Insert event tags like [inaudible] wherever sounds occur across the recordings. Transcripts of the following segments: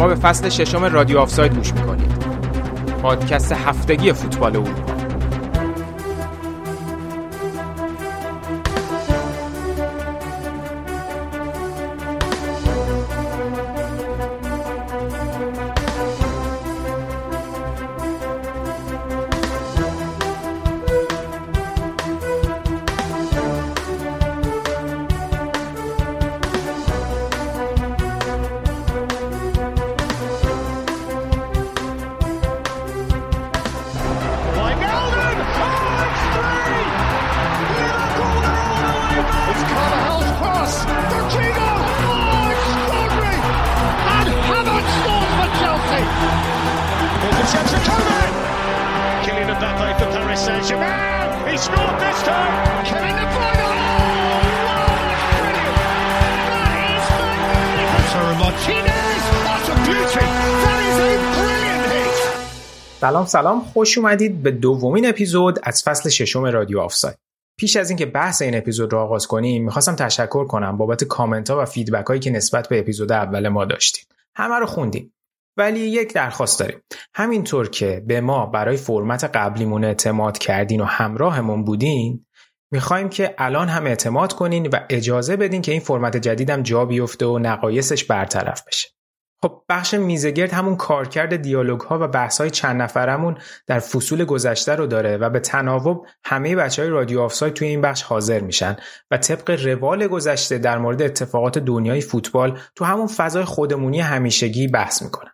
شما به فصل ششم رادیو آفساید گوش می‌کنید. پادکست هفتگی فوتبال اروپا. سلام خوش اومدید به دومین اپیزود از فصل ششم رادیو آفساید. پیش از اینکه بحث این اپیزود رو آغاز کنیم می‌خواستم تشکر کنم بابت کامنت ها و feedback هایی که نسبت به اپیزود اول ما داشتیم. همه رو خوندیم ولی یک درخواست داریم. همینطور که به ما برای فرمت قبلیمون اعتماد کردین و همراهمون بودین می‌خوایم که الان هم اعتماد کنین و اجازه بدین که این فرمت جدیدم جا بیفته و نقایصش برطرف بشه. خب بخش میزگرد همون کارکرد دیالوگ ها و بحث های چند نفرمون در فصول گذشته رو داره و به تناوب همه بچه های رادیو آفساید توی این بخش حاضر میشن و طبق روال گذشته در مورد اتفاقات دنیای فوتبال تو همون فضای خودمونی همیشگی بحث می‌کنن.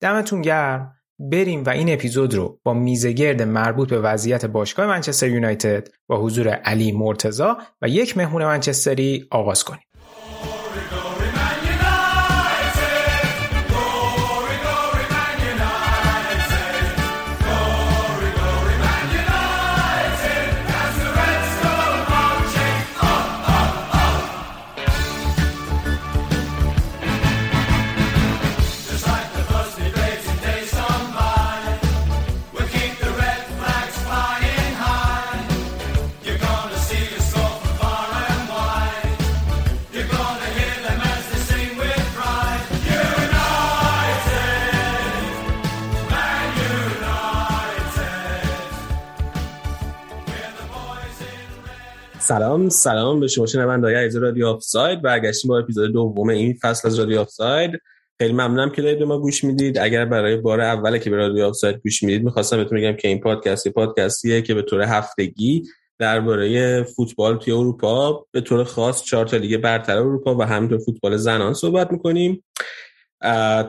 دمتون گرم. بریم و این اپیزود رو با میزگرد مربوط به وضعیت باشگاه منچستر یونایتد با حضور علی مرتزا و یک مهمون منچستری آغاز کنیم. سلام سلام به شما شنوندگان از رادیو آفساید. برگشتیم با اپیزود دوم این فصل از رادیو آفساید. خیلی ممنونم که دارید به ما گوش می‌دید. اگر برای بار اوله که به رادیو آفساید گوش می‌دید می‌خواستم بهتون بگم که این پادکست پادکستیه که به طور هفتگی درباره فوتبال توی اروپا به طور خاص چهار تا لیگ برتر اروپا و همینطور فوتبال زنان صحبت می‌کنیم.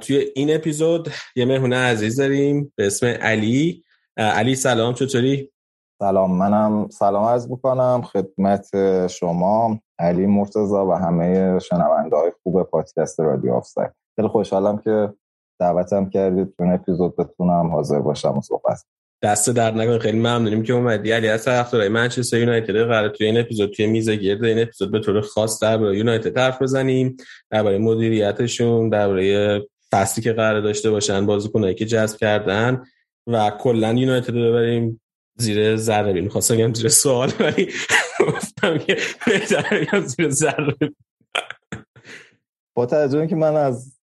توی این اپیزود یه مهمون عزیز داریم به اسم علی. علی سلام چطوری؟ سلام منم سلام عرض می‌کنم. خدمت شما علی مرتزا و همه شنونده های خوب پادکست رادیو آفساید خیلی خوشحالم که دعوتم کردید تو اپیزود بتونم حاضر باشم و صحبت دست در نکنه. خیلی ممنونیم که اومدی. علی از طرفدارای منچستر یونایتد. قرار توی این اپیزود توی میز گرد این اپیزود به طور خاص درباره یونایتد حرف بزنیم درباره مدیریتشون درباره فصلی که قرار داشته باشن بازیکنایی که جذب کردن و کلا یونایتد رو ببریم زیر ذره بین خواستم بگم زیر سوال ولی گفتم که بهتر زیر ذره. با توجه که من از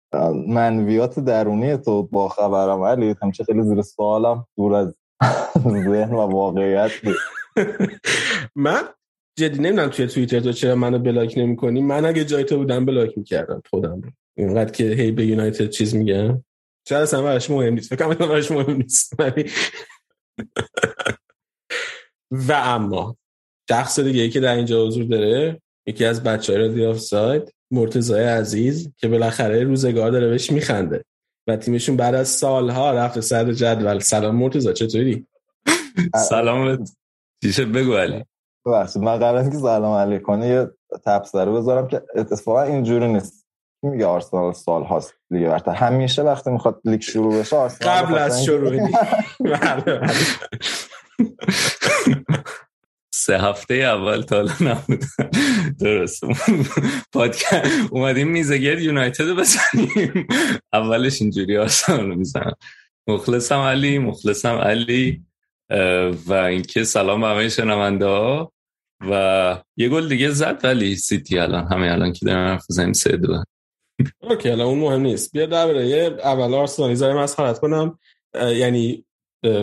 منویات درونی تو با خبرم ولی همیشه خیلی زیر سوالم دور از ذهن و واقعیت من جدی نمی‌دونم توی توییتر تو چرا منو بلاک نمی‌کنی. من اگه جای تو بودم بلاک می‌کردم خودم. رو اینقدر که هی به یونایتد چیز میگم. چرا اصلا براش مهم نیست. فکر کنم براش مهم نیست. و اما شخص دیگه ای که در اینجا حضور داره یکی از بچه های رادیو آف ساید مرتضای عزیز که بالاخره روزگار داره بهش میخنده و تیمشون بعد از سالها رفت صدر جدول. سلام مرتضا چطوری؟ سلام. چیشه بگو علی. ببخشید من قرار که سلام علی کنه یه تبصره بذارم که اتفاقا اینجوری نیست. میگه آرسنال سال هاست لیگ برتر همیشه وقتی می‌خواد لیگ شروع بشه قبل از شروع [laughs] سه هفته اول تا حالا نبود. درست. پادکست اومدیم میزگرد یونایتد بزنیم. اولش اینجوری آسان رو می‌زنم. مخلصم علی مخلصم علی و اینکه سلام به همه شنونده ها. و یه گل دیگه زد ولی سیتی الان همه الان که دارم حرف بزنیم سه دو. اوکی الان اون مهم نیست. بیا درباره اول آرسنال زای مسخرت کنم. یعنی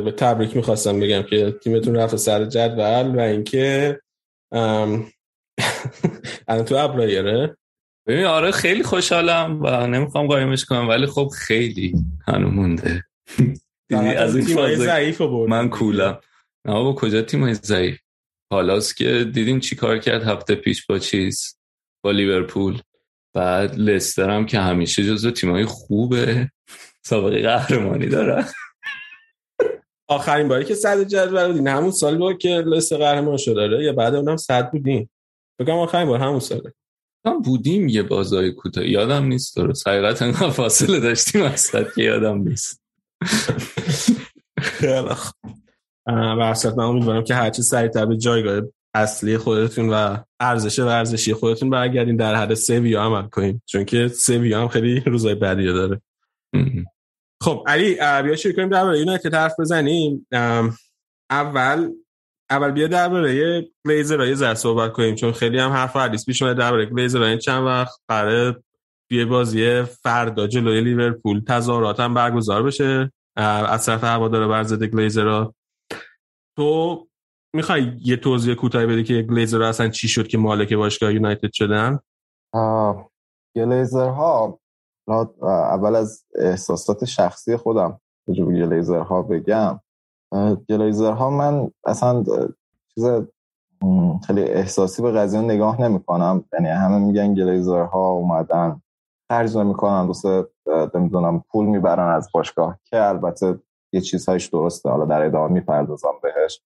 به تبریک می‌خواستم بگم که تیمتون رفت سر جدول و اینکه [laughs] الان تو ابرایره ببین آره خیلی خوشحالم و نمی‌خوام قایمش کنم ولی خب خیلی هنو مونده. [laughs] از این ضعیف من کولم. نه با کجا تیم ضعیف؟ حالاست که دیدیم چی کار کرد هفته پیش با چیز با لیورپول. بعد لستر هم که همیشه جزو تیمای خوبه. سابقه قهرمانی داره آخرین باری که صد جدول بودین. همون سال بود که لستر قهرمان شده داره یا بعد اونم صد بودین بگم آخرین بار همون ساله. هم بودیم یه بازای کوتاه. یادم نیست درست. حقیقت انقدر فاصله داشتیم اصلا که یادم نیست. و من امیدوارم که هرچی سریعتر به جایگاه اصلی خودتون و ارزش ورزشی خودتون برگردین در حد سویا عمل کنین. چون که سویا هم خیلی روزای بدی داره. خب علی بیا شروع کنیم درباره یونایتد حرف بزنیم. اول اول بیا درباره گلیزر زر صحبت کنیم چون خیلی هم حرف حدیث پیش اومده درباره گلیزر چند وقت. قراره بیه بازی فردا جلوی لیورپول تظاهرات هم برگزار بشه. از طرف هوادار برزد گلیزر تو می‌خوای یه توضیح کوتاهی بدی که گلیزر اصلا چی شد که مالک باشگاه یونایتد شدن؟ گلیزر ها اول از احساسات شخصی خودم جو گلیزر ها بگم. گلیزر ها من اصلا چیز خیلی احساسی به قضیه نگاه نمی کنم یعنی همه میگن گلیزر ها اومدن خرج نمی‌کنن دوست نمی‌دونم پول می‌برن از باشگاه. که البته یه چیزهایش درسته. حالا در ادامه می‌پردازم بهش.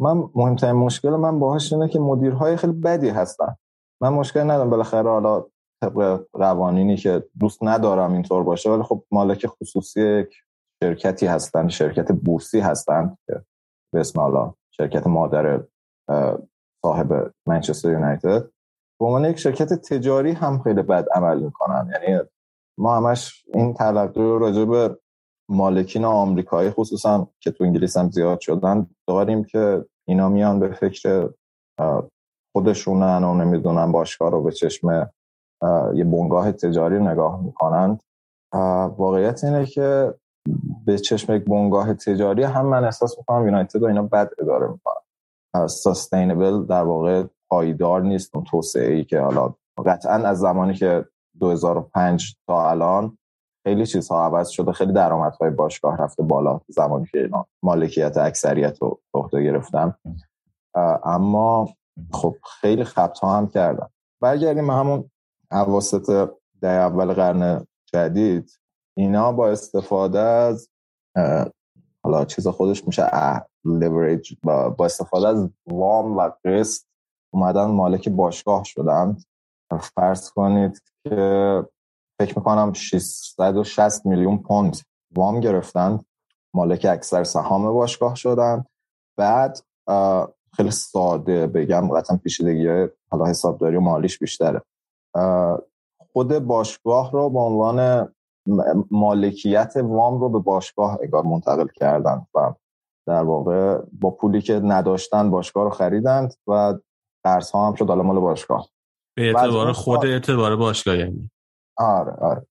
من مهمترین مشکل من باهاش اینه که مدیرهای خیلی بدی هستن. من مشکل ندارم. بالاخره حالا طبق قوانینی که دوست ندارم اینطور باشه ولی خب مالک خصوصی یک شرکتی هستن شرکت بورسی هستن که به اسم حالا شرکت مادر صاحب منچستر یونایتد. به عنوان یک شرکت تجاری هم خیلی بد عمل می‌کنن. یعنی ما همش این تلقی رو راجع به مالکین آمریکایی خصوصا که تو انگلیس هم زیاد شدن داریم که اینا میان به فکر خودشونن و نمی‌دونن باشگاه رو به چشم یه بنگاه تجاری نگاه می‌کنند. واقعیت اینه که به چشم یک بنگاه تجاری هم من احساس می‌کنم یونایتد و اینا بد اداره می‌کنن. سستینبل در واقع پایدار نیست اون توسعه ای که حالا قطعا از زمانی که 2005 تا الان خیلی چیزها عوض شده خیلی درآمدهای باشگاه رفته بالا زمانی که اینا مالکیت اکثریت رو عهده گرفتن. اما خب خیلی خبت ها هم کردن. برگردیم همون عواسط در اول قرن جدید اینا با استفاده از حالا چیز خودش میشه لیوریج با, با استفاده از وام و قسط اومدن مالک باشگاه شدن. فرض کنید که فکر می‌کنم 660 میلیون پوند وام گرفتن مالک اکثر سهام باشگاه شدن. بعد خیلی ساده بگم قطعا پیشیدگی حالا حسابداری و مالیش بیشتره. خود باشگاه رو به عنوان مالکیت وام رو به باشگاه اگار منتقل کردن و در واقع با پولی که نداشتن باشگاه رو خریدند و قرض ها هم شد مال باشگاه. به اعتبار خود اعتبار باشگاه یعنی. آره آره.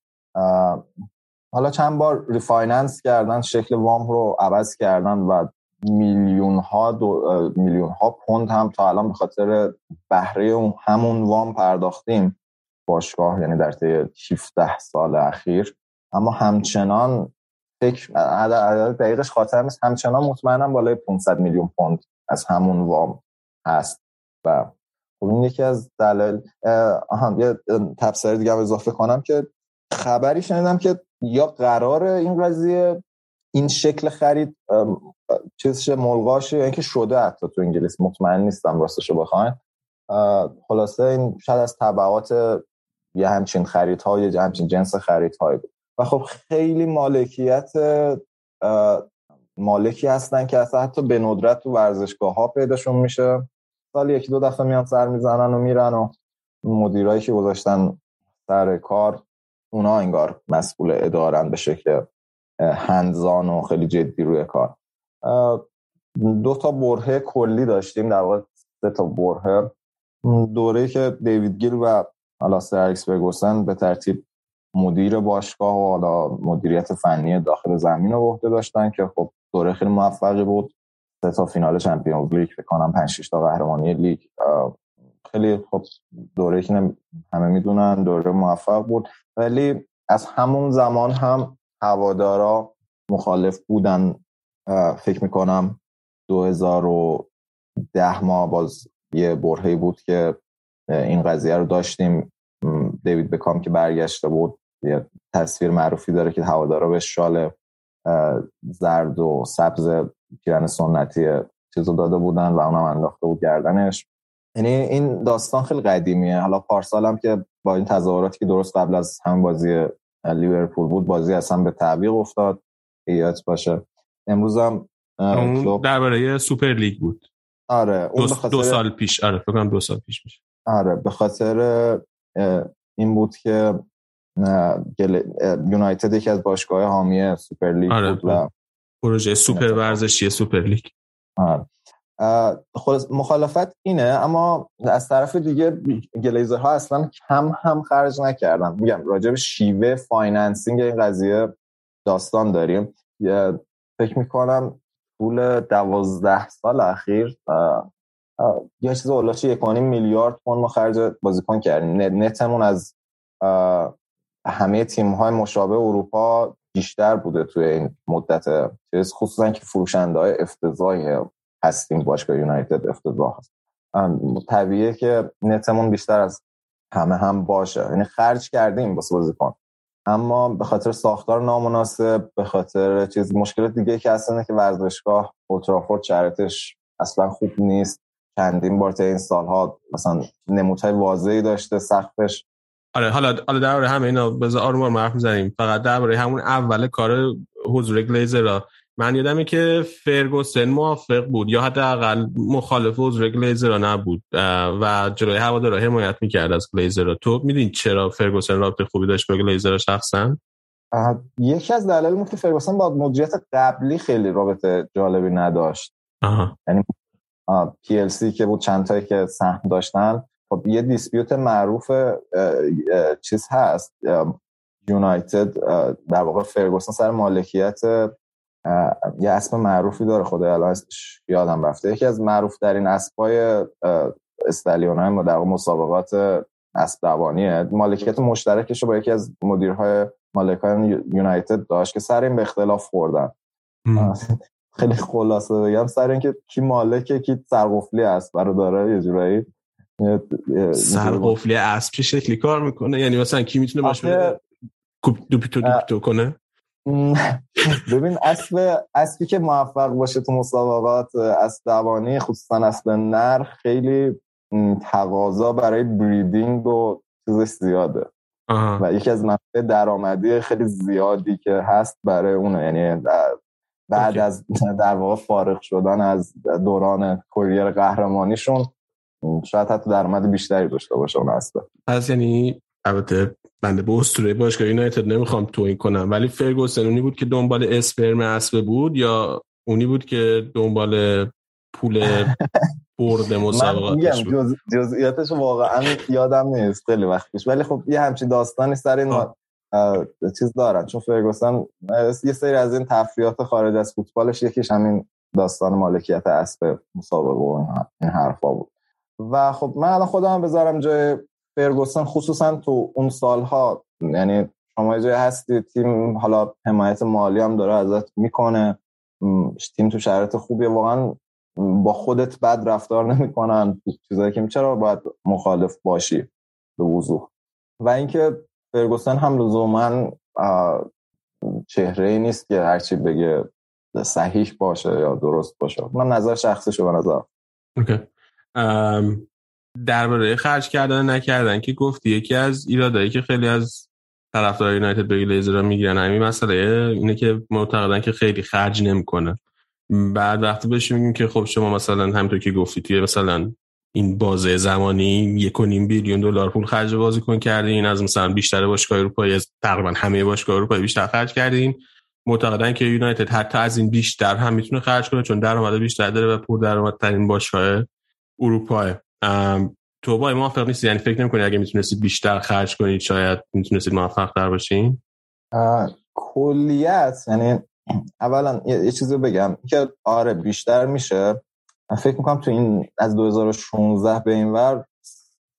حالا چند بار refinance کردن شکل وام رو عوض کردن و میلیون ها دو میلیون ها پوند هم تا الان به خاطر بهره همون وام پرداختیم. باشگاه یعنی در طی 17 سال اخیر. اما همچنان فکر دقیقش خاطر نیست. همچنان مطمئنم بالای 500 میلیون پوند از همون وام هست. و خب این یکی از دلایل آها یه تفسیر دیگه اضافه کنم که خبری شنیدم که یا قرار این قضیه این شکل خرید چیزش ملغاشه یا اینکه شده حتی تو انگلیس. مطمئن نیستم راستشو بخواین. خلاصه این شاید از طبعات یه همچین خریدها یا همچین جنس خریدهایی بود. و خب خیلی مالکیت مالکی هستن که اصلا حتی به ندرت تو ورزشگاه ها پیداشون میشه. سال یکی دو دفعه میان سر می‌زنن و میرن و مدیرایی که گذاشتن سر کار اونا انگار مسئول ادارن به شکل هندزان و خیلی جدی روی کار. دو تا برهه کلی داشتیم در واقع سه تا برهه. دوره که دیوید گیل و حالا سر الکس به ترتیب مدیر باشگاه و حالا مدیریت فنی داخل زمین رو عهده داشتن که خب دوره خیلی موفقی بود. سه تا فینال Champions League فکر کنم 5 6 تا قهرمانی لیگ. خیلی خب دوره که همه می‌دونن دوره موفق بود. ولی از همون زمان هم هوادارا مخالف بودن. فکر می‌کنم 2010 ما باز یه برهی بود که این قضیه رو داشتیم. دیوید بکام که برگشته بود یه تصویر معروفی داره که هوادارا به شال زرد و سبز پیرن سنتی چیزو داده بودن و اونم انداخته بود گردنش. یعنی این داستان خیلی قدیمیه. حالا پارسال هم که با این تظاهراتی که درست قبل از همین بازی لیورپول بود بازی اصلا به تعویق افتاد. یادت باشه. امروز هم درباره سوپر لیگ بود. آره اون دو, دو سال پیش. آره فکر دو سال پیش میشه. آره به خاطر این بود که یونایتد یکی از باشگاه حامی سوپر لیگ آره. بود و پروژه سوپر ورزشی سوپر لیگ آره. مخالفت اینه اما از طرف دیگه گلیزرها اصلا کم هم خرج نکردن میگم راجع به شیوه financing این قضیه داستان داریم فکر می‌کنم طول دوازده سال اخیر یه چیز اولاچه یک میلیارد پوند ما خرج بازیکن کردیم. net مون از همه تیم های مشابه اروپا بیشتر بوده توی این مدت. خصوصا که فروشنده های افتضاحی هستیم باشگاه یونایتد افتضاح هست. طبیعیه که نتمون بیشتر از همه هم باشه. یعنی خرج کردیم بس بازیکن. اما به خاطر ساختار نامناسب به خاطر چیز مشکل دیگه که هست که ورزشگاه اولترافورد شرطش اصلا خوب نیست. چندین بار این سالها مثلا نمودهای واضحی داشته سقفش. آره حالا حالا درباره همه اینا بذار آروم آروم حرف می‌زنیم فقط درباره همون اول کار حضور گلیزر من یادمه که فرگوسن موافق بود یا حداقل مخالف حضور گلیزر نبود و جلوی هوادارا حمایت می‌کرد از گلیزر تو میدین چرا فرگوسن رابطه خوبی داشت با گلیزر شخصا؟ یکی از دلایل بود که فرگوسن با مدیریت قبلی خیلی رابطه جالبی نداشت. یعنی PLC که بود چند تایی که سهم داشتن. خب یه dispute معروف چیز هست. یونایتد در واقع فرگوسن سر مالکیت یه اسم معروفی داره. خدا الان یادم رفته. یکی از معروف ترین اسبای استالیون های در مسابقات اسب دوانیه. مالکیت مشترکش با یکی از مدیرهای مالکان یونایتد داشت که سر این به اختلاف خوردن. خیلی خلاصه بگم. سر اینکه کی مالکه کی سرقفلی است برادرای یه جورایی سرقفلی اسب چه شکلی کار می‌کنه؟ یعنی مثلا کی می‌تونه باشه دوپیتو دوپیتو کنه؟ [laughs] ببین اسب اسبی که موفق باشه تو مسابقات اسب دوانی خصوصا اسب نر خیلی تقاضا برای بریدینگ و چیزش زیاده. و یکی از منابع درآمدی خیلی زیادی که هست برای اونه یعنی بعد از در واقع فارغ شدن از دوران کریر قهرمانیشون شاید حتی درآمد بیشتری داشته باشه اون اسب پس یعنی البته بنده به اسطوره باشگاه یونایتد نمی‌خوام توهین کنم ولی فرگوسن اونی بود که دنبال اسپرم اسب بود یا اونی بود که دنبال پول برد [laughs] مسابقاتش بود؟ جز... جزئیاتش واقعا یادم نیست خیلی وقت پیش. ولی خب یه همچین داستانی سر این چیز دارن. چون فرگوسن یه سری از این تفریات خارج از فوتبالش یکیش همین داستان مالکیت اسب مسابقه و این حرفا بود. و خب من الان خودم بذارم جای فرگوسن خصوصا تو اون سالها. یعنی شما جای هستی تیم حالا حمایت مالی هم داره ازت می‌کنه. تیم تو شرایط خوبیه. واقعا با خودت بد رفتار نمی‌کنن چیزایی که چرا باید مخالف باشی به وضوح. و اینکه فرگوسن هم لزوما چهره ای نیست که هرچی بگه صحیح باشه یا درست باشه. من نظر شخصی شو به نظر اوکی. درباره خرج کردن نکردن که گفتی یکی از ایرادایی که خیلی از طرفدار یونایتد به لیزر می‌گیرن همین مسئله اینه که معتقدن که خیلی خرج نمی‌کنه. بعد وقتی بهش میگیم که خب شما مثلا همینطور که گفتی توی مثلا این بازه زمانی یک و نیم بیلیون دلار پول خرج بازیکن کردین از مثلا بیشتر باشگاه اروپایی از تقریبا همه باشگاه اروپایی بیشتر خرج کردین. معتقدن که یونایتد حتی از این بیشتر هم می‌تونه خرج کنه چون درآمد بیشتر داره و پول درآمدترین باشگاه اروپا تو با موافق نیستی؟ یعنی فکر نمی‌کنی اگه می‌تونستید بیشتر خرج کنید شاید می‌تونستید موفق تر باشین کلیت یعنی اولا یه چیزی بگم. که آره بیشتر میشه. من فکر می‌کنم تو این از 2016 به این ور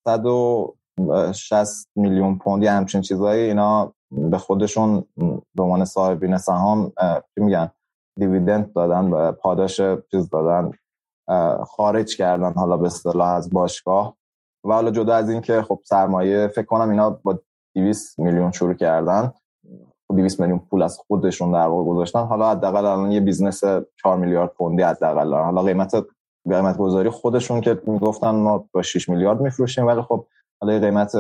160 میلیون پوند یه همچین چیزایی اینا به خودشون به عنوان صاحبین سهام چی میگن dividend دادن و پاداش چیز دادن خارج کردن حالا به اصطلاح از باشگاه. و حالا جدا از این که خب سرمایه فکر کنم اینا با 200 میلیون شروع کردن 200 میلیون پول از خودشون در واقع گذاشتن. حالا حداقل الان یه business 4 میلیارد پوندی حداقل حالا قیمت قیمت گذاری خودشون که می‌گفتن ما با 6 میلیارد میفروشیم ولی خب حالا قیمت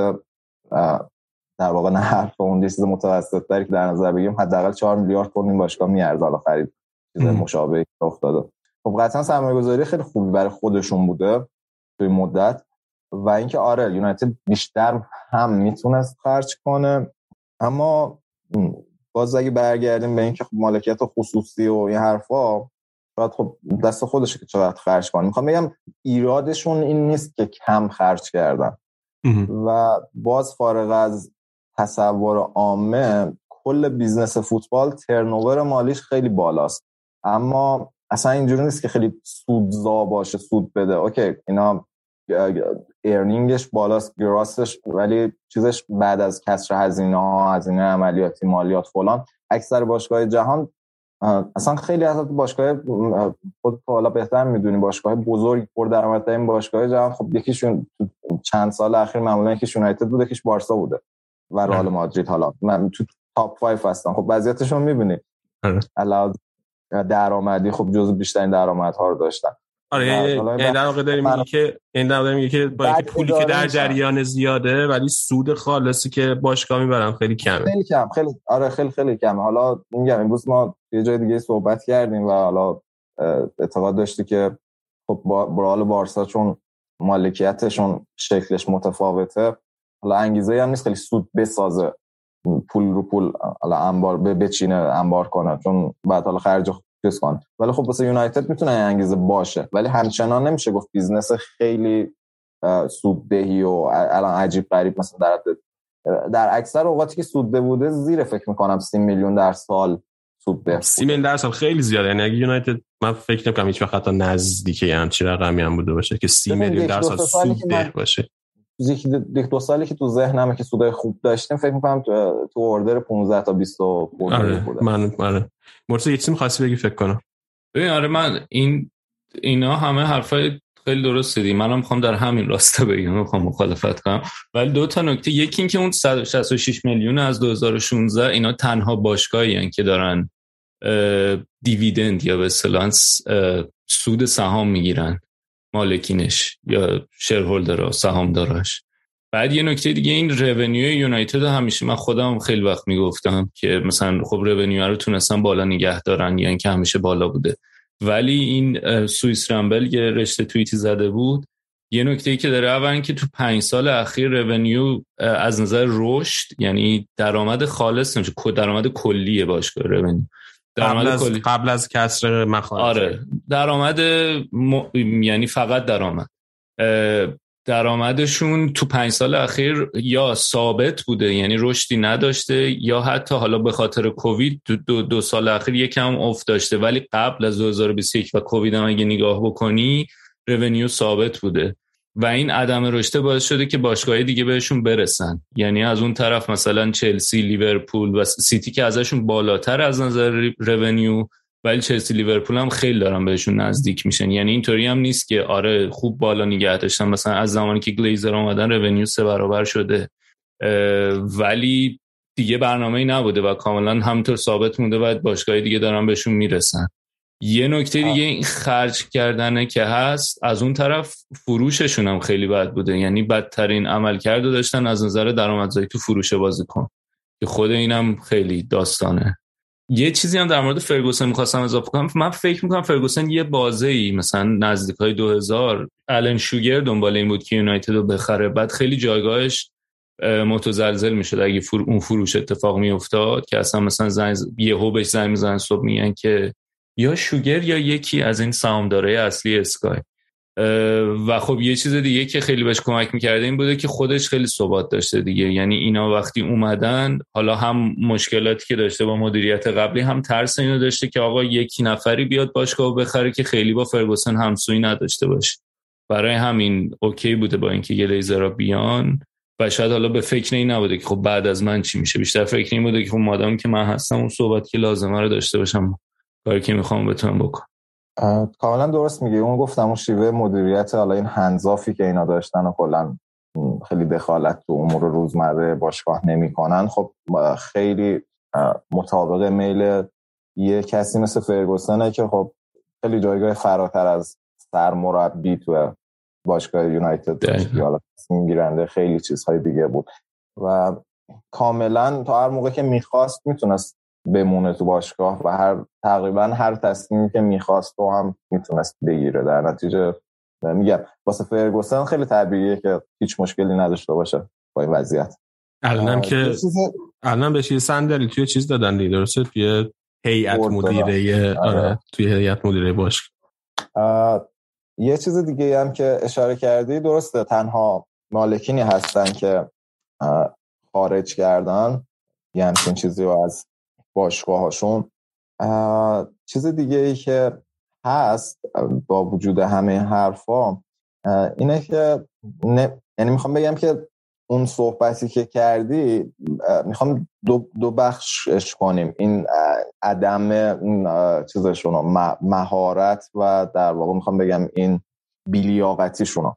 در واقع نه حرف اون چیز متوسط داری که در نظر بگیریم حداقل 4 میلیارد پوند این باشگاه میارزه. حالا خرید چیز مشابهی افتاده. خب قطعا سرمایه گذاری خیلی خوبی برای خودشون بوده توی مدت. و اینکه آره یونایتد بیشتر هم می‌تونست خرج کنه اما باز اگه برگردیم به اینکه خب مالکیت خصوصی و این حرفا شاید خب دست خودشه که چقدر خرج کنه. می‌خوام بگم ایرادشون این نیست که کم خرج کردن. و باز فارغ از تصور عامه کل business فوتبال turnover مالیش خیلی بالاست. اما اصلا اینجوری نیست که خیلی سودزا باشه سود بده. OK اینا earning ش بالاست gross ش ولی چیزش بعد از کسر هزینه ها هزینه عملیاتی مالیات فلان اکثر باشگاه جهان اصلا خیلی از باشگاه خود حالا بهتر می‌دونی باشگاه بزرگ پر این باشگاه جهان خب یکیشون چند سال اخیر معمولا یکیش یونایتد بوده یکیش بارسا بوده و رئال مادرید. حالا من تو تاپ 5 هستن خب وضعیتشون می‌بینی. آره. علاوه درآمدی خب جزو بیشترین درآمدها رو داشتن. آره این در واقع داریم میگه که این در واقع میگه که با اینکه پولی که در جریان زیاده ولی سود خالصی که باشگاه می‌برن خیلی کمه. خیلی کم خیلی آره خیلی خیلی کمه. حالا میگم امروز ما یه جای دیگه صحبت کردیم و حالا اعتقاد داشتی که خب با بارسا چون مالکیتشون شکلش متفاوته حالا انگیزه هم نیست خیلی سود بسازه پول رو پول حالا انبار بچینه انبار کنه چون بعد حالا خرج چیز کن ولی خب واسه یونایتد می‌تونه انگیزه باشه. ولی همچنان نمیشه گفت business خیلی سوددهی و الان عجیب غریب مثلا در در اکثر اوقاتی که سودده بوده زیر فکر می‌کنم 30 میلیون در سال سود 30 میلیون در سال خیلی زیاده. یعنی اگه یونایتد من فکر نمی‌کنم هیچ وقت حتی نزدیک همچین رقمی هم بوده باشه که 30 میلیون در سال سود باشه. یک دو سالی که تو ذهنمه که سودای خوب داشتیم فکر می‌کنم تو, تو اوردر 15 تا 20 آره بوده. من آره. مرتضی یه چیزی می‌خواستی بگی؟ فکر کنم. ببین آره من این اینا همه حرفای خیلی درست دی منم می‌خوام در همین راسته بگم می‌خوام مخالفت کنم. ولی دو تا نکته یکی اینکه اون 166 میلیون از 2016 اینا تنها باشگاهی که دارن دیویدند یا به اصطلاح سود سهام می‌گیرن. مالکینش یا شیرهولدر سهام داراش بعد یه نکته دیگه این رونیو یونایتد همیشه من خودم خیلی وقت می‌گفتم که مثلا خب رونیو رو تونستن بالا نگه دارن یا اینکه همیشه بالا بوده. ولی این سوئیس رامبل یه رشته توییتی زده بود. یه نکته ای که داره اول که تو پنج سال اخیر رونیو از نظر رشد یعنی درآمد خالص نمیشه درآمد کلیه باشگاه رونیو درآمد قبل از قبل از کسر مخارج. آره. درآمد م... یعنی فقط درآمد. درآمدشون تو پنج سال اخیر یا ثابت بوده یعنی رشدی نداشته یا حتی حالا به خاطر کووید دو, دو سال اخیر یکم افت داشته. ولی قبل از 2021 و کووید هم اگه نگاه بکنی revenue ثابت بوده. و این عدم رشد باعث شده که باشگاه دیگه بهشون برسن. یعنی از اون طرف مثلا چلسی لیورپول و سیتی که ازشون بالاتر از نظر revenue ولی چلسی لیورپول هم خیلی دارن بهشون نزدیک میشن. یعنی اینطوری هم نیست که آره خوب بالا نگه داشتن. مثلا از زمانی که گلیزر اومدن revenue سه برابر شده. ولی دیگه برنامه ای نبوده و کاملا همینطور ثابت مونده و باشگاه دیگه دارن بهشون می‌رسن. یه نکته دیگه این خرج کردنه که هست از اون طرف فروششون هم خیلی بد بوده. یعنی بدترین عمل کرده داشتن از نظر درآمدزایی تو فروش بازیکن. که خود اینم خیلی داستانه. یه چیزی هم در مورد فرگوسن می‌خواستم اضافه کنم. من فکر می‌کنم فرگوسن یه بازه ای مثلا نزدیک های 2000 الان شوگر دنبال این بود که یونایتد رو بخره. بعد خیلی جایگاهش متزلزل می‌شد. اگه اون فروش اتفاق میافتاد که اصلا مثلا زنگ یهو بهش زنگ می‌زنن صبح میگن که یا شوگر یا یکی از این سهامدارای اصلی اسکای. و خب یه چیز دیگه که خیلی بهش کمک می‌کرده این بوده که خودش خیلی ثبات داشته دیگه. یعنی اینا وقتی اومدن حالا هم مشکلاتی که داشته با مدیریت قبلی هم ترس اینو داشته که آقا یکی نفری بیاد باشگاه بخره که خیلی با فرگوسن همسوی نداشته باشه. برای همین اوکی بوده با اینکه یه لیزرا بیان و شاید حالا به فکر این نبوده که خب بعد از من چی میشه. بیشتر فکر این بوده که خب مادام که من هستم اون صحبت که لازمه رو داشته باشم. کاری که می‌خوام بتونم بکنم. کاملا درست میگه اون گفتم اون شیوه مدیریت حالا این هنزافی که اینا داشتن و کلا خیلی دخالت تو امور روزمره باشگاه نمی‌کنن. خب خیلی مطابق میل یه کسی مثل فرگوسنه که خب خیلی جایگاه فراتر از سرمربی تو باشگاه یونایتد حالا میگیرنده خیلی چیزهای دیگه بود. و کاملا تا هر موقع که می‌خواست می‌تونست بمونه تو باشگاه و هر تقریبا هر تصمیمی که می‌خواست و هم می‌تونست بگیره. در نتیجه میگم واسه فرگوسن خیلی طبیعیه که هیچ مشکلی نداشته باشه با این وضعیت. الانم که الان به چیز صندلی توی چیز دادن دیگه درسته؟ توی هیئت مدیره آره. آره توی هیئت مدیره باش یه چیز دیگه هم که اشاره کردی درسته تنها مالکینی هستن که خارج کردن. یه همچین چیزی رو از باشگاهاشون چیز دیگه ای که هست با وجود همه حرفا اینه که یعنی می‌خوام بگم که اون صحبتی که کردی می‌خوام دو, دو بخشش کنیم. این عدم چیزشون مهارت و در واقع می‌خوام بگم این بیلیاقتیشون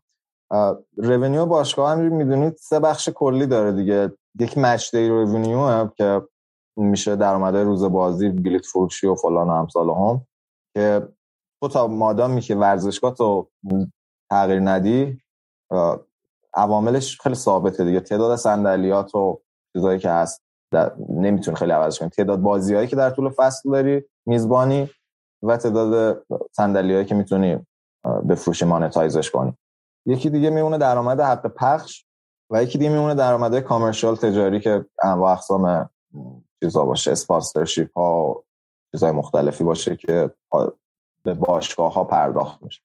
رونیو باشگاه هم می‌دونید سه بخش کلی داره دیگه. یک مچ دی رونیو که میشه درآمدهای روز بازی بلیت فروشی و فلان و امثال هم که تو تا مادامی که ورزشگاه تو تغییر ندی عواملش خیلی ثابته دیگه. تعداد صندلیات و چیزایی که هست نمی‌تونی خیلی عوض کنی. تعداد بازیهایی که در طول فصل داری میزبانی و تعداد صندلیایی که می‌تونی بفروشی مانتایزش کنی. یکی دیگه میمونه درآمد حق پخش و یکی دیگه میمونه درآمدهای کامرشال تجاری که انواع اقسام چیزا باشه. اسپانسرشیپ ها چیزای مختلفی باشه که به باشگاه ها پرداخت میشه.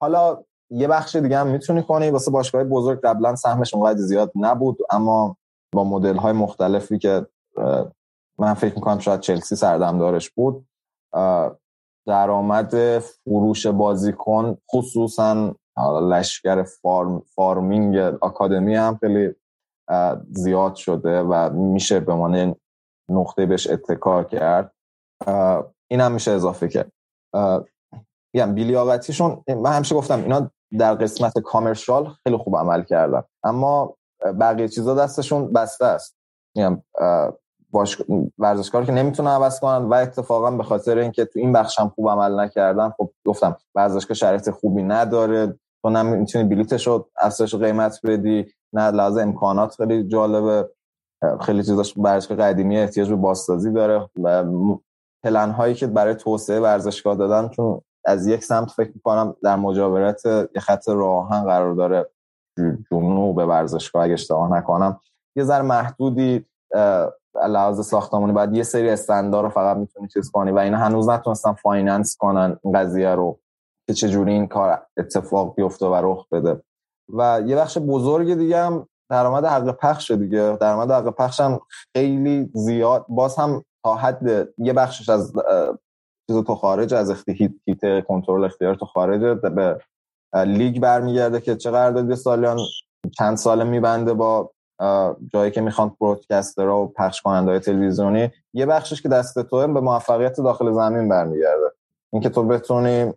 حالا یه بخش دیگه هم می‌تونی کنی. واسه باشگاه بزرگ قبلا سهمش اونقدر زیاد نبود اما با مدل های مختلفی که من فکر می‌کنم شاید چلسی سردمدارش بود درآمد فروش بازیکن خصوصا لشکر فارم، فارمینگ آکادمی هم خیلی زیاد شده و میشه به عنوان نقطه بهش اتکا کرد. این هم میشه اضافه کرد. میگم بیلیاقتیشون من همیشه گفتم اینا در قسمت کامرشال خیلی خوب عمل کردن اما بقیه چیزا دستشون بسته است. میگم باش ورزشکار که نمی‌تونه عوض کنن و اتفاقا به خاطر اینکه تو این بخش هم خوب عمل نکردن خب گفتم ورزشکار شرایط خوبی نداره. تو نمی‌تونی بلیتش رو افزایش قیمت بدی. نه لازم امکانات خیلی جالبه. خیلی چیزاش ورزشگاه قدیمی احتیاج به بازسازی داره پلن هایی که برای توسعه ورزشگاه دادن چون از یک سمت فکر می‌کنم در مجاورت یه خط راهن قرار داره جنوب به ورزشگاه اگه اشتباه نکنم. یه ذره محدودی لحاظ ساختمانی بعد یه سری stand ها رو فقط می‌تونی چیز کنی و این هنوز نتونستن finance کنن این قضیه رو که چجوری این کار اتفاق بیفته و رخ بده. و یه بخش بزرگ دیگه هم درآمد حق پخش دیگه. درآمد حق پخش هم خیلی زیاد. باز هم تا حد یه بخشش از چیز تو خارج از حیطه کنترل اختیار تو خارج به لیگ برمیگرده که چه قراردادی سالیان چند ساله میبنده با جایی که می‌خوان برودکستر و پخش کننده های تلویزیونی. یه بخشش که دست تو به موفقیت داخل زمین برمیگرده. اینکه تو بتونی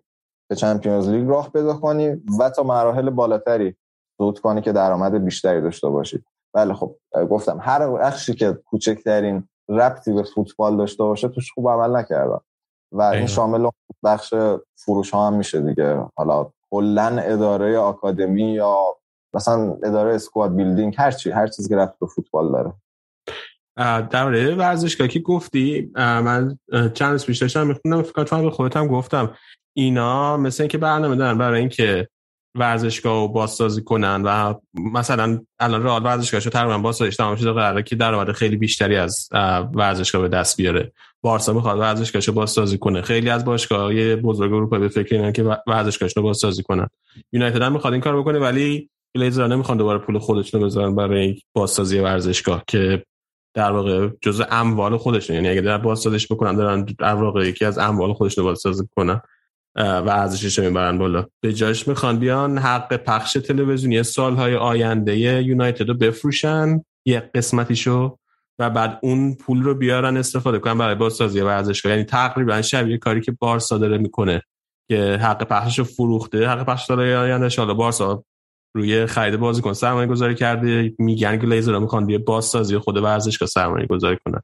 به چمپیونز لیگ راه پیدا کنی و تا مراحل بالاتری صعود کنی که درآمد بیشتری داشته باشی. بله خب گفتم هر بخشی که کوچکترین ربطی به فوتبال داشته باشه توش خوب عمل نکردن و این شامل بخش فروش ها هم میشه دیگه. حالا کلا اداره آکادمی یا مثلا اداره اسکواد بیلدینگ هر چی هر چیزی که رفت به فوتبال داره. در مورد ورزشگاه که گفتی من چند روز پیش داشتم میخوندم فکر کنم به خودتم گفتم. اینا مثل اینکه برنامه دارن برای اینکه ورزشگاه رو بازسازی کنن و مثلا الان رئال ورزشگاهشو تقریبا بازسازیش تمام شده قراره که درآمد خیلی بیشتری از ورزشگاه به دست بیاره. بارسا می‌خواد ورزشگاهش بازسازی کنه. خیلی از باشگاه‌های بزرگ اروپا به فکر اینن که ورزشگاهش رو بازسازی کنن. یونایتد هم می‌خواد این کار بکنه ولی گلیزرها نمی‌خوان دوباره پول خودشون رو بذارن برای بازسازی ورزشگاه که در واقع جزء اموال خودشون یعنی اگه در بازسازیش بکنن دارن در واقع یکی از اموال خودشون رو بازسازی کنن. و ارزشش می‌برن بالا. به جایش می‌خوان بیان حق پخش تلویزیونی سالهای آینده یونایتد رو بفروشن یه قسمتیشو و بعد اون پول رو بیارن استفاده کنن برای بازسازی ورزشگاه یعنی تقریبا شبیه کاری که بارسا داره می‌کنه که حق پخشش رو فروخته. حق پخش سالهای آینده حالا بارسا روی خرید بازیکن سرمایه گذاری کرده. میگن که لیزر می‌خوان بیه بازسازی خود ورزشگاه سرمایه گذاری کنن.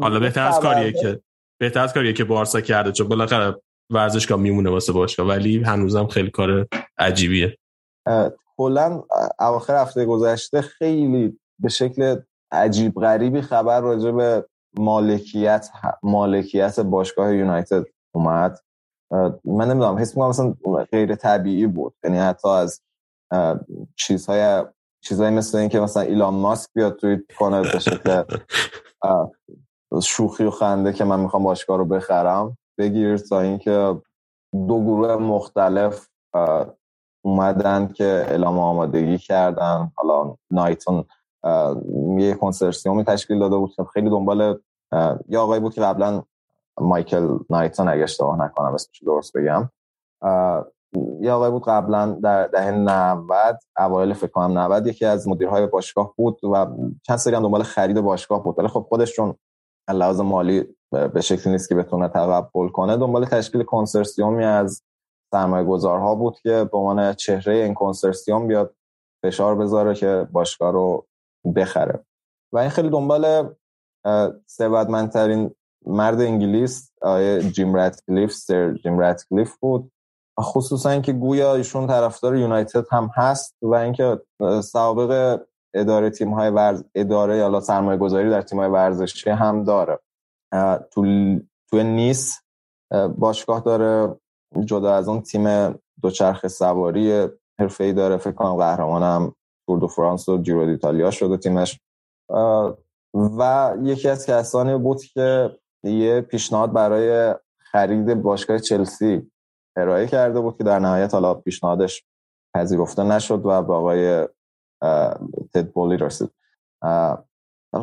حالا بهتر از کاریه که بهتر از کاریه که بارسا کرده. چون بالاخره ورزشگاه میمونه واسه باشگاه ولی هنوزم خیلی کار عجیبیه. کلا اواخر هفته گذشته خیلی به شکل عجیب غریبی خبر راجع به مالکیت مالکیت باشگاه یونایتد اومد. من نمی‌دونم حس می‌کنم مثلا غیر طبیعی بود. یعنی حتی از چیزهای چیزهای مثل این که مثلا ایلان ماسک بیاد توی کنه به شکل شوخی و خنده که من می‌خوام باشگاه رو بخرم. بگیر تا اینکه دو گروه مختلف اومدن که اعلام آمادگی کردن. حالا نایتون یه کنسرسیومی تشکیل داده بود که خیلی دنبال یه آقایی بود که قبلا مایکل نایتون اگه اشتباه نکنم اسمش درست بگم. یه آقای بود قبلا در دهه 90 اوایل فکر کنم 90 یکی از مدیرهای باشگاه بود و چند سری هم دنبال خرید باشگاه بود. ولی خب خودش چون لحاظ مالی به شکلی نیست که بتونه تقبل کنه. دنبال تشکیل کنسرسیومی از سرمایه گذارها بود که به عنوان چهره این کنسرسیوم بیاد فشار بذاره که باشگاه رو بخره. و این خیلی دنبال ثروتمندترین مرد انگلیس آیه جیم راتکلیف سر جیم راتکلیف بود. خصوصا اینکه گویا ایشون طرفدار یونایتد هم هست و اینکه سابقه اداره تیم های ورز اداره یا سرمایه گذاری در تیم های ورزشی هم داره. تو تو نیس باشگاه داره جدا از اون تیم دوچرخه سواری ای داره. فکر کنم قهرمانم تور دو فرانس و جیرو ایتالیا شده تیمش. و یکی از کسانی بود که یه پیشنهاد برای خرید باشگاه چلسی ارائه کرده بود که در نهایت حالا پیشنهادش پذیرفته نشد و به آقای تد بولی رسید.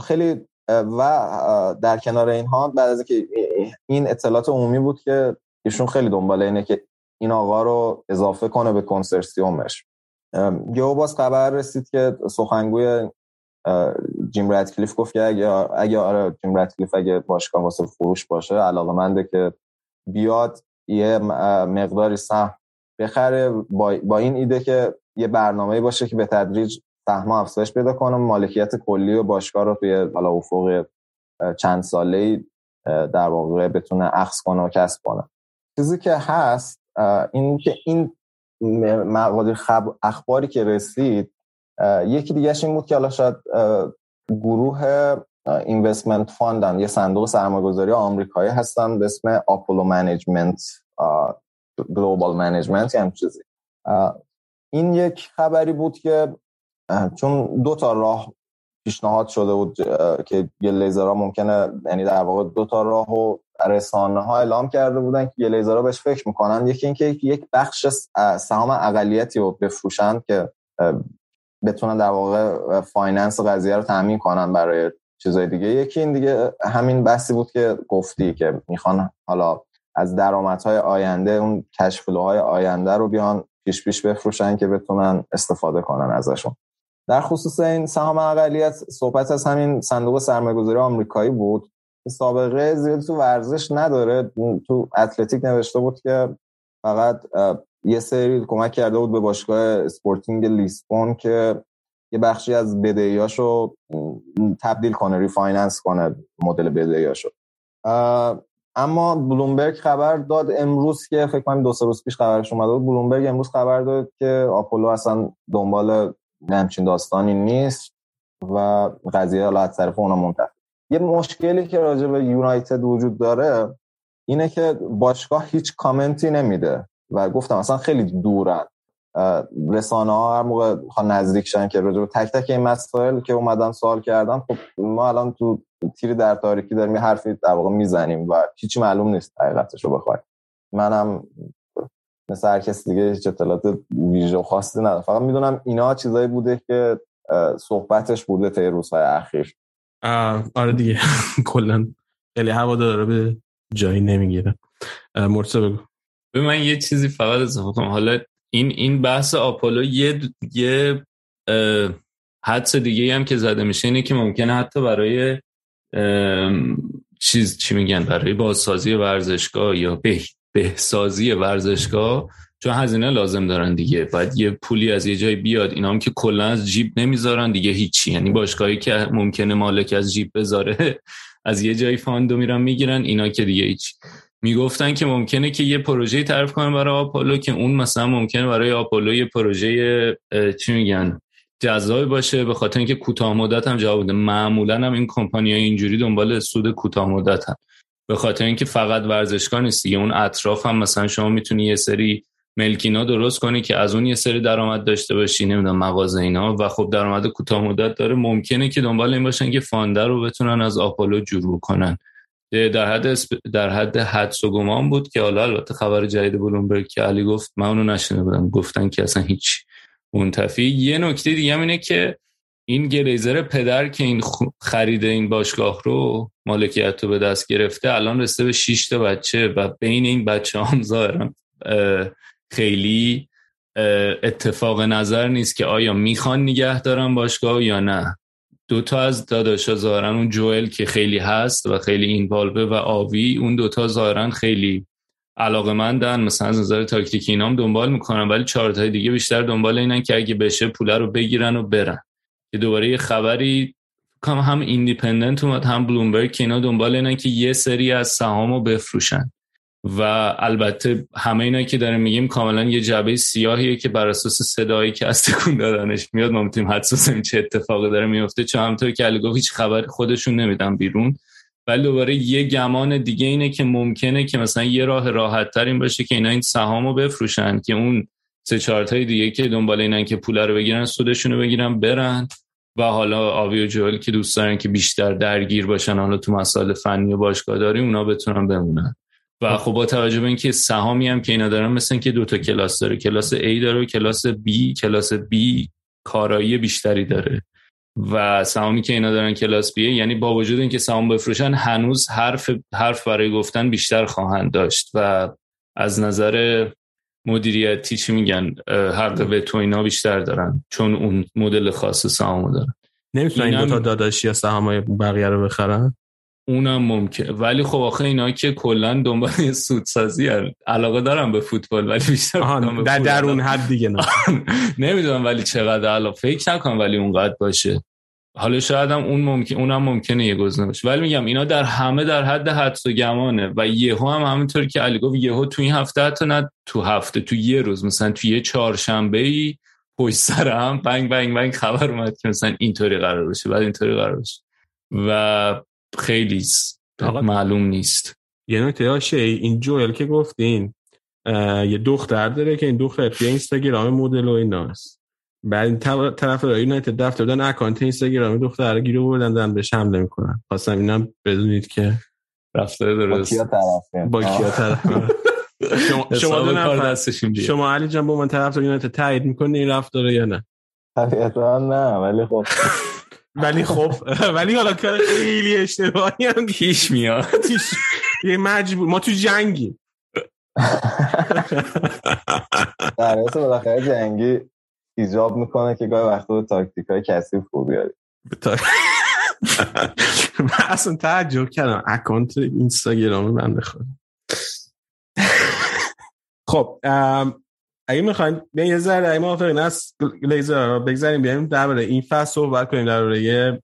خیلی و در کنار اینها بعد از اینکه این اطلاعات عمومی بود که ایشون خیلی دنبال اینه که این آقا رو اضافه کنه به کنسرسیومش. یهو باز خبر رسید که سخنگوی جیم راتکلیف گفت که اگه اگه آره جیم راتکلیف اگه باشگاه واسه فروش باشه علاقه که بیاد یه مقداری سهم بخره با, با این ایده که یه برنامه باشه که به تدریج سهم افزایش پیدا کنه مالکیت کلی و باشگاه رو توی حالا افق چند ساله در واقع بتونه اخذ کنه و کسب کنه. چیزی که هست این که این مقادیر خب اخباری که رسید یکی دیگهش این بود که حالا شاید گروه investment fund ن یه صندوق سرمایه‌گذاری آمریکایی هستن به اسم آپولو management global management یعنی چیزی. این یک خبری بود که چون دو تا راه پیشنهاد شده بود که گلیزرها ممکنه یعنی در واقع دو تا راه و رسانه ها اعلام کرده بودن که گلیزرها بهش فکر می‌کنن. یکی اینکه یک بخش سهام اقلیتی رو بفروشن که بتونن در واقع finance قضیه رو تامین کنن برای چیزای دیگه. یکی این دیگه همین بحثی بود که گفتی که می‌خوان حالا از درآمدهای آینده اون cash flow های آینده رو بیان پیش پیش بفروشن که بتونن استفاده کنن ازشون. در خصوص این سهام اقلیت صحبت از همین صندوق سرمایه‌گذاری آمریکایی بود. سابقه زیاد تو ورزش نداره. تو اتلتیک نوشته بود که فقط یه سری کمک کرده بود به باشگاه اسپورتینگ لیسبون که یه بخشی از بدهیاشو تبدیل کنه refinance کنه مدل بدهیاشو. اما بلومبرگ خبر داد امروز که فکر کنم دو سه روز پیش خبرش اومده بود بلومبرگ امروز خبر داد که آپولو اصلا دنبال همچین داستانی نیست و قضیه حالا از طرف اونا منتفی. یه مشکلی که راجع به یونایتد وجود داره اینه که باشگاه هیچ کامنتی نمیده و گفتم اصلا خیلی دورن رسانه ها هر موقع نزدیک شن که راجع به تک تک این مسائل که اومدن سوال کردن خب ما الان تو تیری در تاریکی داریم یه حرفی در واقع می‌زنیم و هیچی معلوم نیست حقیقتش رو بخوای منم مثل هر کسی دیگه هیچ اطلاعات ویژه خاصی ندارم فقط می‌دونم اینا چیزایی بوده که صحبتش بوده تا روزهای اخیر. آره دیگه. [laughs] کلا خیلی هوا داره به جایی نمی‌گیره. مرتضی بگو. به من یه چیزی فقط اضافه کنم. حالا این این بحث آپولو یه یه حدس دیگه هم که زده میشه اینه که ممکنه حتی برای چیز چی میگن؟ برای بازسازی ورزشگاه یا به بهسازی ورزشگاه چون هزینه لازم دارن دیگه. بعد یه پولی از یه جای بیاد اینا هم که کلا از جیب نمی‌ذارن دیگه هیچی. یعنی باشگاهی که ممکنه مالک از جیب بذاره از یه جای fund و میرن می‌گیرن اینا که دیگه هیچ. می‌گفتن که ممکنه که یه پروژه تعریف کنن برای آپولو که اون مثلا ممکنه برای آپولو یه پروژه چی میگن جذاب باشه. به خاطر اینکه کوتاه مدت هم جواب بده معمولا هم این کمپانی های اینجوری دنبال سود کوتاه مدت به خاطر اینکه فقط ورزشگاه نیست دیگه. اون اطراف هم مثلا شما می‌تونی یه سری ملک اینا درست کنی که از اون یه سری درآمد داشته باشی نمی‌دونم مغازه اینا. و خب درآمد کوتاه مدت داره. ممکنه که دنبال این باشن که fund رو بتونن از آپولو جور کنن. در حد در حد حدس و گمان بود که حالا البته خبر جدید بلومبرگ که علی گفت من اونو نشنیده بودم. گفتن که اصلا هیچ منتفی. یه نکته دیگه اینه که این گلیزر پدر که این خرید این باشگاه رو مالکیت رو به دست گرفته الان رسته به 6 تا بچه و بین این بچه هم ظاهرا خیلی اتفاق نظر نیست که آیا می‌خوان نگه دارن باشگاه یا نه. دوتا از داداشا ظاهرا اون جوئل که خیلی هست و خیلی involve ه و آوی اون دوتا ظاهرا خیلی علاقه مندن مثلا از نظر تاکتیکی اینام دنبال می‌کنن ولی چهار دیگه بیشتر دنبال اینن که اگه بشه پوله رو بگیرن و برن. که دوباره یه خبری کام هم ایندیپندنت اومد هم بلومبرگ که اینا دنبال اینن که یه سری از سهام رو بفروشن. و البته همه اینا که داریم میگیم کاملا یه جعبه سیاهیه که بر اساس صدایی که از تکون دادنش میاد ما می‌تونیم حدس چه اتفاقی داره میفته. چون همونطور که علی هیچ خبر خودشون نمیدن بیرون. ولی دوباره یه گمان دیگه اینه که ممکنه که مثلا یه راه راحت تر این باشه که اینا این سهامو بفروشن که اون سه چهار دیگه که دنبال اینن که پول رو بگیرن سودشون رو بگیرن برن. و حالا آوی و جوال که دوست دارن که بیشتر درگیر باشن حالا تو مسائل فنی و باشگاه داری اونا بتونن بمونن. و خب. با توجه به اینکه سهامی هم که اینا دارن مثل که دو تا کلاس داره. کلاس A داره و کلاس B. کلاس B کارایی بیشتری داره. و سهامی که اینا دارن کلاس بیه یعنی با وجود اینکه سهام بفروشن هنوز حرف حرف برای گفتن بیشتر خواهند داشت. و از نظر مدیریتی چی میگن؟ حق به تو اینا بیشتر دارن چون اون مدل خاص سهامو دارن. نمی‌تونن این دو تا داداشی یا سهامای بقیه رو بخرن؟ اونم ممکن ولی خب آخه اینا که کلا دنبال سودسازی هن. علاقه دارم به فوتبال ولی بیشتر در درون حد دیگه نه. [laughs] نمی‌دونم ولی چقدر علاقه فکر نکنم ولی اونقدر باشه. حالا شاید هم اون ممکن اونم ممکنه یه گزینه باشه. ولی میگم اینا در همه در حد حدس و گمانه و یهو هم همینطور که علی گفت یهو تو این هفته حتی نه تو هفته تو یه روز مثلا تو یه چهارشنبه ای پشت سر هم بنگ بنگ بنگ خبر اومد که مثلا اینطوری قرار بشه بعد اینطوری قرار بشه و خیلی معلوم نیست. یه نکته هاشه این جویل که گفتین یه دختر داره که این دختر توی اینستاگرام مدل و ایناست بعد طرف یونایتد دفتر دادن اکانت اینستاگرام دختر گیرو بردن دارن بهش حمله می‌کنن. خواستم اینم بدونید که رفتار درست. با کیا طرف [laughs] شما شما, شما علی جان با من طرف یونایتد تایید می‌کنه این رفتار یا نه؟ طبیعتا نه ولی خب. [laughs] ولی خب ولی حالا کار خیلی اشتباهی هم پیش میاد. یه مجبور ما تو جنگی در [laughs] بالاخره جنگی ایجاب می‌کنه که گاهی وقتا تاکتیک های کسی خوب بیاری. من اصلا تعجب کردم. اکانت اینستاگرام من بخونم خب اگه می‌خواین به یه ذره اگه موافقین از لیزر رو بگذاریم بیایم درباره این فصل صحبت کنیم درباره یه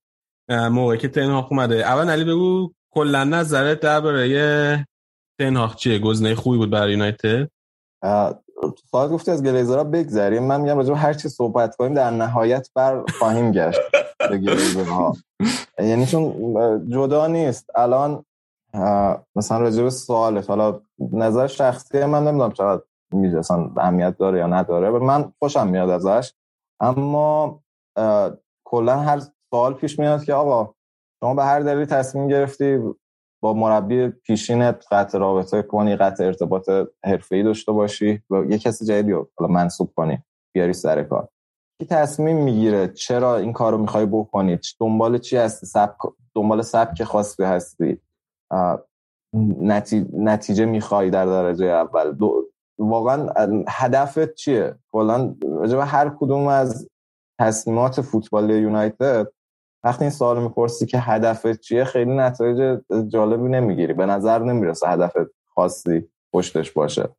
موقعی که تنهاخ اومده. اول علی بگو کلا نظرت درباره تنهاخ چیه؟ گزینه خوبی بود برای یونایتد؟ فقط گفتی از گلیزرها بگذریم. من میگم راجع هر چی صحبت کنیم در نهایت بر خواهیم گشت به گلیزرها یعنی چون جدا نیست. الان مثلا راجع به سوالت حالا نظر شخصی من نمی‌دونم چقدر میشه اصلا اهمیت داره یا نداره من خوشم میاد ازش. اما کلا هر سوال پیش میاد که آقا شما به هر دلیل تصمیم گرفتی با مربی پیشینت قطع رابطه کنی قطع ارتباط حرفه‌ای داشته باشی و یه کسی جدیدی حالا منصوب کنی بیاری سر کار. کی تصمیم می‌گیره چرا این کارو می‌خوای بکنی؟ دنبال چی هستی؟ سبک دنبال سبک خاصی هستی؟ نتیجه می‌خوای در درجه اول؟ دو... واقعا هدفت چیه؟ کلا هر کدوم از تصمیمات فوتبال یونایتد وقتی این سوال می‌پرسی که هدفت چیه خیلی نتایج جالبی نمی‌گیری. به نظر نمی‌رسه هدفت خاصی پشتش باشه.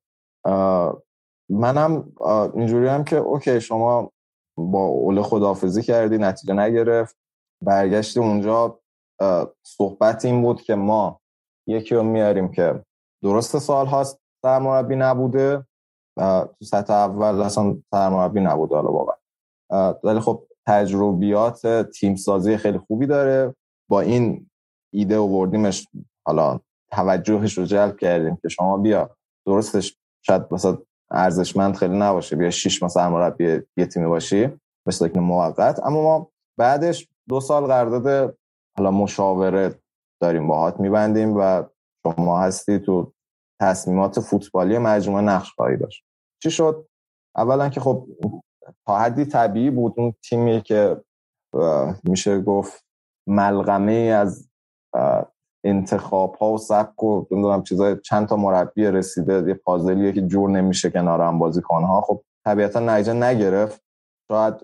منم اینجوری هم که اوکی شما با اول خدافزی کردی نتیجه نگرفت. برگشتی اونجا صحبت این بود که ما یکی رو میاریم که درست سال هاست سرمربی نبوده. تو سطح اول اصلا سرمربی نبوده حالا واقعا. ولی خب تجربیات تیم سازی خیلی خوبی داره. با این ایده وردیمش حالا توجهش رو جلب کردیم که شما بیا. درستش شاید مثلا ارزشمند خیلی نباشه بیا شش ماه سرمربی یه تیمی باشی مثل یک موقت. اما ما بعدش دو سال قرارداد حالا مشاوره داریم باهات میبندیم و شما هستی تو تصمیمات فوتبالی مجموعه نقش خواهی داشت. چی شد؟ اولا که خب تا حدی طبیعی بود اون تیمی که میشه گفت ملغمه از انتخاب ها و سبک و نمی‌دونم چیزای چند تا مربی رسیده یه پازلیه که جور نمیشه کنار هم بازیکن ها خب طبیعتا نتیجه نگرفت. شاید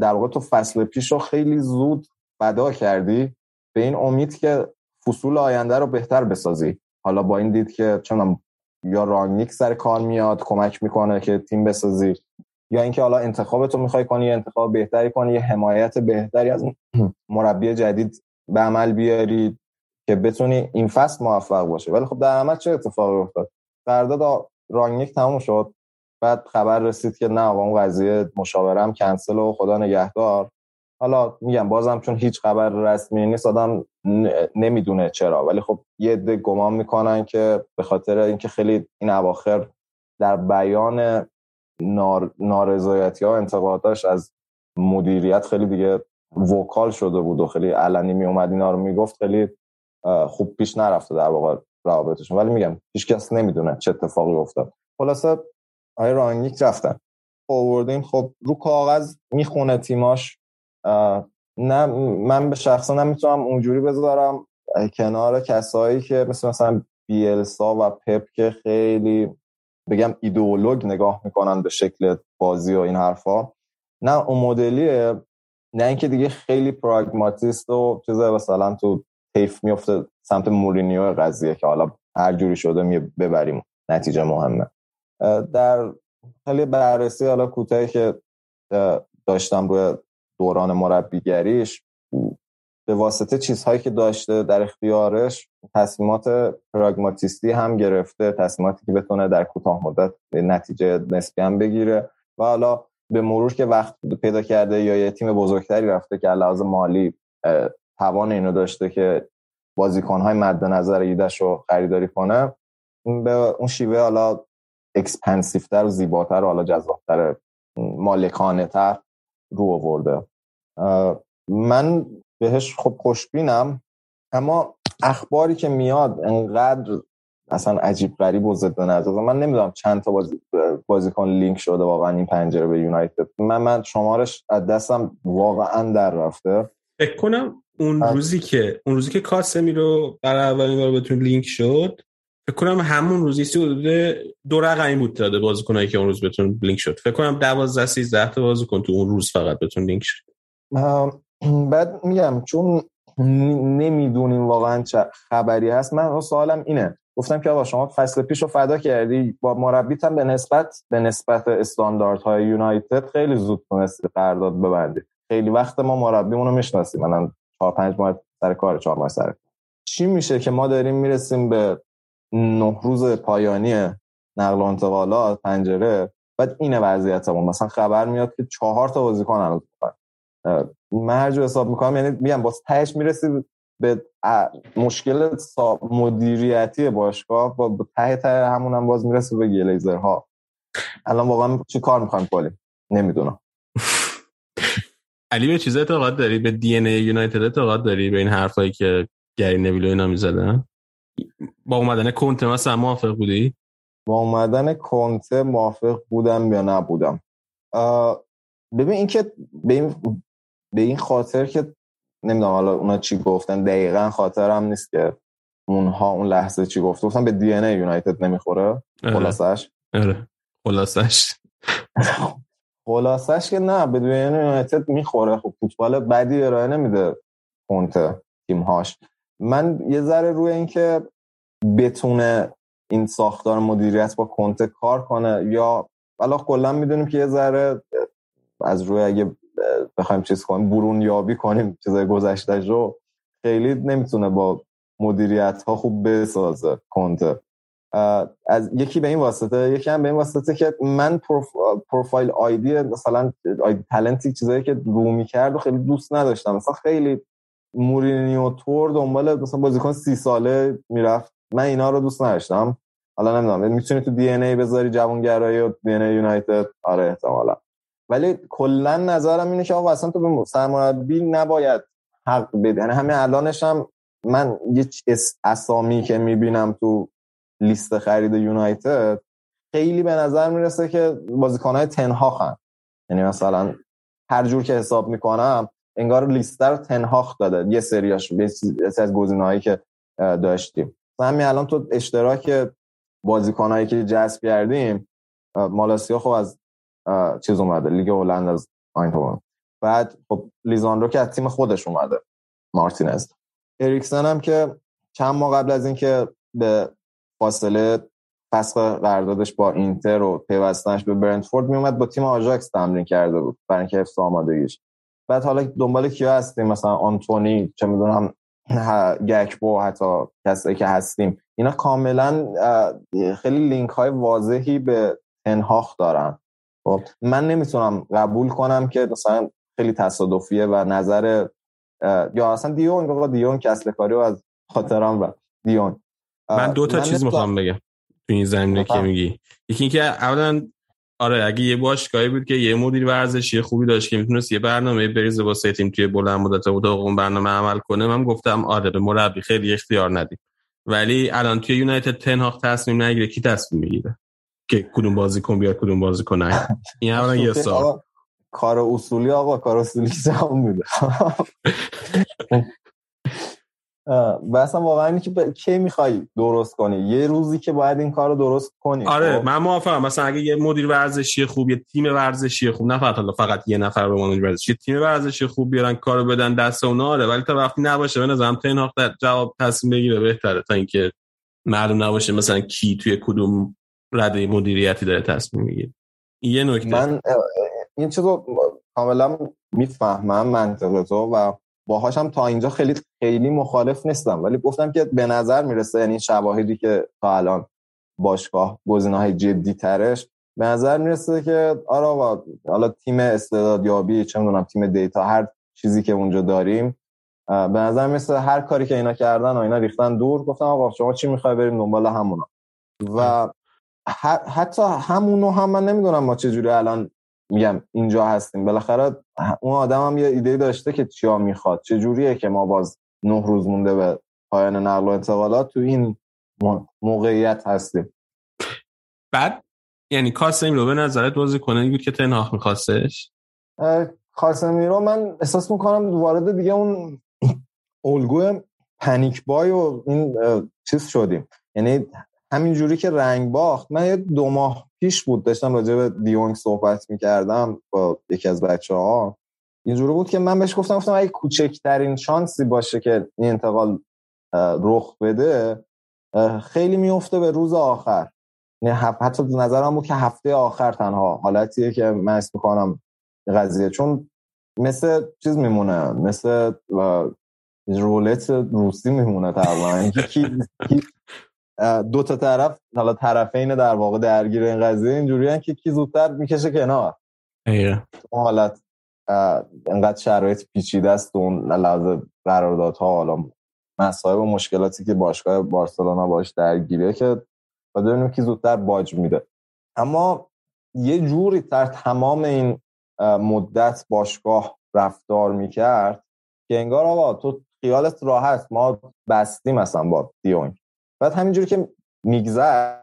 در واقع تو فصل پیش رو خیلی زود فدا کردی به این امید که فصول آینده رو بهتر بسازی. حالا با این دید که چون یا رانگنیک سر کار میاد کمک می‌کنه که تیم بسازی. یا اینکه حالا انتخابتو می‌خوای کنی یا انتخاب بهتری کنی یه حمایت بهتری از [clears throat] مربی جدید به عمل بیاری که بتونی این فصل موفق باشه. ولی خب در عمل چه اتفاقی افتاد؟ قرارداد رانگنیک تموم شد. بعد خبر رسید که نه اون قضیه مشاورم کنسل و خدا نگهدار. حالا میگم بازم چون هیچ خبر رسمی نیست آدم نمی‌دونه چرا. ولی خب یه عده گمان می‌کنن که به خاطر اینکه خیلی این اواخر در بیان نار... نارضایتی ها انتقاداش از مدیریت خیلی دیگه وکال شده بود و خیلی علنی می اومد اینا رو می‌گفت خیلی خوب پیش نرفته در واقع روابطشون. ولی میگم هیچ کس نمی‌دونه چه اتفاقی افتاد. خلاصه آقای رانگیک رفتن. آوردیم. خب رو کاغذ می‌خونه تیماش. نه من به شخصا نمی‌تونم اونجوری بذارم. کنار کسایی که مثل مثلا بیلسا و پپ که خیلی بگم ایدئولوگ نگاه می‌کنن به شکل بازی و این حرفا. نه اون مدلیه نه اینکه دیگه خیلی پراگماتیست و چیزا مثلا تو تیف میفته سمت مورینیو قضیه که حالا هر جوری شده می ببریم نتیجه مهمه. در خیلی بررسی حالا کوتاهی که داشتم روی دوران مربیگریش به واسطه چیزهایی که داشته در اختیارش تصمیمات پراگماتیستی هم گرفته تصمیماتی که بتونه در کوتاه مدت نتیجه نسبی هم بگیره. و حالا به مرور که وقت پیدا کرده یا یه تیم بزرگتری رفته که لحاظ مالی توان اینو داشته که بازیکنهای مد نظر ایدش رو خریداری کنه به اون شیوه حالا expansive تر و زیباتر و حالا جذابتر مالکانه تر رو آورده. من بهش خب خوشبینم. اما اخباری که میاد انقدر اصلا عجیب غریب و ضد نظر من نمی‌دونم چند تا بازی بازیکن لینک شده واقعا این پنجره به یونایتد. من من شمارش از دستم واقعا در رفته. فکر کنم اون روزی که اون روزی که کاسمی رو برای اولین بار بهتون لینک شد فکر کنم همون روزی سی حدود دو رقمی بود داده بازیکنایی که اون روز بهتون لینک شد. فکر کنم 12 13 تا بازیکن تو اون روز فقط بهتون لینک شد. بعد میگم چون نمی‌دونیم واقعا چه خبری هست من سوالم اینه. گفتم که آقا شما فصل پیش رو فدا کردی با مربیت هم به نسبت به نسبت استانداردهای یونایتد خیلی زود تونستی قرارداد ببندی. خیلی وقت ما مربیمون رو می‌شناسیم من 4 5 ماه سر کار 4 ماه سر. چی میشه که ما داریم می‌رسیم به نه روز پایانی نقل و انتقالات پنجره بعد اینه وضعیتمون. مثلا خبر میاد که چهار تا بازیکن من هر جو حساب می‌کنم. یعنی میگم باز تهش می‌رسی به مشکل مدیریتی باشگاه با ته ته همون هم باز می‌رسه به گلیزرها. الان واقعا چی کار می‌خوایم کنیم نمی‌دونم. [laughs] علی به چیز اعتقاد داری؟ به دی ان ای یونایتد اعتقاد داری؟ به این حرفایی که گری نویلو اینا می‌زدن؟ با اومدن کنته مثلا موافق بودی؟ با اومدن کنته موافق بودم یا نبودم؟ ببین اینکه به این به این خاطر که نمی‌دونم حالا اونا چی گفتن دقیقا خاطرم نیست که اونها اون لحظه چی گفت. گفتن به دی ان یونایتد نمی‌خوره؟ آره. خلاصش؟ آره. خلاصش. خلاصش که نه به دی ان یونایتد می‌خوره. خب فوتبال بدی ارائه نمیده کنته تیمهاش. من یه ذره روی اینکه بتونه این ساختار مدیریت با کنته کار کنه یا حالا کلا می‌دونیم که یه ذره از روی اگه بخوایم چیز کنیم برون یابی کنیم چیزای گذشته رو خیلی نمی‌تونه با مدیریت ها خوب بسازه کنته. از یکی به این واسطه یکی هم به این واسطه که من پروفایل آیدی مثلا آیدی تلنتی چیزایی که رو می‌کرد و خیلی دوست نداشتم. مثلا خیلی مورینیو تور دنبال مثلا بازیکن سی ساله می‌رفت. من اینا رو دوست نداشتم. حالا نمی‌دونم می‌تونی تو دی ان ای بذاری جوانگرایی و دی ان ای یونایتد؟ آره احتمالاً. ولی کلا نظرم اینه که آقا اصلا تو به سرمربی نباید حق بده. یعنی همین الانش هم من یه اسامی که می‌بینم تو لیست خرید یونایتد خیلی به نظر می‌رسه که بازیکنهای تنهاخن. یعنی مثلا هر جور که حساب می‌کنم انگار لیست رو تنهاخ داده. یه سریاش یه از گزینه‌هایی که داشتیم. همین الان تو اشتراک بازیکنایی که جذب کردیم مالاسیا خب از چیز اومده لیگ هلند از آینتوان بعد خب لیزاندرو که از تیم خودش اومده مارتینز. اریکسن هم که چند ماه قبل از اینکه به فاصله فسخ قراردادش با اینتر و پیوستنش به برنتفورد میومد با تیم آژاکس تمرین کرده بود برای اینکه حفظ آمادگیش. بعد حالا دنبال کیا هستیم؟ مثلا آنتونی چه می‌دونم گکبو حتی کسایی که هستیم. اینا کاملا خیلی لینک های واضحی به تنهاخ دارن. خب من نمی‌تونم قبول کنم که مثلا خیلی تصادفیه و نظر یا اصلا دیون بابا دیون که اصل کاری از خاطرم و دیون. من دو تا چیز می‌خوام بگم تو این زمینه که میگی. یکی اینکه اولا آره اگه یه باشگاهی بود که یه مدیر ورزشی خوبی داشت که می‌تونست یه برنامه بریزه واسه تیم توی بلند مدت و اون برنامه عمل کنه من گفتم آره به مربی خیلی اختیار ندیم. ولی الان توی یونایتد تنهاق تصمیم نگیره کی تصمیم می‌گیره؟ که کدوم بازیکن بیاد کدوم بازیکن نه. این اولا یه [laughs] سال. کار اصولی آقا کار اصولی که همون بوده [laughs] بسا واقعا اینه که ب... کی می‌خوای درست کنی؟ یه روزی که باید این کار رو درست کنی آره خب؟ من موافقم. مثلا اگه یه مدیر ورزشی خوب یه تیم ورزشی خوب نه فقط فقط یه نفر به مدیر ورزشی یه تیم ورزشی خوب بیارن کارو بدن دست اونا آره. ولی تا وقتی نباشه به نظرم تنهاق جواب تصمیم بگیره بهتره تا اینکه معلوم نباشه مثلا کی توی کدوم رده مدیریتی داره تصمیم می‌گیره. یه نکته من این چیزو کاملا می‌فهمم منطق تو و باهاش هم تا اینجا خیلی خیلی مخالف نیستم. ولی گفتم که به نظر می‌رسه یعنی شواهدی که تا الان باشگاه های جدی ترش به نظر می‌رسه که آره حالا تیم استعدادیابی چه می‌دونم تیم دیتا هر چیزی که اونجا داریم به نظر می‌رسه هر کاری که اینا کردن و اینا ریختن دور گفتم آقا شما چی می‌خوای بریم دنبال همونا؟ و حتی همونو هم من نمی‌دونم ما چجوری الان میگم اینجا هستیم. بالاخره اون آدم هم یه ایده داشته که چیا می‌خواد. چجوریه که ما باز نه روز مونده به پایان نقل و انتقالات تو این موقعیت هستیم. بعد یعنی کاسمیرو به نظرت بازی کنه بود که تنهاخ میخواستش؟ کاسمیرو من احساس می‌کنم وارد دیگه اون الگوی پنیک بای و این چیز شدیم. یعنی همین جوری که رنگ باخت من یه دو ماه پیش بود داشتم راجع به دیونگ صحبت می‌کردم با یکی از بچه ها اینجوری بود که من بهش گفتم گفتم اگه کوچکترین شانسی باشه که این انتقال رخ بده خیلی میفته به روز آخر. یعنی حتی نظرم بود که هفته آخر تنها حالتیه که من اسم می‌کنم قضیه. چون مثل چیز میمونه مثل رولت روسی میمونه تقریبا. [laughs] دو تا طرف حالا طرفین در واقع درگیر این قضیه اینجوری که کی زودتر می‌کشه کنار. ایه حالت انقدر شرایط پیچیده است اون لحاظ قراردادها حالا مسائل و مشکلاتی که باشگاه بارسلونا باش درگیره که باید ببینیم کی زودتر باج میده. اما یه جوری در تمام این مدت باشگاه رفتار می‌کرد که انگار آقا تو خیالت راحت ما بستیم مثلا با دیونگ. بعد همینجوری که میگذر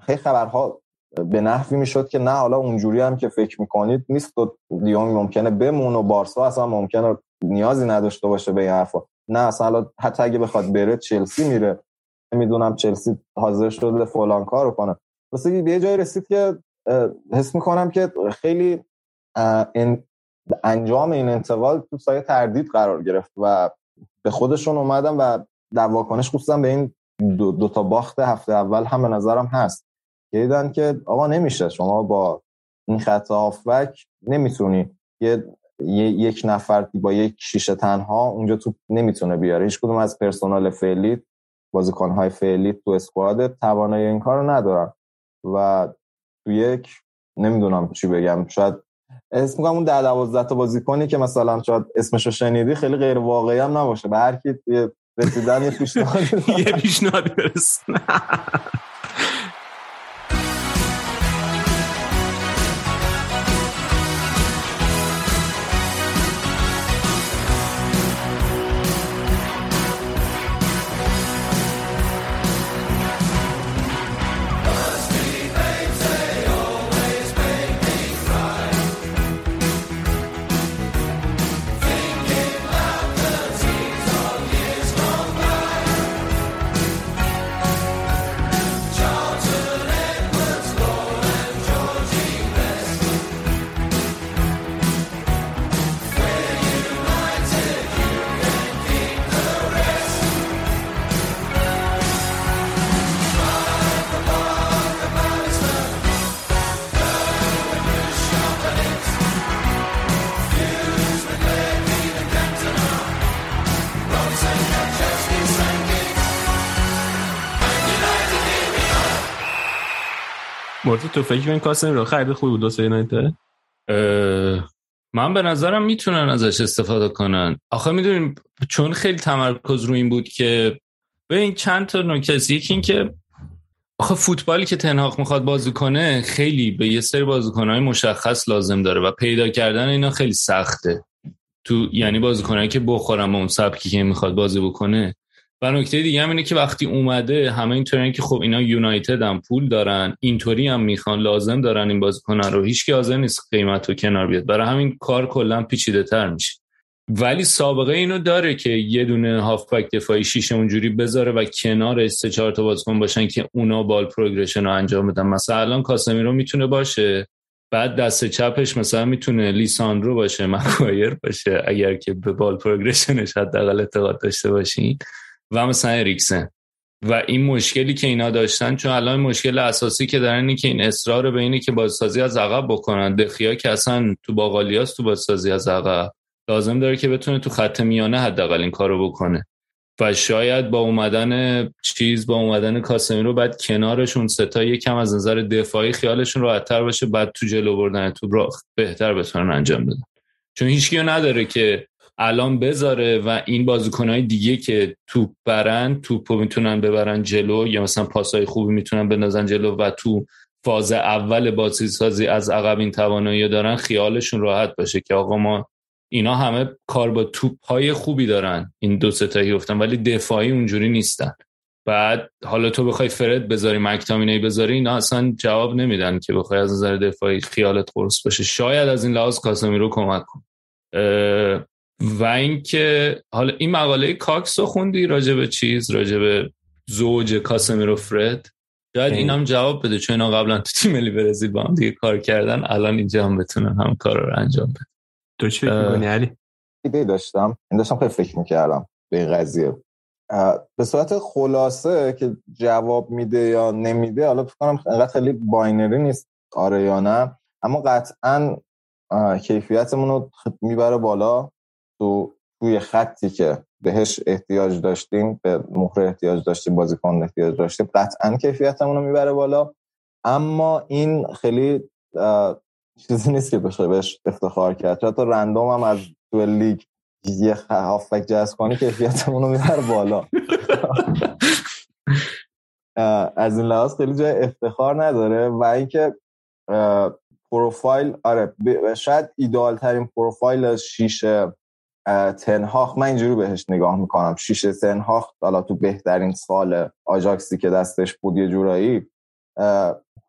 خیلی خبرها به نحوی می‌شد که نه حالا اونجوری هم که فکر می‌کنید نیست و دیونگ ممکنه بمون و بارسا اصلا ممکنه نیازی نداشته باشه به این حرفا. نه اصلا حتی اگه بخواد بره چلسی میره. نمی‌دونم چلسی حاضر شده فلان کارو کنه. واسه به یه جایی رسید که حس می‌کنم که خیلی انجام این انتقال تو سایه تردید قرار گرفت و به خودشون اومدم و در واکنش خصوصا به این دو, دو تا باخت هفته اول هم به نظرم هست. که دیدن که آقا نمیشه. شما با این خط آفک نمی‌تونی یه یک نفر با یک شیشه تنها اونجا تو نمی‌تونه بیاره. هیچ کدوم از پرسنل فعلی بازیکنهای فعلی تو اسکواد توانایی این کارو ندارن. و تو یک نمی‌دونم چی بگم. شاید اسم میگم اون ده دوازده تا بازیکنی که مثلا شاید اسمشو شنیدی خیلی غیر واقعی هم نباشه. به هر کی رسیدن یه پیشنهاد [laughs] یه پیشنهاد برسن مرتی تو فکر این کاسمی رو خرید خوب بود دوست یونایتد؟ من به نظرم می‌تونن ازش استفاده کنن. آخه می‌دونیم چون خیلی تمرکز رو این بود که به چند تا نکته یکی این که آخه فوتبالی که تنهاق می‌خواد بازی کنه خیلی به یه سری بازیکنهای مشخص لازم داره و پیدا کردن اینا خیلی سخته. تو یعنی بازیکنایی که بخورم اون سبکی که می‌خواد بازی بکنه و نکته دیگه هم اینه که وقتی اومده همه اینطوری که خب اینا یونایتد هم پول دارن اینطوری هم می‌خوان لازم دارن این بازیکنان رو. هیچ حاضر نیست قیمت رو کنار بیاد. برای همین کار کلا پیچیده تر میشه. ولی سابقه اینو داره که یه دونه هافبک دفاعی شیشه اونجوری بذاره و کنار سه چهار تا بازیکن باشن که اونا بال پروگرشن رو انجام بدن. مثلا الان کاسمیرو می‌تونه باشه بعد دست چپش مثلا می‌تونه لیساندرو باشه [laughs] مکوایر باشه. اگر که به بال پروگرشنش حداقل اعتقاد داشته باشین. و مثلا اریکسن. و این مشکلی که اینا داشتن چون الان مشکل اساسی که دارن اینه که این اصرار به اینه که بازسازی از عقب بکنن. دخیا که اصلا تو باقالیاس تو بازسازی از عقب. لازم داره که بتونه تو خط میانه حداقل این کارو بکنه. و شاید با اومدن چیز با اومدن رو بعد کنارشون ستا یکم از نظر دفاعی خیالشون راحتتر باشه بعد تو جلو بردن تو بهتر بتونن انجام بدن. چون هیچکی نداره که الان بذاره و این بازیکنهای دیگه که توپ برن توپ می‌تونن ببرن جلو یا مثلا پاسای خوبی می‌تونن بندازن جلو و تو فاز اول بازی سازی از عقب این توانایی دارن خیالشون راحت باشه که آقا ما اینا همه کار با توپ های خوبی دارن این دو ستایی گفتن ولی دفاعی اونجوری نیستن. بعد حالا تو بخوای فرد بذاری مکتامینه بذاری اینا اصلا جواب نمیدن که بخوای از نظر دفاعی خیالت قرص باشه. شاید از این لحاظ کاسمی رو کمک کن و اینکه حالا این مقاله کاکس رو خوندی راجع به چیز؟ راجع به زوج کاسمیرو فرد؟ شاید این هم جواب بده چون اینا قبلا تو تیم ملی برزیل با هم دیگه کار کردن الان اینجا هم بتونن هم کار رو انجام بده تو چی فکر می‌کنی علی؟ ایده داشتم. این داشتم خیلی فکر می‌کردم به این قضیه. به صورت خلاصه که جواب میده یا نمیده حالا فکر کنم انقدر خیلی باینری نیست آره یا نه. اما قطعا کیفیتمون رو می‌بره بالا. تو توی خطی که بهش احتیاج داشتیم به مهره احتیاج داشتیم بازیکن احتیاج داشتیم قطعا کیفیتمون رو می‌بره بالا. اما این خیلی چیزی نیست که بشه بهش افتخار کرد. حتی رندوم هم از تو لیگ یه هافبک جذب کنی کیفیتمون رو می‌بره بالا. [laughs] از این لحاظ خیلی جای افتخار نداره و اینکه پروفایل آره شاید ایدال ترین پروفایل از شیش تنهاخ من اینجوری بهش نگاه می‌کنم. شیش تنهاخ حالا تو بهترین سال آجاکسی که دستش بود یه جورایی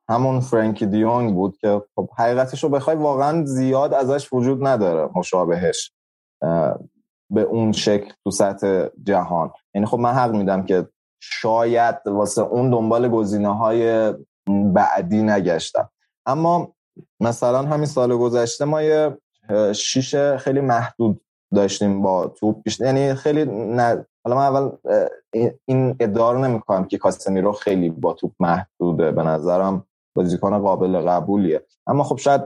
همون فرانکی دیونگ بود که خب حقیقتش رو بخوای واقعا زیاد ازش وجود نداره مشابهش به اون شکل تو سطح جهان. یعنی خب من حق میدم که شاید واسه اون دنبال گزینه های بعدی نگشتم. اما مثلا همین سال گذشته ما یه شیش خیلی محدود داشتیم با توپ یعنی خیلی نه حالا من اول این ادعا رو نمی‌کنم که رو خیلی با توپ محدوده. به نظرم بازیکن قابل قبولیه. اما خب شاید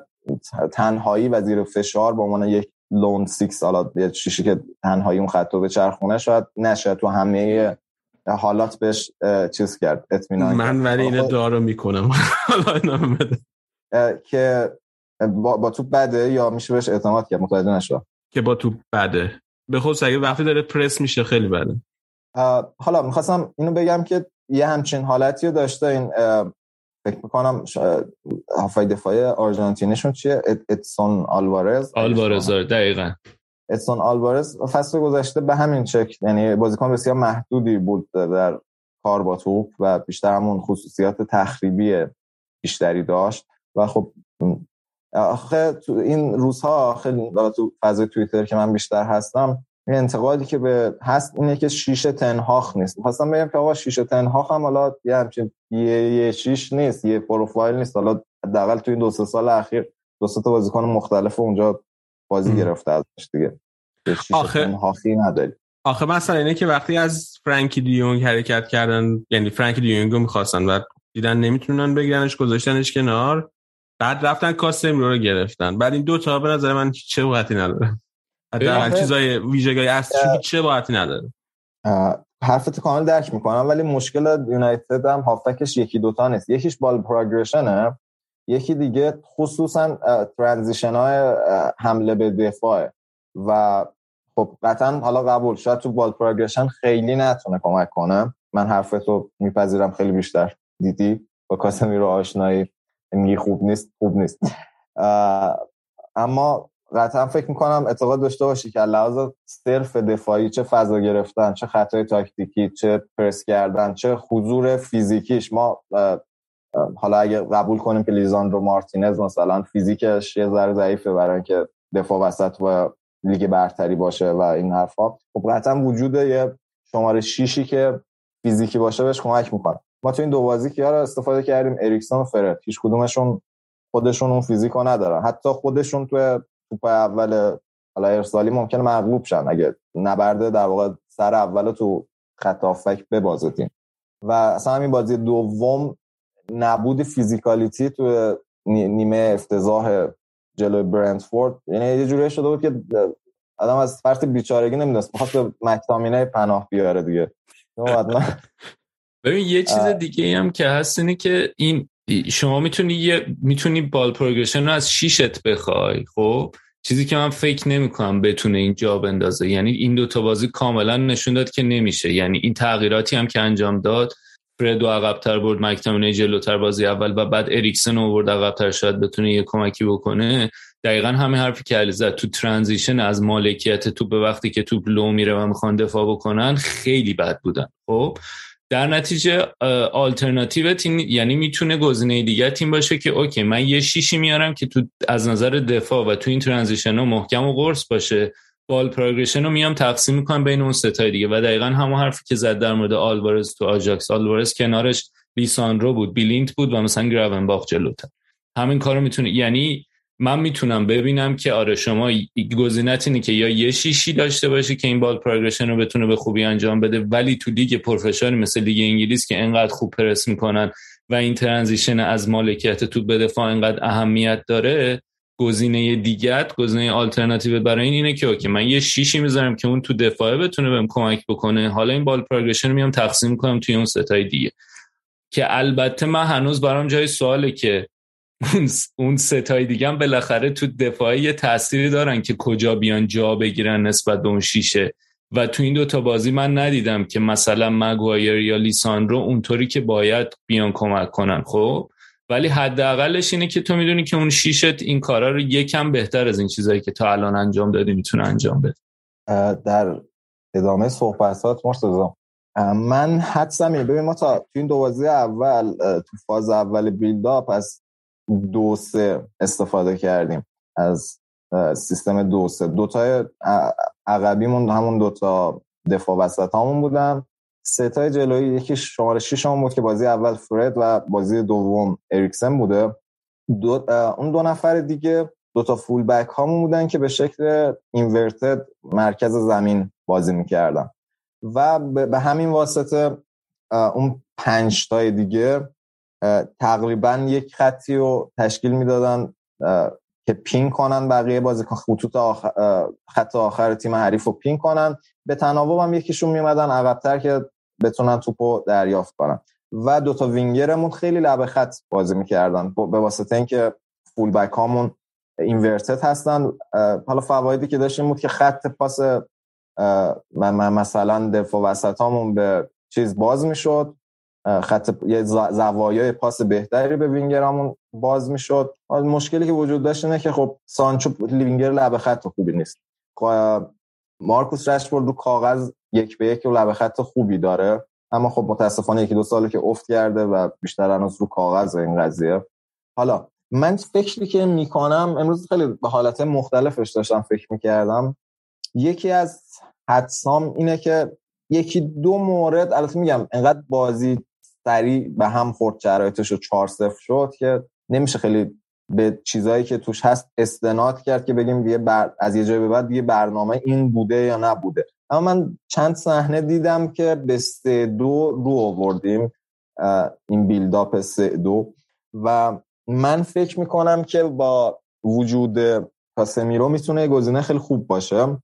تنهایی و زیر فشار با عنوان یک لون سیکس حالا یه شیشی که تنهایی اون خط به چرخونه شاید نشه. تو همه حالات بهش چیز کرد اطمینان من ولی اینو دارو می‌کنم. حالا که با, با توپ بده یا میشه بهش اعتماد کرد؟ متوجه نشد که با توپ بده. به خود اگه وقتی داره پرس میشه خیلی بده. حالا می‌خواستم اینو بگم که یه همچین حالتی رو داشته این فکر می‌کنم هافای دفاعی آرژانتینیشون چیه؟ ادسون آلوارز. آلوارز آره، دقیقا. ادسون آلوارز فصل گذشته به همین شکل یعنی بازیکن بسیار محدودی بود در کار با توپ و بیشتر همون خصوصیات تخریبی بیشتری داشت و خب آخه تو این روزها خیلی تو فضای توییتر که من بیشتر هستم این انتقادی که به هست اینه که شیشه تنهاخ نیست. خواستم بگم که آقا شیشه تنهاخ هم حالا یه همچین یه, یه شیش نیست یه پروفایل نیست. حالا حداقل تو این دو سه سال اخیر دو سه تا بازیکن مختلف اونجا بازی گرفته ازش دیگه. آخه تنهاخی نداری آخه مثلا اینه که وقتی از فرانکی دیونگ حرکت کردن یعنی فرانکی دیونگ رو می‌خواستن و دیدن نمی‌تونن بگیرنش گذاشتنش کنار بعد رفتن کاسم رو گرفتن. بعد این دو تا به نظر من چه وقتی نداره. حداقل چیزای ویژگی اصلی چه باعثی نداره. حرفت کامل درک می‌کنم ولی مشکل یونایتد هم هافکش یکی دوتا نیست. یکیش بال پروگرشنه یکی دیگه خصوصا ترانزیشن های حمله به دفاع و خب قطعا حالا قبول شاید تو بال پروگرشن خیلی نتونه کمک کنه. من حرفتو میپذیرم خیلی بیشتر. دیدی؟ با کاسمی رو آشنایی. میگی خوب نیست خوب نیست. اما قطعا فکر می‌کنم اعتقاد داشته باشی که لحاظ صرف دفاعی چه فضا گرفتن چه خطای تاکتیکی چه پرس کردن چه حضور فیزیکیش ما حالا اگه قبول کنیم که لیزاندرو مارتینز مثلا فیزیکش یه ذره ضعیفه برای اینکه دفاع وسط و لیگ برتری باشه و این حرفا. خب قطعا وجود یه شماره شیشی که فیزیکی باشه بهش کمک می‌کنه. ما تو این دو بازی که استفاده کردیم اریکسون و فرد. هیچ کدومشون خودشون اون فیزیکو ندارن. حتی خودشون تو توپ اول حالا ارسالی ممکنه مغلوب شن اگه نبرده در واقع سر اول تو خط هافبک ببازتیم. و اصلا همین بازی دوم نبود physicality تو نیمه افتضاح جلوی برنتفورد. یعنی یه جوری شده بود که آدم از فرط بیچارگی نمی‌دونست. می‌خواست به مکتامینه پناه بیاره دیگه. [laughs] ببین یه چیز دیگه هم که هست اینه که این شما می‌تونی یه می‌تونی بال پروگرشن رو از شیشت بخوای خب؟ چیزی که من فکر نمی کنم بتونه این جا بندازه. یعنی این دوتا بازی کاملا نشون داد که نمیشه. یعنی این تغییراتی هم که انجام داد فردو عقبتر برد مکتامینه جلوتر بازی اول و بعد اریکسن رو برد عقبتر شاید بتونه یه کمکی بکنه. دقیقا همه حرفی که علی تو transition از مالکیت توپ به وقتی که توپ لو میره و می‌خوان دفاع بکنن خیلی بد بودن خب؟ در نتیجه آلترناتیو تیم یعنی می‌تونه گزینه دیگه تیم باشه که OK من یه شیشی میارم که تو از نظر دفاع و تو این transition ها محکم و قرص باشه. ball progression رو میام تقسیم می‌کنم بین اون ستای دیگه و دقیقا همون حرفی که زد در مورد آلوارز تو آژاکس آلوارز کنارش لیساندرو بود بلیند بود و مثلا باخ جلوتر. همین کارو می‌تونه یعنی من می‌تونم ببینم که آره شما گزینت اینه که یا یه شیشی داشته باشه که این ball progression رو بتونه به خوبی انجام بده ولی تو لیگ professional مثل لیگ انگلیس که انقدر خوب پرس می‌کنن و این transition از مالکیت تو به دفاع انقدر اهمیت داره گزینه دیگت گزینه آلترناتیو برای این اینه که OK من یه شیشی می‌ذارم که اون تو دفاعه بتونه بهم کمک بکنه. حالا این ball progression رو میام تقسیم کنم توی اون ستای دیگه. که البته من هنوز برام جای سواله که اون ستای دیگه هم بالاخره تو دفاعی یه دارن که کجا بیان جا بگیرن نسبت به اون شیشه. و تو این دوتا بازی من ندیدم که مثلا مگوایر یا لیساندرو اونطوری که باید بیان کمک کنن خب؟ ولی حداقلش اینه که تو می‌دونی که اون شیشت این کارا رو یکم بهتر از این چیزایی که تا الان انجام دادی می‌تونه انجام بده. در ادامه صحبتات مرتضی من حدسم اینه. ببین ما تا تو این دو بازی اول تو فاز اول بیلداپ از دو سه استفاده کردیم از سیستم دو سه. دوتای عقبیمون همون دوتا دفاع وسط همون بودن ستای جلویی یکی شماره 6 همون بود که بازی اول فرد و بازی دوم اریکسن بوده. دو اون دو نفر دیگه دوتا فول بک هامون بودن که به شکل اینورتد مرکز زمین بازی می‌کردن. و به همین واسطه اون پنج تای دیگه تقریبا یک خطی رو تشکیل می‌دادن که پین کنن بقیه بازیکن خطوط آخر خط آخر تیم حریف رو پین کنن. به تناوب هم یکیشون میمدن عقبتر که بتونن توپو دریافت کنن. و دوتا وینگرمون خیلی لب خط بازی می‌کردن به واسطه اینکه فول بک هامون اینورتد هستن. حالا فوایدی که داشتیم بود که خط پاس مثلا دفاع وسط به چیز باز می‌شد. خط یه زوایای پاس بهتری به وینگرامون باز می‌شد. مشکلی که وجود داشت اینه که خب سانچو وینگر لب خط خوبی نیست. مارکوس رشفورد رو کاغذ یک به یک لب خط خوبی داره. اما خب متاسفانه یکی دو ساله که افت کرده و بیشتر هنوز رو کاغذ این قضیه. حالا من فکری که می‌کنم امروز خیلی به حالت مختلفش داشتم فکر می‌کردم. یکی از حدسام اینه که یکی دو مورد البته میگم انقدر بازی سریع به هم خورد شرایطش رو 4 0 شد که نمیشه خیلی به چیزایی که توش هست استناد کرد که بگیم دیگه بر... از یه جای به بعد دیگه برنامه این بوده یا نبوده. اما من چند صحنه دیدم که به سه دو رو آوردیم این بیلداپ سه دو. و من فکر می‌کنم که با وجود کاسمیرو می‌تونه گزینه خیلی خوب باشه.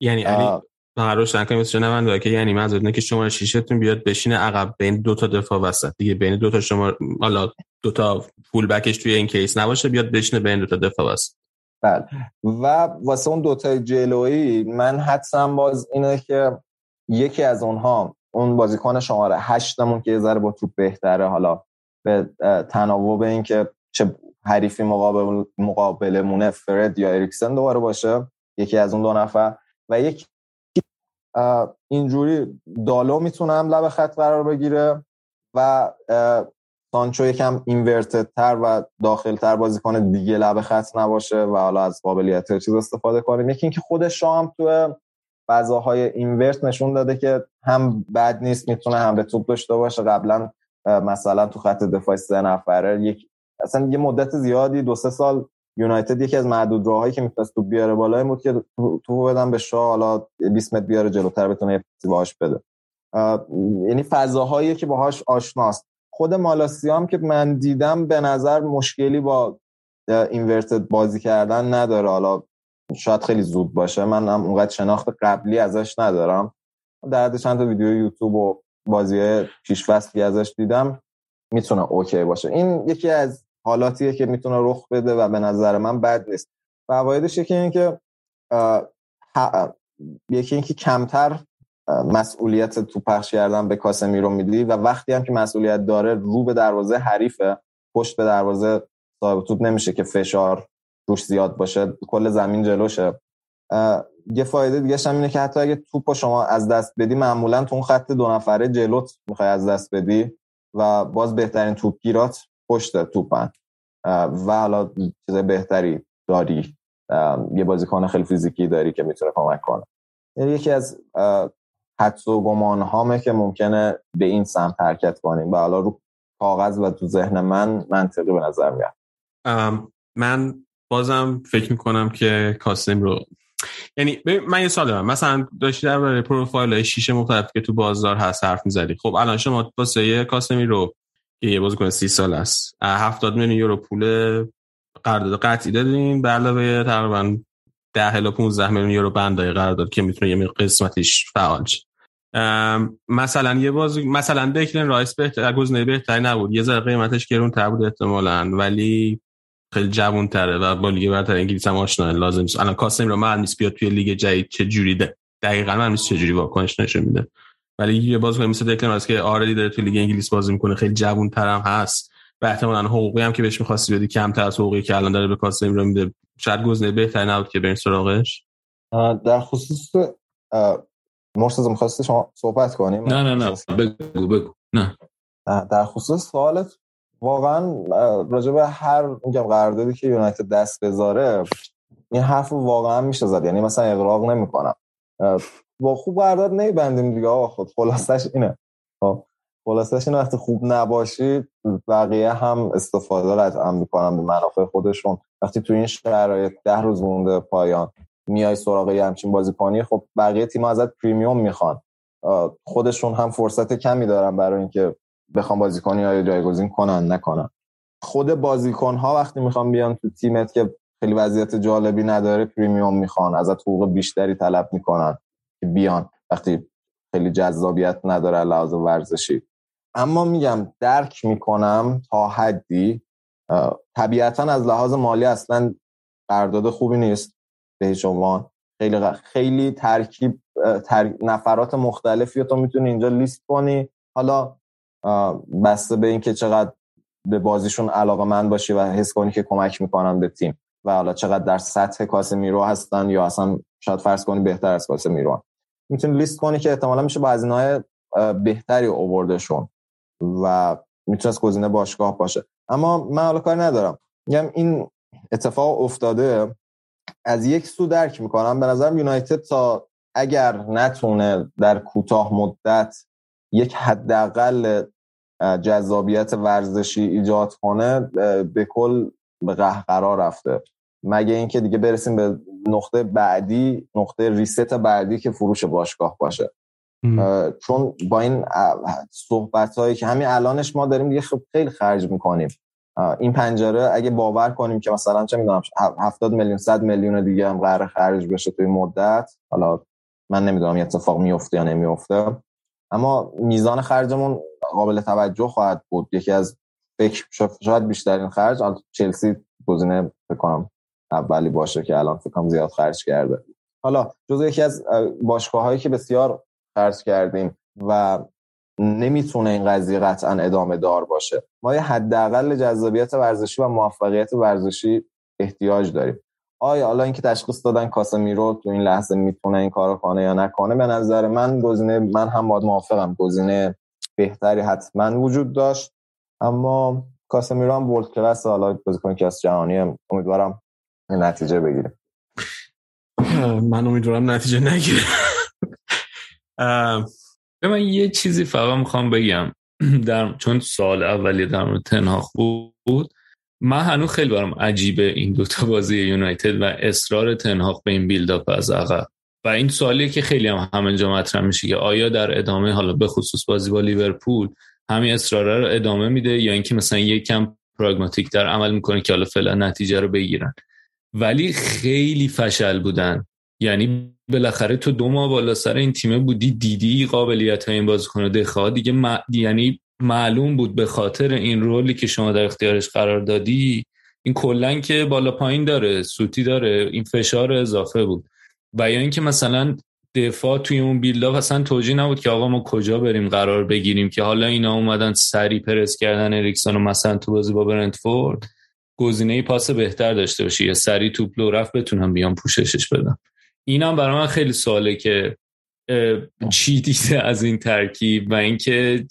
یعنی علی؟ فقط روشن کنیم واسه که یعنی منظور که شما شیشتون بیاد بشینه عقب بین دو تا دفاع وسط. دیگه بین دو تا شما حالا دو تا فول بکش توی این کیس نباشه بیاد بشینه بین دو تا دفاع وسط. بله. و واسه اون دو تا جلویی من حدسم باز اینه که یکی از اونها اون بازیکن شماره هشتمون که یه ذره با توپ بهتره حالا به تناوب این که چه حریفی مقابل مقابلمونه فرد یا اریکسن دوباره باشه یکی از اون دو نفر. و یک اینجوری دالو می‌تونه هم لب خط قرار بگیره و سانچو یکم اینورتد تر و داخل تر بازی کنه دیگه لب خط نباشه و حالا از قابلیت چیز استفاده کنیم. یکی اینکه خودش هم تو فضاهای اینورت نشون داده که هم بد نیست می‌تونه هم به توپ داشته باشه. قبلا مثلا تو خط دفاع سه نفره یک اصلا یه مدت زیادی دو سه سال یونایتد یکی از معدود راهایی که می‌تونست تو بیاره بالای بود که تو بدن به شاه حالا 20 متر بیاره جلوتر بتونه یه باهاش بده. یعنی فضاهایی که باهاش آشناست. خود مالاسیام که من دیدم به نظر مشکلی با اینورتد بازی کردن نداره. حالا شاید خیلی زود باشه. من هم اونقدر شناخت قبلی ازش ندارم. در چند تا ویدیو یوتیوب و بازی پیش ازش دیدم. می‌تونه اوکی باشه. این یکی از حالاتیه که می‌تونه رخ بده و به نظر من بد نیست. فوایدش یکی این که یکی اینکه کمتر مسئولیت تو پخش کردن به کاسمیرو میدی و وقتی هم که مسئولیت داره رو به دروازه حریفه پشت به دروازه صاحب توپ نمیشه که فشار روش زیاد باشه کل زمین جلوشه. یه فایده دیگه هم اینه که حتی اگه توپ شما از دست بدی معمولا تو اون خط دو نفره جلوت می‌خوای از دست بدی و باز بهترین توپگیرات پشت توپن. و حالا چیز بهتری داری. یه بازیکن خیلی فیزیکی داری که می‌تونه کمک کنه. یعنی یکی از حدس و گمان هامه که ممکنه به این سمت حرکت کنیم. و حالا رو کاغذ و تو ذهن من منطقی به نظر میاد. من بازم فکر می‌کنم که کاسم رو یعنی من یه سال دارم. مثلا داشتی در پروفایل شیش مختلف که تو بازار هست حرف می‌زدی. خب الان شما واسه کاسمی رو یه بازیکن سی سال است. 70 میلیون یورو پول قرارداد قطعی دادین به علاوه تقریبا 10 الی 15 میلیون یورو بندای قرارداد که می‌تونه یه قسمتش فعال شه. مثلا یه بازی مثلا دکلن رایس بهتر گزینه بهتری نبود. یه ذره قیمتش گرون تر بود احتمالاً ولی خیلی جوون تره و با لیگ برتر انگلیس هم آشنا لازم نیست. الان کاسمیرو معلوم نیست بیاد توی لیگ جدید چه جوری ده دقیقاً معلوم نیست چه جوری واکنش نشون میده. ولی یه بازیکن مثل دکلن رایس که already داره توی لیگ انگلیس بازی می‌کنه خیلی جوون ترم هست. و احتمالاً حقوقی هم که بهش می‌خواستی بدی کمتر از حقوقی که الان داره به کاسمیرو میده. شاید گزینه بهتری نبود که برین سراغش. در خصوص مرتضی می‌خواستی شما صحبت کنیم؟ نه نه نه. بگو بگو نه. در خصوص سوالت واقعا راجع به هر میگم قراردادی که یونایتد دست بذاره این حرف واقعا میشه زد یعنی مثلا اقراق نمی‌کنم. با خوب قرارداد نمیبندیم دیگه. آقا خود خلاصش اینه. خب خلاصش این وقتی خوب نباشید بقیه هم استفاده رو می‌کنن به منافع خودشون. وقتی تو این شرایط ده روز مونده پایان میای سراغ همچین بازیکنی خب بقیه تیم ازت پریمیوم می‌خوان. خودشون هم فرصت کمی دارن برای اینکه بخوام بازیکنی های جایگزین کنن نکنن. خود بازیکن ها وقتی می‌خوام بیان تو تیمت که خیلی وضعیت جالبی نداره پریمیوم می‌خوان ازت حقوق بیشتری طلب می‌کنن. که بیان. وقتی خیلی جذابیت نداره لحاظ ورزشی. اما میگم درک می‌کنم تا حدی طبیعتا از لحاظ مالی اصلا قرارداد خوبی نیست به هیچ خیلی خیلی ترکیب نفرات مختلفی تو می‌تونی اینجا لیست کنی. حالا بسته به اینکه چقدر به بازیشون علاقه من باشی و حس کنی که کمک می‌کنن به تیم و حالا چقدر در سطح کاسه میرو هستن یا اصلا شاید فرض کنی بهتر از کاسه میرو می‌تونی لیست کنی که احتمالا میشه با های بهتری اووردشون و می‌تونست گزینه باشگاه باشه. اما من حالا کاری ندارم. میگم این اتفاق افتاده. از یک سو درک می‌کنم. به نظرم یونایتد تا اگر نتونه در کوتاه مدت یک حداقل جذابیت ورزشی ایجاد کنه به کل به قهقرا رفته. مگه اینکه دیگه برسیم به نقطه بعدی نقطه ریست بعدی که فروش باشگاه باشه. چون با این صحبت هایی که همین الانش ما داریم دیگه خیلی خرج می‌کنیم. این پنجره اگه باور کنیم که مثلا چه می‌دونم 70 میلیون 100 میلیون دیگه هم قرار خرج بشه توی مدت حالا من نمی‌دونم یه اتفاق میفته یا نمیفته اما میزان خرجمون قابل توجه خواهد بود. یکی از فکر شاید بیشترین خرج چلسی گزینه بکنم اولی باشه که الان فکرم زیاد خرج کرده. حالا جزو یکی از باشگاه هایی که بسیار خرج کردیم و نمی‌تونه این قضیه قطعا ادامه دار باشه. ما یه حداقل جذابیت ورزشی و موفقیت ورزشی احتیاج داریم. آیا حالا اینکه تشخیص دادن کاسمیرو تو این لحظه می‌تونه این کارو کنه یا نکنه؟ به نظر من گزینه من هم باید موافقم. گزینه بهتری حتما وجود داشت. اما کاسمیرو هم ورلد کلاس حالا بازیکن که از جهانی امیدوارم نتیجه بگیره من امیدوارم نتیجه نگیره به من یه چیزی فقط می‌خوام بگم. در چون سال اولی در مورد تنهاخ بود من هنوز خیلی برام عجیبه این دوتا بازی یونایتد و اصرار تنهاق به این بیلداپ از عقب. و این سوالیه که خیلی هم همینجا مطرح میشه که آیا در ادامه حالا به خصوص بازی با لیورپول همین اصرار رو ادامه میده یا اینکه مثلا یک کم پراگماتیک در عمل می‌کنه که حالا فعلا نتیجه رو بگیرن. ولی خیلی فشل بودن. یعنی بالاخره تو دو ماه بالا سر این تیمه بودی دیدی قابلیت های این بازیکن دخواه دیگه یعنی معلوم بود به خاطر این رولی که شما در اختیارش قرار دادی این کلا که بالا پایین داره سوتی داره این فشار اضافه بود. و یا اینکه مثلا دفاع توی اون بیلدا اصلا توجیه نبود که آقا ما کجا بریم قرار بگیریم که حالا اینا اومدن سری پرس کردن اریکسون و مثلا تو بازی با برنتفورد. گزینه پاس بهتر داشته باشی یا سری توپ لو رفت بتونم بیام پوششش بدم. اینم برای من خیلی سواله که چی دیده از این ترکیب و اینکه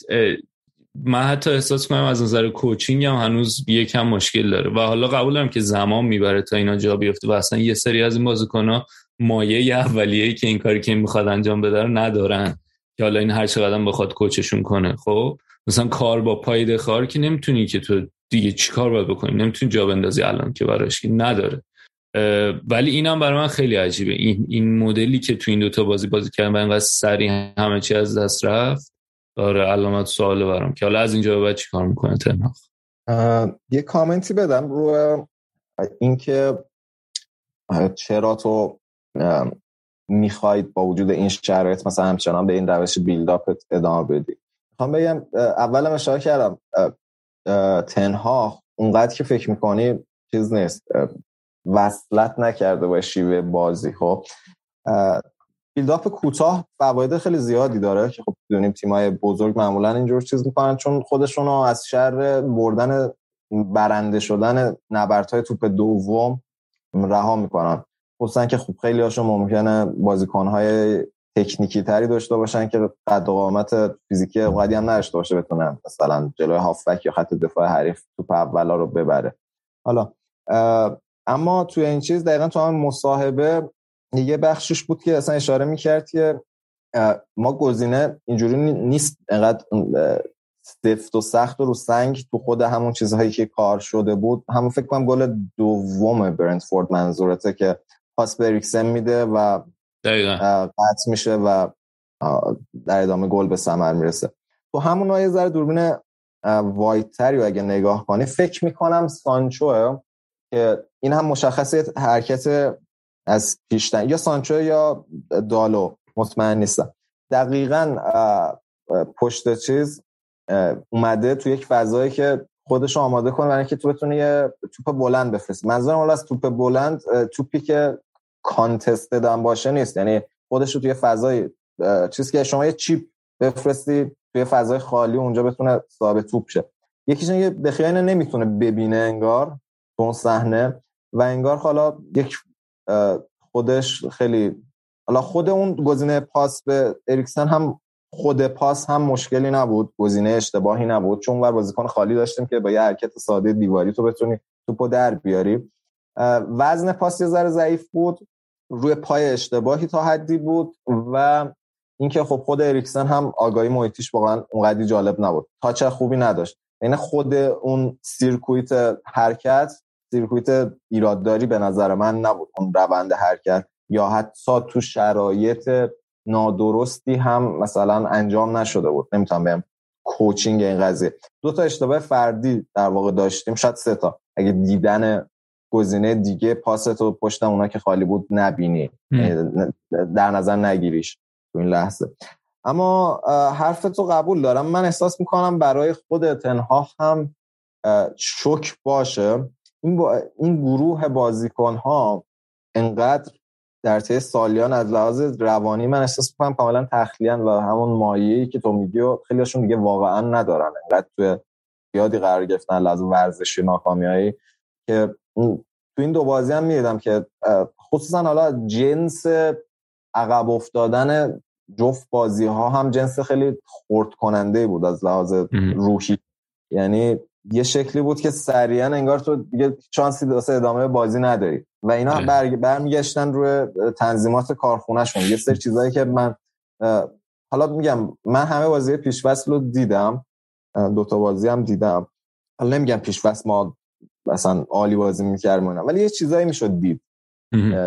من حتی احساس کنم از نظر کوچینگ هم هنوز یکم مشکل داره و حالا قبولم که زمان می‌بره تا اینا جا بیفته و اصلا یه سری از این بازیکن‌ها مایه اولیه‌ای که این کاری که می‌خواد انجام بده رو ندارن که حالا این هر چقدر بخواد کوچشون کنه. خب مثلا کار با پای دخار که نمی‌تونی که تو دیگه چیکار باید بکنی نمی‌تونی جا بندازی الان که براش نداره. ولی اینم برای من خیلی عجیبه. این این مدلی که تو این دوتا بازی بازی کردن و اینقدر سریع همه چی از دست رفت. داره علامت سوال برام که حالا از اینجا به بعد چیکار می‌کنه تنهاخ یه کامنتی بدم رو اینکه چرا تو می‌خواید با وجود این شرایط مثلا همچنان به این روش بیلداپ ادامه بدی؟ می‌خوام بگم اولم اشاره کردم تنها اونقدر که فکر می‌کنی چیز نیست. وصلت نکرده با شیوه بازی خب؟ بیلداپ کوتاه فواید خیلی زیادی داره که خب بدونیم تیمای بزرگ معمولا اینجور چیز می‌کنن چون خودشون از شر بردن برنده شدن نبردهای توپ دوم رها می‌کنن. خصوصا که خوب خیلی هاشون ممکنه بازیکنهای تکنیکی تری داشته باشن که قد و قامت فیزیکی قدی هم نداشته باشه بتونه مثلا جلوی هافبک یا خط دفاع حریف توپ اولا رو ببره. حالا اما توی این چیز دقیقا تو هم مصاحبه یه بخشش بود که اصلا اشاره می‌کرد که ما گزینه اینجوری نیست انقدر سفت و سخت و رو سنگ تو خود همون چیزهایی که کار شده بود. همون فکر کنم گل دوم برنتفورد منظورته که پاس به میده و قطع میشه و در ادامه گل به ثمر می‌رسه. تو همون یه ذره دوربین وایتری و اگه نگاه کنی فکر می‌کنم سانچو که این هم مشخصه حرکت از پیشتن. یا سانچو یا دالو مطمئن نیستم. دقیقا پشت چیز اومده تو یک فضایی که خودش آماده کنه برای اینکه تو بتونی یه توپ بلند بفرستی منظورم حالا از توپ بلند توپی که کانتست دادن باشه نیست. یعنی خودش رو توی فضای چیزی که شما یه چیپ بفرستی توی فضای خالی اونجا بتونه صاحب توپ شه. یکیش اینه به نمی‌تونه ببینه انگار اون صحنه و انگار حالا یک خودش خیلی حالا خود اون گزینه پاس به اریکسن هم خود پاس هم مشکلی نبود گزینه اشتباهی نبود. چون ور بازیکن خالی داشتیم که با یه حرکت ساده دیواری تو بتونی توپو در بیاری. وزن پاس یه ذره ضعیف بود. روی پای اشتباهی تا حدی بود و اینکه خب خود اریکسن هم آگاهی محیطیش واقعا اونقدی جالب نبود. touch خوبی نداشت. یعنی خود اون circuit حرکت circuit ایرادداری به نظر من نبود. اون روند حرکت یا حتی تو شرایط نادرستی هم مثلا انجام نشده بود. نمی‌تونم بهم کوچینگ این قضیه. دو تا اشتباه فردی در واقع داشتیم. شاید سه تا. اگه دیدن گزینه دیگه پاست و پشت اونا که خالی بود نبینی. در نظر نگیریش تو این لحظه. اما حرف تو قبول دارم. من احساس می‌کنم برای خود تنها هم شک باشه. این, با... این گروه بازیکن ها انقدر در طی سالیان از لحاظ روانی من احساس می‌کنم کاملا تخلیان و همون مایه‌ای که تو میگی و خیلیشون دیگه واقعا ندارن. انقدر توی یادی قرار گرفتن لحاظ ورزشی ناکامیایی که تو این دو بازی هم می‌دیدم که خصوصا حالا جنس عقب افتادن جفت بازی ها هم جنس خیلی خورد کننده بود از لحاظ روحی. یعنی یه شکلی بود که سریعا انگار تو دیگه چانسی واسه ادامه بازی نداری. و اینا بر... برمیگشتن روی تنظیمات کارخونهشون. یه سری چیزایی که من حالا میگم من همه بازی پیش رو دیدم دوتا بازی هم دیدم. حالا نمیگم پیش ما مثلا عالی بازی می‌کردم ولی یه چیزایی می‌شد دید.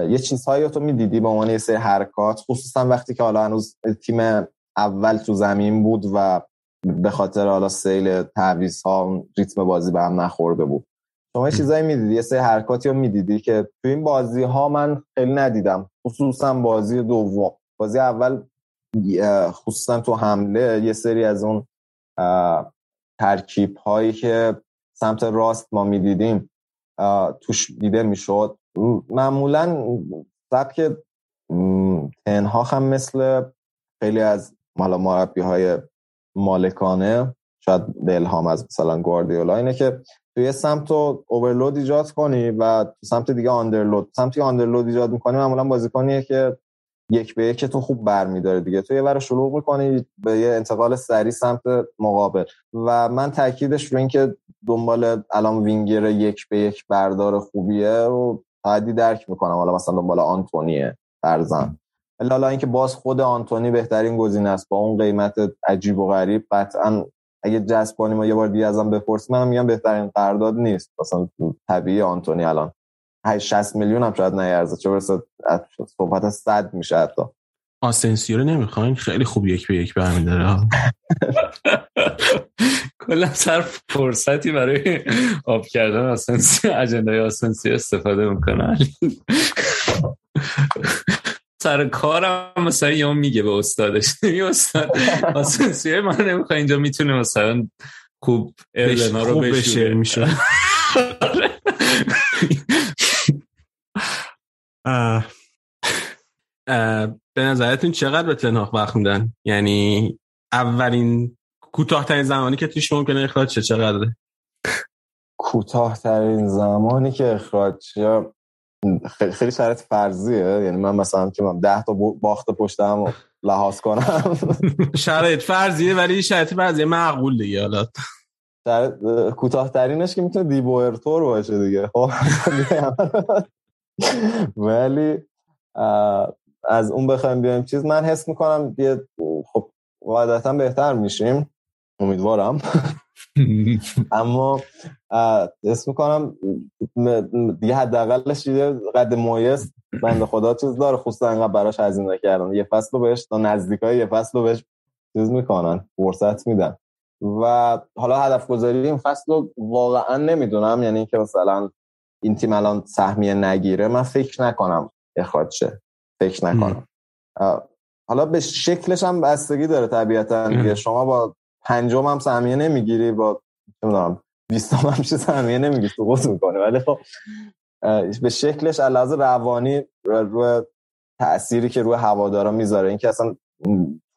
یه چیزهایی تو می‌دیدی به عنوان یه سری حرکات خصوصا وقتی که حالا هنوز تیم اول تو زمین بود و به خاطر حالا سیل تعویض ها ریتم بازی به هم نخورده بود. شما چیزایی می‌دیدی؟ یه سری حرکاتی رو می‌دیدی که تو این بازی ها من خیلی ندیدم. خصوصا بازی دوم. بازی اول خصوصا تو حمله یه سری از اون ترکیب هایی که سمت راست ما می‌دیدیم توش دیده می‌شد. معمولا سبک تنها هم مثل خیلی از مالا مربی های مالکانه شاید به الهام از مثلا گواردیولا اینه که توی سمت رو اوورلود ایجاد کنی و تو سمت دیگه آندرلود سمتی آندرلود ایجاد می‌کنی معمولا بازیکنیه که یک به یک تو خوب برمیداره دیگه. تو یه ور شلوغ می‌کنی به یه انتقال سری سمت مقابل. و من تاکیدش رو اینکه دنبال الان وینگر یک به یک بردار خوبیه رو حدی درک می‌کنم. حالا مثلا دنبال آنتونیه فرزن حالا اینکه باز خود آنتونی بهترین گزینه است. با اون قیمت عجیب و غریب قطعا اگه جذب کنیم و یه بار دیگه ازم بپرسیم من میگم بهترین قرارداد نیست. مثلا طبیعی آنتونی الان. 60 میلیون هم شاید نیارزه. چه برسه صحبت از 100 میشه حتی. آسنسیو رو نمی‌خواین خیلی خوب یک به یک برمیداره [laughs] کلا سر فرصتی برای آب کردن آسنسیو اجندای آسنسیو استفاده می‌کنن سر کارم مثلا یا میگه به استادش. یه استاد آسنسیو من نمی‌خواه اینجا می‌تونه مثلا خوب ارلنا رو بشه میشه. [laughs] به نظرتون چقدر به تنهاق وقت میدن یعنی اولین کوتاهترین زمانی که توش ممکنه اخراج چه چقدره؟ کوتاهترین زمانی که اخراج خیلی خیلی شرط فرضیه. یعنی من مثلا که من ده تا باخت پشتم لحاظ کنم. [laughs] شرایط فرضیه ولی شرایط فرضیه معقول دیگه حالا. کوتاهترینش که می‌تونه دیبوئرتور باشه دیگه. خب ولی از اون بخوایم بیایم چیز من حس می‌کنم یه خب قاعدتا بهتر میشیم. امیدوارم. اما حس می‌کنم دیگه حداقلش یه قد مایز بند خدا چیز داره خصوصا انقدر براش هزینه کردن. یه فصل رو بهش تا نزدیکای یه فصل رو بهش چیز می‌کنن فرصت میدن. و حالا هدف گذاری این فصل رو واقعا نمی‌دونم یعنی که مثلا این تیم الان سهمیه نگیره من فکر نکنم اخراج شه فکر نکنم. حالا به شکلش هم بستگی داره طبیعتا دیگه. شما با پنجم هم سهمیه نمی‌گیری با نمی‌دونم 20 هم میشه سهمیه نمی‌گیری سقوط می‌کنه ولی خب به شکلش علاوه روانی روی تأثیری که روی هوادارا می‌ذاره اینکه اصلا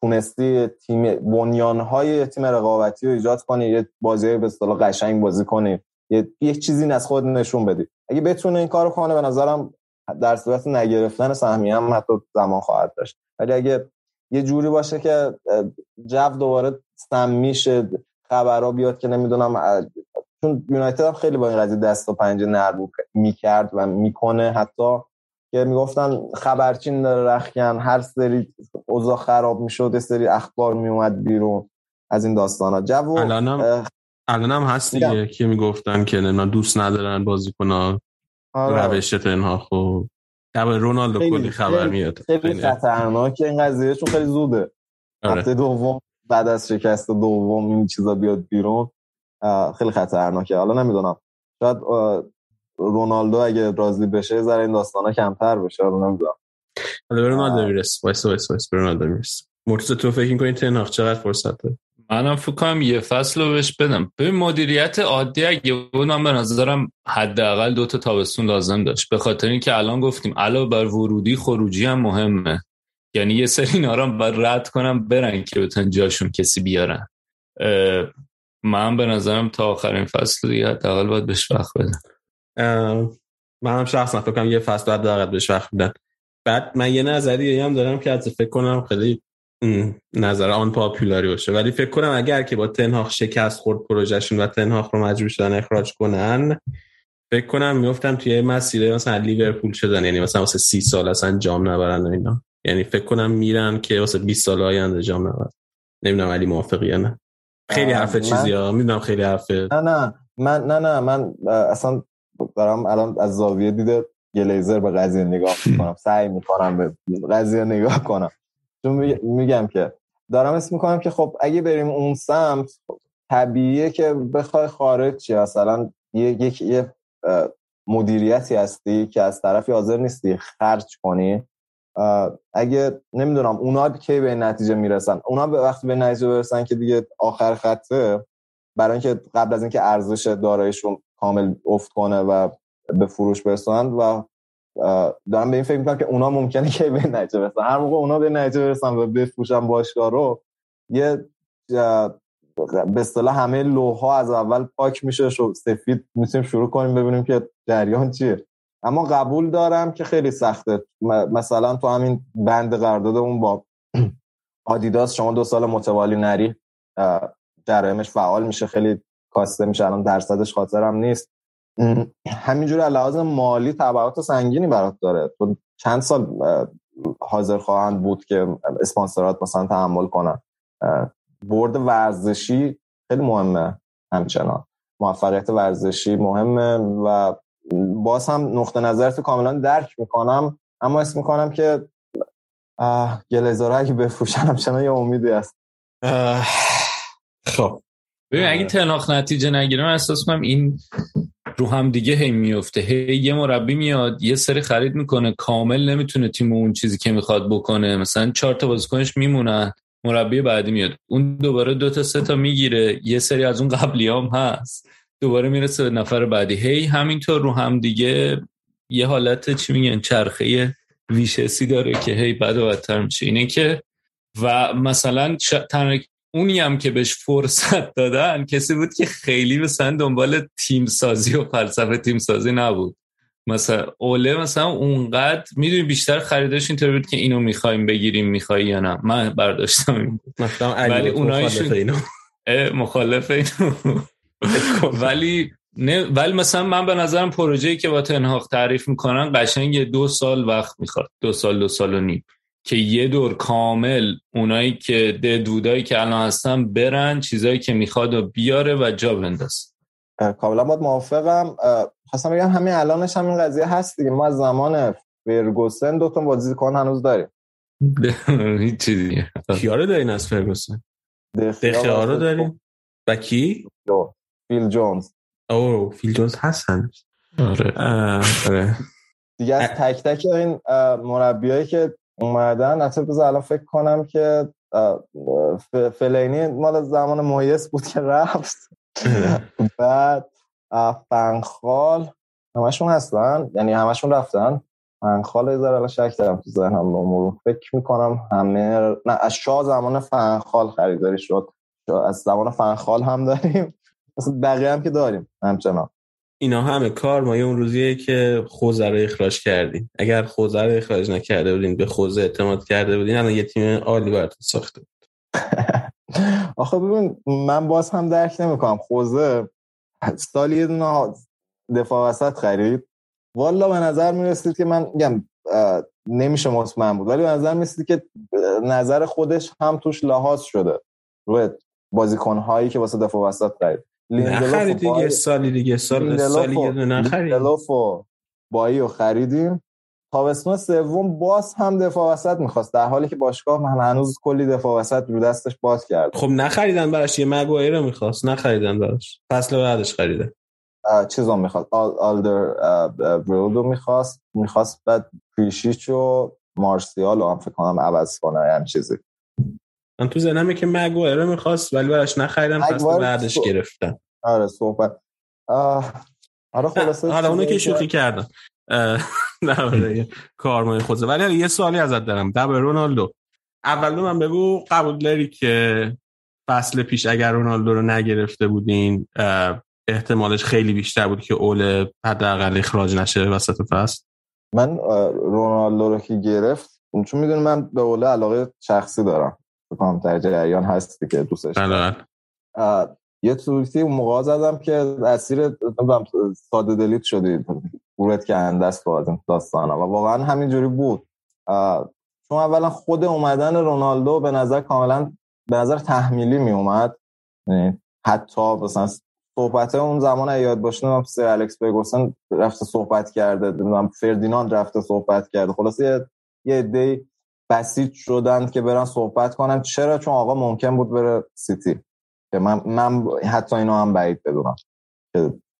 تونستی تیم بنیانهای تیم رقابتی رو ایجاد کنی یه بازی به اصطلاح قشنگ بازی کنی یه یک چیزی از خود نشون بدی. اگه بتونه این کارو کنه به نظرم در صورت نگرفتن سهمیه هم حتی زمان خواهد داشت. ولی اگه یه جوری باشه که جو دوباره سم میشه خبرها بیاد که نمی‌دونم چون یونایتد هم خیلی با این قضیه دست و پنجه نرم می‌کرد و می‌کنه حتی که می‌گفتن خبرچین داره رخکن هر سری اوضاع خراب می‌شد یه سری اخبار میومد بیرون از این داستان ها جو الانم الانم هست دیگه که می‌گفتن که نه دوست ندارن بازیکن آره. روش تنها خب. رونالدو کلی خبر میاد. خیلی خطرناکه این قضیه چون خیلی زوده. آره. هفته دوم بعد از شکست دوم این چیزا بیاد بیرون خیلی خطرناکه. حالا نمی‌دونم. شاید رونالدو اگه راضی بشه ذره این داستانا کمتر بشه. حالا نمی‌دونم. حالا به رونالدو میرس وایسا وایسا وایسا به رونالدو می‌رسیم مرتضی تو فکر می‌کنی تن هاخ چقدر فرصت داره؟ منم فکر کنم یه فصل رو بهش بدم. به مدیریت عادی اگه من به نظرم حداقل دو تا تابستون لازم داشت. به خاطر اینکه الان گفتیم علاوه بر ورودی خروجی هم مهمه. یعنی یه سری نارم بر رد کنم برن که بتن جاشون کسی بیارن. من به نظرم تا آخرین فصل دیگه حداقل باید بهش وقت بدم. من هم شخصا فکر یه فصل بعد دقیقا بهش وقت بدن. بعد من یه نظری هم دارم که از فکر کنم خیلی نظر آن پاپولاری باشه. ولی فکر کنم اگر که با تنهاخ شکست خورد پروژهشون و تنهاخ رو مجبور شدن اخراج کنن فکر کنم میفتم توی مسیر مثلا لیورپول شدن یعنی مثلا واسه سی سال اصلا جام نبرن اینا. یعنی فکر کنم میرن که واسه 20 سال آینده جام نبرن. نمی‌دونم علی موافقی یا نه. خیلی حرف چیزی ها. می‌دونم خیلی حرفه نه نه. من نه نه. من اصلا دارم الان از زاویه دیده گلیزر به قضیه نگاه می‌کنم. سعی می‌کنم به قضیه نگاه کنم. چون میگم که دارم اسم می‌کنم که خب اگه بریم اون سمت طبیعیه که بخوای خارج چی مثلا یک یه مدیریتی هستی که از طرفی حاضر نیستی خرج کنی. اگه نمی‌دونم اونا کی به نتیجه می‌رسن؟ اونا به وقتی به نتیجه برسن که دیگه آخر خطه برای اینکه قبل از اینکه ارزش دارایشون کامل افت کنه و به فروش برسن و دارم به این فکر می‌کنم که اونا ممکنه که به نتیجه برسن. هر موقع اونا به نتیجه برسن و بفروشن باشگاه رو یه به اصطلاح همه لوها از اول پاک میشه شو سفید می‌تونیم شروع کنیم ببینیم که جریان چیه. اما قبول دارم که خیلی سخته. مثلا تو همین بند قراردادمون با [clears throat] آدیداس شما دو سال متوالی نری جرایمش فعال میشه خیلی کاسته میشه. الان درصدش خاطرم نیست. همینجور لحاظ مالی تبعات سنگینی برات داره. تو چند سال حاضر خواهند بود که اسپانسرات مثلا تحمل کنن. برد ورزشی خیلی مهمه همچنان. موفقیت ورزشی مهمه و باز هم نقطه نظرت کاملا درک می‌کنم اما اسم می‌کنم که گلزاره اگه بفروشن همچنان یه امیدی هست. خب. ببین اگه تناخ نتیجه نگیرم احساس کنم این رو هم دیگه هی میفته. هی یه مربی میاد یه سری خرید می‌کنه. کامل نمی‌تونه تیم اون چیزی که می‌خواد بکنه. مثلا چهار تا بازیکنش میمونن مربی بعدی میاد. اون دوباره دو تا سه تا می‌گیره. یه سری از اون قبلی هم هست. دوباره می‌رسه به نفر بعدی. هی همینطور رو هم دیگه یه حالت چی میگن؟ چرخه ویشسی داره که هی بد و بدتر میشه. اینه که و مثلا ش... اونی هم که بهش فرصت دادن کسی بود که خیلی مثلا دنبال تیم سازی و فلسفه تیم سازی نبود. مثلا اوله مثلا اونقدر می‌دونی بیشتر خریدش اینطور بود که اینو می‌خوایم بگیریم می‌خوای یا نه. من برداشتم مثلا ولی اونایشون اینو. مخالف اینو. ولی نه ولی مثلا من به نظرم پروژه‌ای که با تنهاق تعریف می‌کنن قشنگ دو سال وقت می‌خواد. دو سال دو سال و نیم. که یه دور کامل اونایی که ده دودایی که الان هستن برن چیزایی که می‌خواد و بیاره و جا بنداز کاملا باید موافقم. خواستم بگم همین الانش هم این قضیه هست دیگه. ما از زمان فرگوسن دو تا بازیکن هنوز داریم. [laughs] هیچ چیزی. کیا دارین از فرگوسن؟ دخیا رو داریم و کی؟ فیل جونز. او فیل جونز هستن. آره. آره. دیگه از تک تک این مربیایی که اومدن. اصلا بذار الان فکر کنم که فلینی مال زمان مویس بود که رفت. [laughs] بعد فنخال. همشون هستن؟ یعنی همشون رفتن؟ فنخال یه ذره شک دارم تو ذهنم امور فکر می‌کنم همه نه از شاه زمان فنخال خریداری شد. از زمان فنخال هم داریم. مثلا بقیه هم که داریم همچنان. اینا همه کار ما اون روزیه که خوزه رو اخراج کردیم. اگر خوزه رو اخراج نکرده بودین به خوزه اعتماد کرده بودین الان یه تیم عالی براتون ساخته بود. [laughs] آخه ببین من باز هم درک نمی‌کنم. خوزه سالی یه دونه دفاع وسط خرید. والا به نظر می‌رسید که من میگم نمیشه مطمئن بود. ولی به نظر می‌رسید که نظر خودش هم توش لحاظ شده. روی بازیکن هایی که واسه دفاع وسط خرید. نخرید دیگه سالی دیگه سال سالی یه دونه نخرید بایی رو خریدیم. تابستون سوم باز هم دفاع وسط می‌خواست. در حالی که باشگاه من هنوز کلی دفاع وسط رو دستش باز کرد خب نخریدن براش یه مگوایر رو می‌خواست. نخریدن براش. فصل بعدش خریده. چیزا می‌خواست. آل آلدر برودو می‌خواست. می‌خواست بعد پیشیچ و مارسیال هم فکر کنم عوض کنه هم چیزی. من تو ذهنمه که مگوایر رو می‌خواست ولی براش نخریدن فصل بعدش گرفتن آره صحبت. آره خلاصه آره اونو که شوخی کردن در کارمای خوزه ولی یه سوالی ازت دارم. در رونالدو. اول من بگو قبول داری که فصل پیش اگر رونالدو رو نگرفته بودین احتمالش خیلی بیشتر بود که اول حداقل اخراج نشه وسط فصل؟ من رونالدو رو که گرفت چون می‌دونی من به اوله علاقه شخصی دارم. بکنم در جریان هستی که دوستش دارم. یه توییتی اون موقع زدم که اسیر ساده دلیت شدی گورت که اندست این داستانا. و واقعا همینجوری بود. چون اولا خود اومدن رونالدو به نظر کاملا به نظر تحمیلی می اومد یعنی حتی مثلا صحبت اون زمان یاد باشه من سر الکس بگوسن رفته صحبت کرده نمی‌دونم فردیناند رفته صحبت کرده. خلاصه یه یه بسیج شدن که برن صحبت کنن. چرا؟ چون آقا ممکن بود بره سیتی. که من من حتی اینو هم بعید بدونم.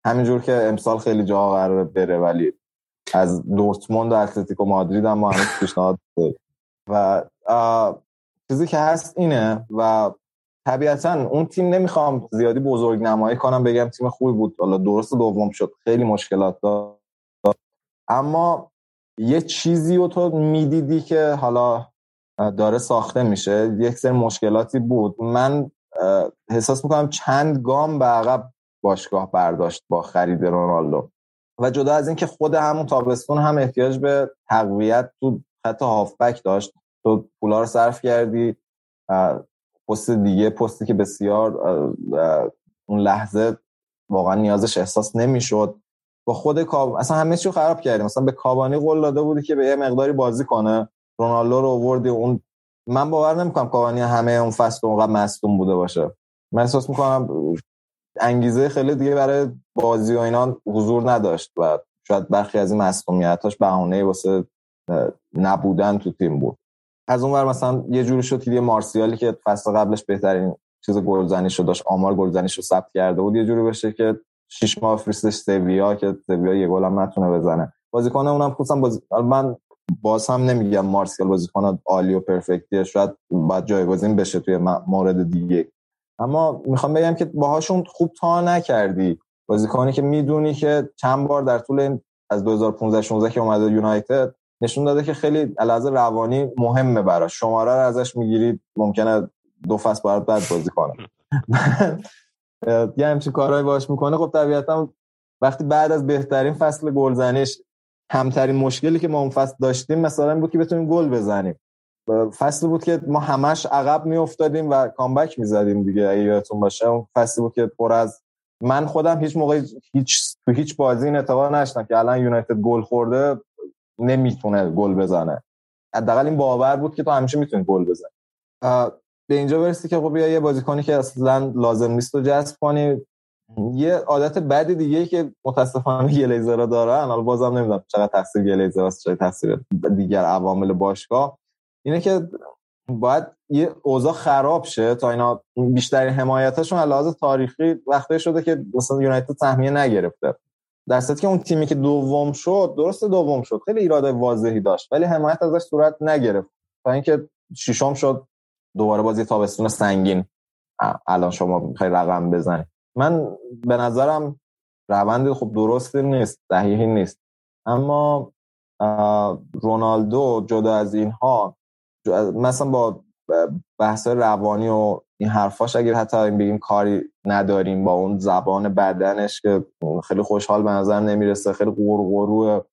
همینجور که امسال خیلی جا قرار بره ولی از دورتموند و اتلتیکو مادرید هم ما هنوز پیشنهاد و چیزی که هست اینه و طبیعتا اون تیم نمی‌خوام زیادی بزرگ نمایی کنم بگم تیم خوبی بود. حالا درست دوم شد. خیلی مشکلات داشت. اما یه چیزی رو تو می‌دیدی که حالا داره ساخته میشه. یک سری مشکلاتی بود. من حساس می‌کنم چند گام به عقب باشگاه برداشت با خرید رونالدو. و جدا از اینکه خود همون تابستون هم احتیاج به تقویت تو خط هافبک داشت. تو پولا رو صرف کردی. پست دیگه پستی که بسیار اون لحظه واقعا نیازش احساس نمی‌شد. با خود کاب اصلا همه چی خراب کردیم. مثلا به کابانی قول داده بودی که به یه مقداری بازی کنه. رونالدو رو آوردی اون من باور نمی‌کنم کابانی همه اون فصل اونقدر مصدوم بوده باشه. من احساس می‌کنم انگیزه خیلی دیگه برای بازی و اینا حضور نداشت و شاید برخی از این مصدومیتاش بهانه واسه نبودن تو تیم بود. از اون ور مثلا یه جوری شد که مارسیالی که فصل قبلش بهترین چیز گلزنی شد داشت آمار گلزنی رو ثبت کرده بود یه جوری بشه که شش ماه فریستش سویا که سویا یه گل هم نتونه بزنه. بازیکن اونم خصوصا بازی... من باز هم نمیگم مارسیال بازیکن عالی و پرفکتیه. شاید بعد جایگزین بشه توی مورد دیگه. اما می‌خوام بگم که باهاشون خوب تا نکردی. بازیکنی که می‌دونی که چند بار در طول این از 2015 16 که اومده یونایتد نشون داده که خیلی علاوه روانی مهمه براش. شماره رو ازش می‌گیرید ممکنه دو فصل باید بعد بازی کنه. [laughs] یه همچین کارهایی باش می‌کنه خب طبیعتا وقتی بعد از بهترین فصل گلزنیش همترین مشکلی که ما اون فصل داشتیم مثلا بود که بتونیم گل بزنیم. فصلی بود که ما همش عقب میافتادیم و کامبک می‌زدیم دیگه اگه یادتون باشه. اون فصلی بود که پر از من خودم هیچ موقع هیچ تو هیچ بازی این اتفاق نشدم که الان یونایتد گل خورده نمی‌تونه گل بزنه. حداقل این باور بود که تو همیشه می‌تونی گل بزنی. به اینجا برسی که خب یه بازیکنی که اصلا لازم نیست تو جذب کنی. یه عادت بدی دیگه که متاسفانه گلیزرها دارن حالا بازم نمی‌دونم چقدر تاثیر گلیزر است چقدر تاثیر دیگر عوامل باشگاه. اینه که باید یه اوضاع خراب شه تا اینا بیشترین حمایتشون لحاظ تاریخی وقتی شده که مثلا یونایتد سهمیه نگرفته. در که اون تیمی که دوم شد درست دوم شد خیلی ایراد واضحی داشت ولی حمایت ازش صورت نگرفت. تا اینکه ششم شد دوباره بازی تابستون سنگین. الان شما می‌خوای رقم بزنی. من به نظرم روند خب درستی نیست صحیحی نیست. اما رونالدو جدا از اینها مثلا با بحث روانی و این حرفاش اگر حتی این بگیم کاری نداریم با اون زبان بدنش که خیلی خوشحال به نظر نمی‌رسه خیلی قرقرو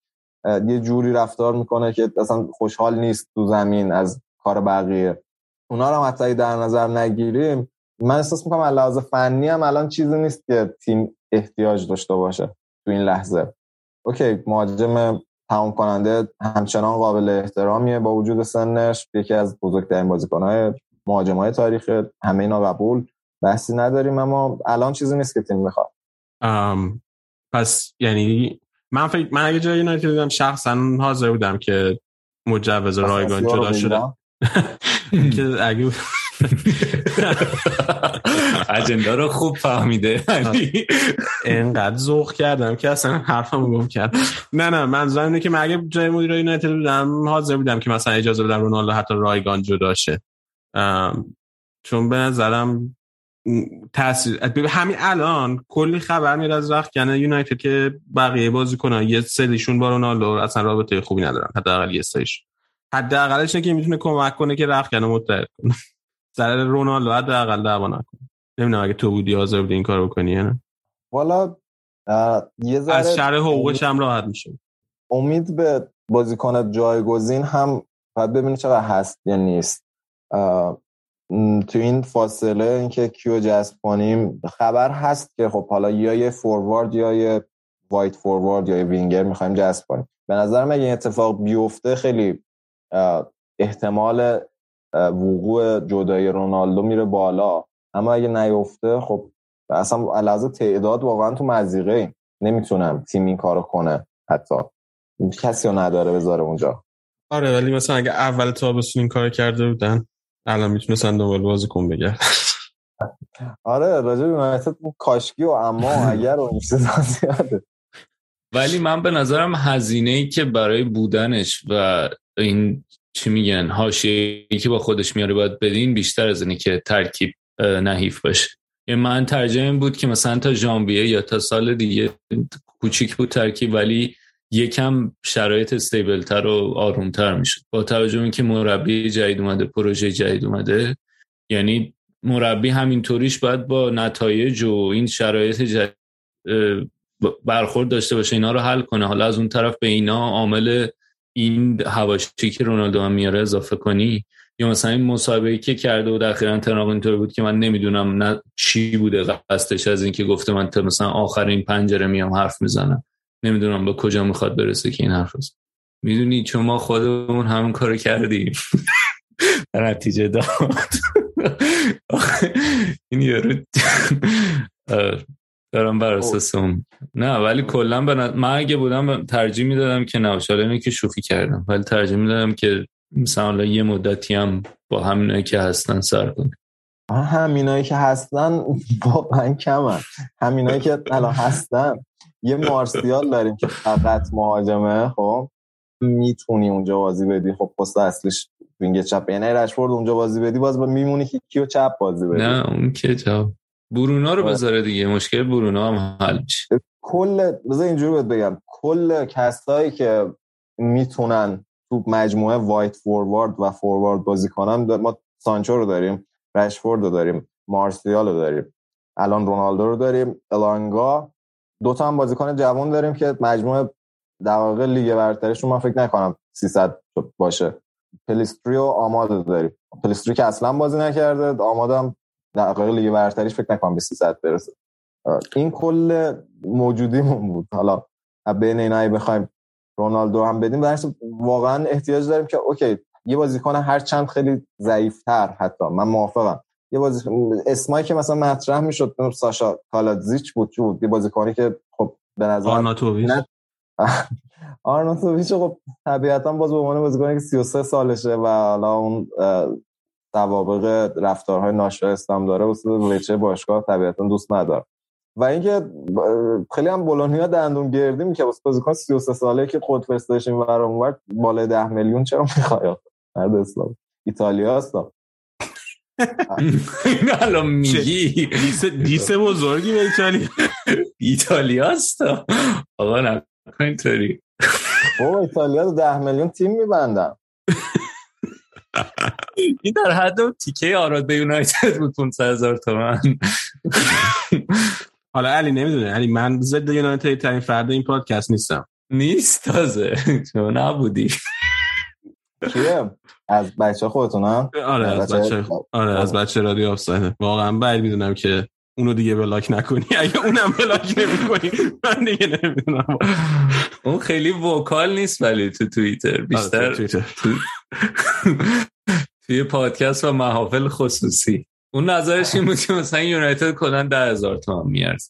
یه جوری رفتار می‌کنه که اصلا خوشحال نیست تو زمین از کار بقیه. اونا رو حتی در نظر نگیریم من احساس می‌کنم لحاظ فنی هم الان چیزی نیست که تیم احتیاج داشته باشه تو این لحظه. اوکی مهاجم تمام کننده همچنان قابل احترامیه با وجود سنش. یکی از بزرگترین بازیکنهای های تاریخ همه اینا قبول بحثی نداریم اما الان چیزی نیست که تیم می‌خواد پس یعنی من فکر من اگه جای یونایتد بودم شخصا حاضر بودم که مجوز رایگان جدا شده. که اگه [laughs] اجندا رو خوب فهمیده. اینقدر ذوق کردم که اصلا حرفم گم کرد نه نه من اینه که من اگه جای مدیر یونایتد بودم حاضر بودم که مثلا اجازه بدم رونالدو حتی رایگان جدا شه. چون به نظرم تاثیر همین الان کلی خبر میاد از کنه یونایتد که بقیه بازی کنن یه سریشون با رونالدو اصلا رابطه خوبی ندارن حداقل یه سریش. حداقلش که می‌تونه کمک کنه که کنه متحد کنه. [laughs] سر رونالدو حداقل دعوا نکنه نمی‌دونم اگه تو بودی حاضر بودی این کارو بکنی نه. والا یه ذره از شر حقوقش هم راحت میشه. امید به بازیکن جایگزین هم باید ببینید چقدر هست یا نیست. تو این فاصله اینکه کیو جذب کنیم خبر هست که خب حالا یا یه فوروارد یا یه وایت فوروارد یا یه وینگر می‌خوایم جذب کنیم. به نظر من این اتفاق بیفته خیلی احتمال وقوع جدای رونالدو میره بالا. اما اگه نیفته خب اصلا علاوه تعداد واقعا تو مزیقه نمی‌تونم تیم این کارو کنه حتی. کسی رو نداره بذاره اونجا. آره ولی مثلا اگه اول تابستون این کار کرده بودن الان می‌تونستن دوباره بازی کن بگرد [laughs] آره راجع به کاشکی و اما اگر اون زیاده. ولی من به نظرم هزینه ای که برای بودنش و این چی میگن حاشیه‌ای که با خودش میاره باید بدین بیشتر از اینی که ترکیب نحیف باشه. یه من ترجمه بود که مثلا تا ژانویه یا تا سال دیگه کوچیک بود ترکیب ولی یکم شرایط استیبلتر و آرومتر می‌شد. با توجه اینکه مربی جدید اومده پروژه جدید اومده یعنی مربی همینطوریش باید با نتایج و این شرایط جدید برخورد داشته باشه اینا رو حل کنه. حالا از اون طرف به اینا عامل این هواشی که رونالدو هم میاره اضافه کنی؟ یا مثلا این مسابقه که کرده و اخیرا تناق اینطور بود که من نمی‌دونم نه چی بوده قصدش از اینکه گفته من تا مثلا آخرین پنجره میام حرف می‌زنم. نمی‌دونم به کجا می‌خواد برسه که این حرف هست. می‌دونی چون ما خودمون همون کارو کردیم. نتیجه داد. [laughs] این یارو [laughs] دارم بر اساس نه ولی کلا من اگه بودم ترجیح می‌دادم که نه اینه که شوخی کردم. ولی ترجیح می‌دادم که مثلا یه مدتی هم با همینایی که هستن سر کنه همینایی که هستن واقعا کمن. همینایی که الان هستن. یه مارسیال داریم که فقط مهاجمه خب. می‌تونی اونجا بازی بدی. خب پست اصلیش وینگ چپ. یعنی رشفورد اونجا بازی بدی باز با میمونی که کیو چپ بازی بدی. نه اون که چپ. برونا رو آره. بذاره دیگه مشکل برونا هم حل میشه. کل بذار اینجوری بهت بگم کل کسایی که می‌تونن تو مجموعه وایت فوروارد و فوروارد بازی کنن ما سانچو رو داریم رشفورد رو داریم مارسیال رو داریم الان رونالدو رو داریم الانگا دو تا هم بازیکن جوان داریم که مجموع دقایق لیگ برتریشون من فکر نکنم 300 باشه. پلیستری و آماده داریم. پلیستری که اصلا بازی نکرده آماده هم دقایق لیگ برتریش فکر نکنم به 300 برسه. این کل موجودیمون بود. حالا بین اینا بخوایم رونالدو هم بدیم در واقعا احتیاج داریم که اوکی یه بازیکن هر چند خیلی ضعیفتر حتی من موافقم. یه بازی اسمایی که مثلا مطرح می‌شد ساشا کالادزیچ بود بود؟ یه بازیکنی که خب به نظر آرناتوویچ. [laughs] آرناتوویچ خب طبیعتا باز به عنوان بازیکنی که 33 سالشه و حالا اون سوابق رفتارهای ناشایست هم داره واسه وچه باشگاه طبیعتا دوست نداره و اینکه خیلی هم بولونیا دندون گردی میگه واسه بازیکن 33 ساله که خود فرستادش این ور اونور بالای 10 میلیون چرا می‌خواد مرد اسلام. ایتالیا هست [laughs] این الان میگی. دیس بزرگی به ایتالیا. ایتالیا هست؟ آقا نکن اینطوری. او ایتالیا 10 میلیون تیم میبندن. این در حد تیکه آراد به یونایتد بود 500 هزار تومن. حالا علی نمی‌دونه. علی من ضد یونایتد ترین فرد این پادکست نیستم. نیست تازه. شما نبودی. کیه؟ از بچه خودتون هم آره از بچه آره از بچه رادیو آفساید واقعا بعد می‌دونم که اونو دیگه بلاک نکنی. [laughs] اگه اونم بلاک نمی‌کنی من دیگه نمی‌دونم. اون خیلی وکال نیست ولی تو توییتر. بیشتر توییتر. توی پادکست و محافل خصوصی. اون نظرش این بود که مثلا یونایتد کلا ده هزار تومن میارز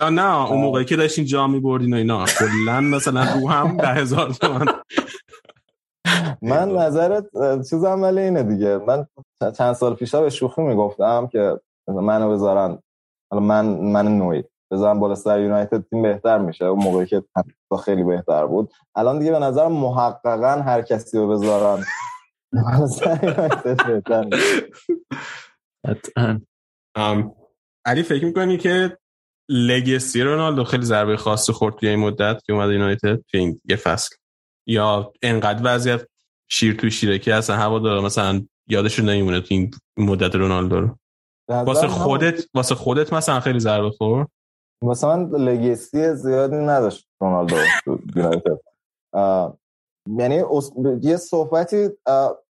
نه اون موقعی که داشتین جا میبردین و اینا. کلا مثلا رو هم ده هزار تومن من نظرت چیزم ولی اینه دیگه. من چند سال پیشا به شوخی می‌گفتم که منو بذارن حالا من من نوعی. بذارن بالا سر یونایتد تیم بهتر میشه. اون موقعی که خیلی بهتر بود. الان دیگه به نظر محققا هر کسی رو بذارن علی فکر می‌کنی که لگسی رونالدو خیلی ضربه خاصی خورد توی این مدت که اومد یونایتد توی این یه فصل؟ یا انقدر وضعیت شیر توی شیره که اصلا هوا داره مثلا یادش نمیمونه تو این مدت رونالدو رو. واسه خودت واسه خودت مثلا خیلی ضربه خورد؟ مثلا لگسی زیادی نداشت رونالدو یعنی یه صحبتی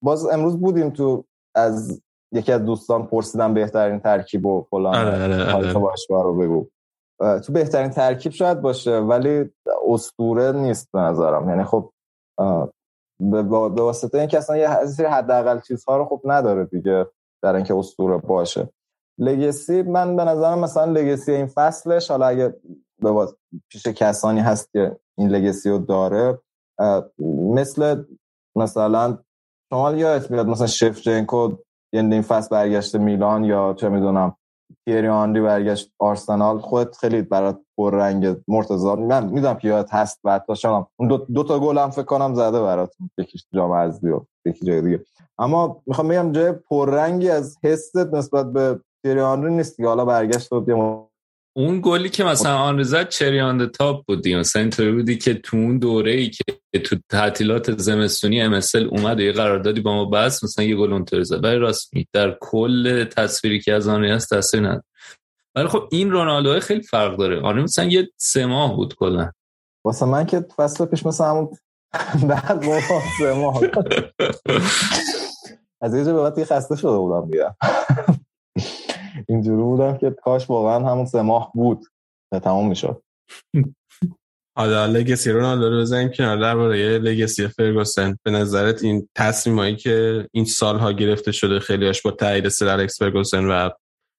باز امروز بودیم تو از یکی از دوستان پرسیدم بهترین ترکیب و فلان آره آره آره. رو بگو. تو بهترین ترکیب شاید باشه ولی اسطوره نیست به نظرم. یعنی خب به واسطه اینکه اصلا یه سری حداقل چیزها رو خب نداره دیگه در اینکه اسطوره باشه. لگسی من به نظرم مثلا لگسی این فصلش حالا اگه به پیش کسانی هست که این لگسی رو داره مثل مثلا شما یادت میاد مثلا شفچنکو یعنی این فصل برگشته میلان یا چه می‌دونم تیری آنری برگشت آرسنال خودت خیلی برات پر رنگ مرتضی. من می‌دونم که یادت هست و حتی شما اون دو, دو تا گل هم فکر کنم زده برات یکیش جام حذفی و یکی جای دیگه. اما می‌خوام بگم جای پررنگی از حست نسبت به تیری آنری نیست که حالا برگشت و اون گلی که مثلا آن رزد چریان تاپ بودی. مثلا اینطوری بودی که تو اون دوره ای که تو تعطیلات زمستونی امسل اومد و یه قراردادی با ما بس مثلا یه گل اونطوری زد. ولی راست می در کل تصویری که از آن هست تاثیر نداره. ولی خب این رونالدو خیلی فرق داره. آن مثلا یه سه ماه بود کلا. واسه من که فصل پیش مثلا همون بعد سه ماه. [laughs] از یه جا به خسته شده بودم بیا اینجوری بودم که کاش واقعا همون سه ماه بود تا تمام می‌شد. حالا لگسی رونالدو رو بزنیم کنار درباره لگسی فرگوسن. به نظرت این تصمیمایی که این سالها گرفته شده خیلیاش با تایید سر الکس فرگوسن و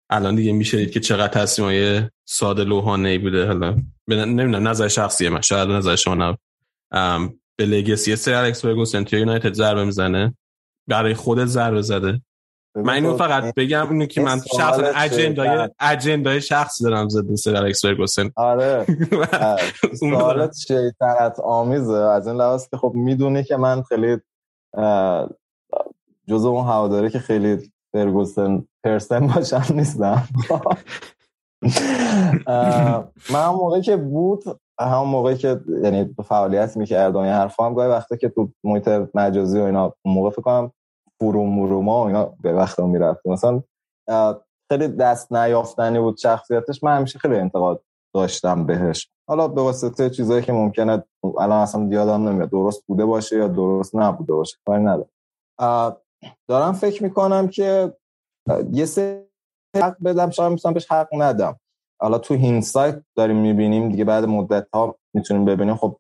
الان دیگه میشه که چقدر تصمیمای ساده لوحانه ای بوده. حالا نمی‌دونم نظر شخصی من شاید نظر شما به لگسی سر الکس فرگوسن توی یونایتد ضربه می‌زنه. برای خودت ضربه زده. من اینو فقط بگم اینو که من شخصا اجندای اجندای شخصی دارم ضد سر الکس فرگوسن آره. [laughs] سوالت شیطنت آمیزه. از این لحاظ که خب می‌دونی که من خیلی جزء اون هواداری که خیلی فرگوسن پرسن باشم نیستم. [laughs] من هم موقعی که بود همون موقعی که یعنی فعالیت می‌کردم یه حرفا هم گاهی وقتا که تو محیط مجازی و اینا موقع فکر کنم فروموروما اینا به وقت می‌رفت. مثلا خیلی دست نیافتنی بود شخصیتش. من همیشه خیلی انتقاد داشتم بهش. حالا به واسطه چیزایی که ممکنه الان اصلا یادم نمیاد. درست بوده باشه یا درست نبوده باشه. کاری ندارم. دارم فکر می‌کنم که یه سه حق بدم. شاید می‌تونم بهش حق ندم. حالا تو هینسایت داریم می‌بینیم دیگه بعد مدت ها می‌تونیم ببینیم. خب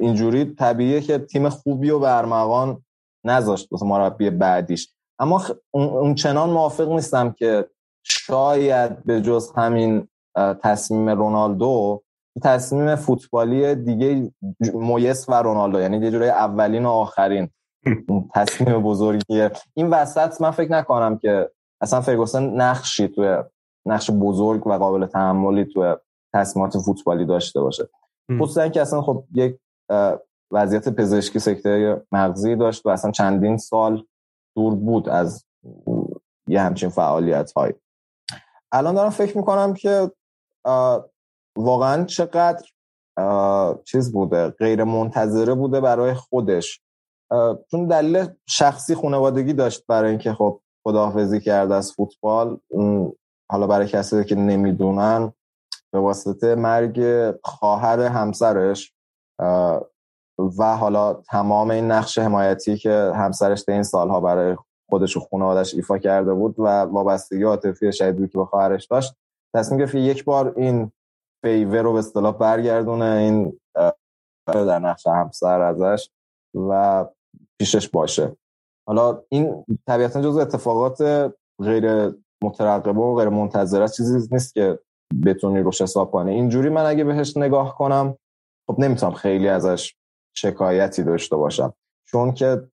اینجوری طبیعیه که تیم خوبی و برمغان نذاشت واسه مربی بعدیش. اما اون چنان موافق نیستم که شاید به جز همین تصمیم رونالدو تصمیم فوتبالی دیگه مویس و رونالدو یعنی یه جوری اولین و آخرین. [laughs] تصمیم بزرگیه این وسط من فکر نکنم که اصلا فرگوسن نقشی توی نقش بزرگ و قابل تحملی توی تصمیمات فوتبالی داشته باشه. خصوصا که اصلا خب یک وضعیت پزشکی سکته مغزی داشت و اصلا چندین سال دور بود از یه همچین فعالیت های الان دارم فکر می‌کنم که واقعا چقدر چیز بوده غیر منتظره بوده برای خودش. چون دلیل شخصی خانوادگی داشت برای اینکه خب خداحافظی کرد از فوتبال حالا برای کسی که نمی‌دونن به واسطه مرگ خواهر همسرش و حالا تمام این نقش حمایتی که همسرش این سالها برای خودش و خانوادش ایفا کرده بود و وابستگی عاطفی شدیدی که به خواهرش داشت تصمیم گرفت یک بار این فیور رو به اصطلاح برگردونه این در نقش همسر ازش و پیشش باشه. حالا این طبیعتا جز اتفاقات غیر مترقبه و غیر منتظره چیزی نیست که بتونی روش حساب کنه اینجوری من اگه بهش نگاه کنم خب نمی‌تونم خیلی ازش شکایتی داشته باشم. چون که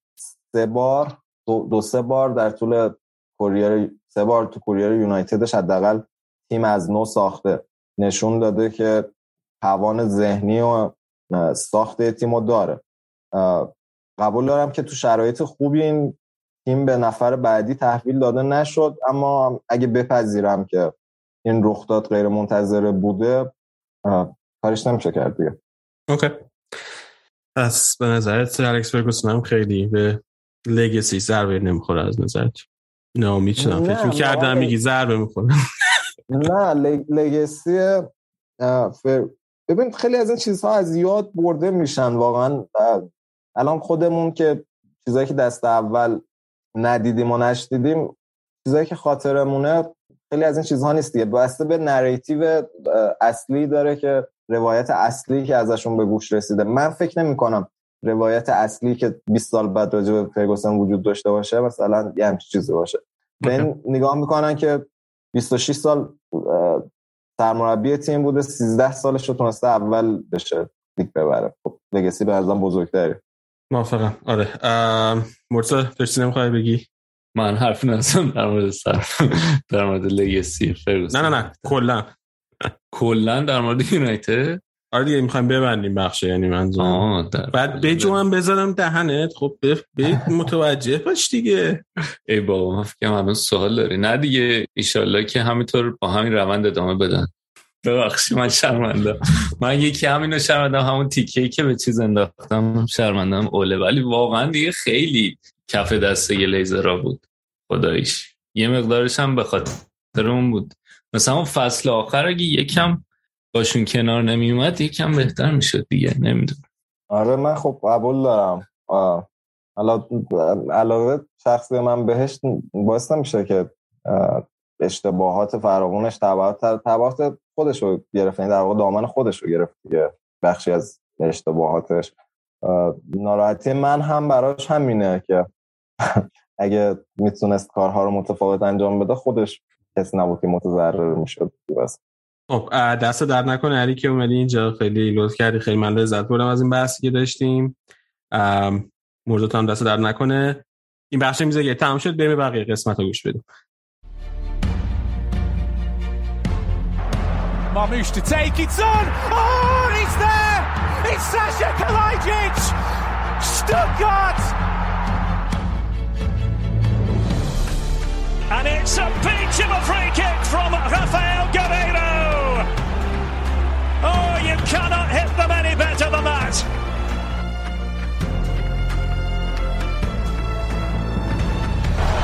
سه بار دو, سه بار در طول کوریر سه بار تو کوریر یونایتدش حداقل تیم از نو ساخته. نشون داده که توان ذهنی و ساخت تیم داره. قبول دارم که تو شرایط خوبی این تیم به نفر بعدی تحویل داده نشد اما اگه بپذیرم که این رخداد غیر منتظره بوده کارش نمیشه کرد دیگه. اوکی. پس به نظرت الکس فرگوسن هم خیلی به لگسی ضربه نمی‌خوره از نظرت؟ نه می‌تونم. فکر کردم میگی ضربه می‌خوره. نه لگسی ببین خیلی از این چیزها از یاد برده میشن واقعا الان خودمون که چیزایی که دست اول ندیدیم و نشدیدیم چیزایی که خاطرمونه خیلی از این چیزها نیست دیگه. بسته به نریتیو اصلی داره که روایت اصلی که ازشون به گوش رسیده. من فکر نمی کنم روایت اصلی که 20 سال بعد راجع به فرگوسن وجود داشته باشه مثلا یه همچین چیزی باشه. به این نگاه می‌کنن که 26 سال سرمربی تیم بوده 13 سالش رو تونسته اول بشه لیگ ببره. خب لگسی به ازم بزرگتری موافقم. آره. مرتضی فرسی نمی‌خوای بگی؟ من حرف نزدم در مورد سر در مورد لگسی فرگوسن. نه نه نه. کلا. کلا در مورد یونایتد؟ آره دیگه می‌خوایم ببندیم بخشه یعنی منظور بعد بجو من بذارم دهنت. خب به متوجه باش دیگه. ای بابا من فکرم الان سوال داری. نه دیگه ایشالله که همینطور با همین روند ادامه بدن. ببخشی من شرمنده. من یکی همینو شرمندم همون تیکه که به چیز انداختم شرمندم اوله. ولی واقعا دیگه خیلی کف دسته لیزرا بود. خدایش یه مقدارش هم به خاطر اون بود. مثلا اون فصل آخر اگه یکم باشون کنار نمی اومد یکم بهتر می‌شد دیگه نمی‌دونم. آره من خب قبول دارم. حالا علاوه شخصی من بهش باعث نمیشه که اشتباهات فراغونش تبعات خودش رو گرفت یعنی در واقع دامن خودش رو گرفت دیگه. بخشی از اشتباهاتش. ناراحتی من هم براش همینه که [laughs] اگه می‌تونست کارها رو متفاوت انجام بده خودش کسی نبود که متضرر می‌شد بس خب دست در نکنه علی که اومدی اینجا خیلی لطف کردی خیلی من لذت بردم از این بحثی که داشتیم موضوع هم دست در نکنه این بخش میزه تمام شد بریم بقیه قسمت رو گوش بدیم Marmoush to take it on. Oh, it's there. It's Sasha Kalajic. Stuttgart. And it's a peach of a free kick from Rafael Guerreiro. Oh, you cannot hit them any better than that.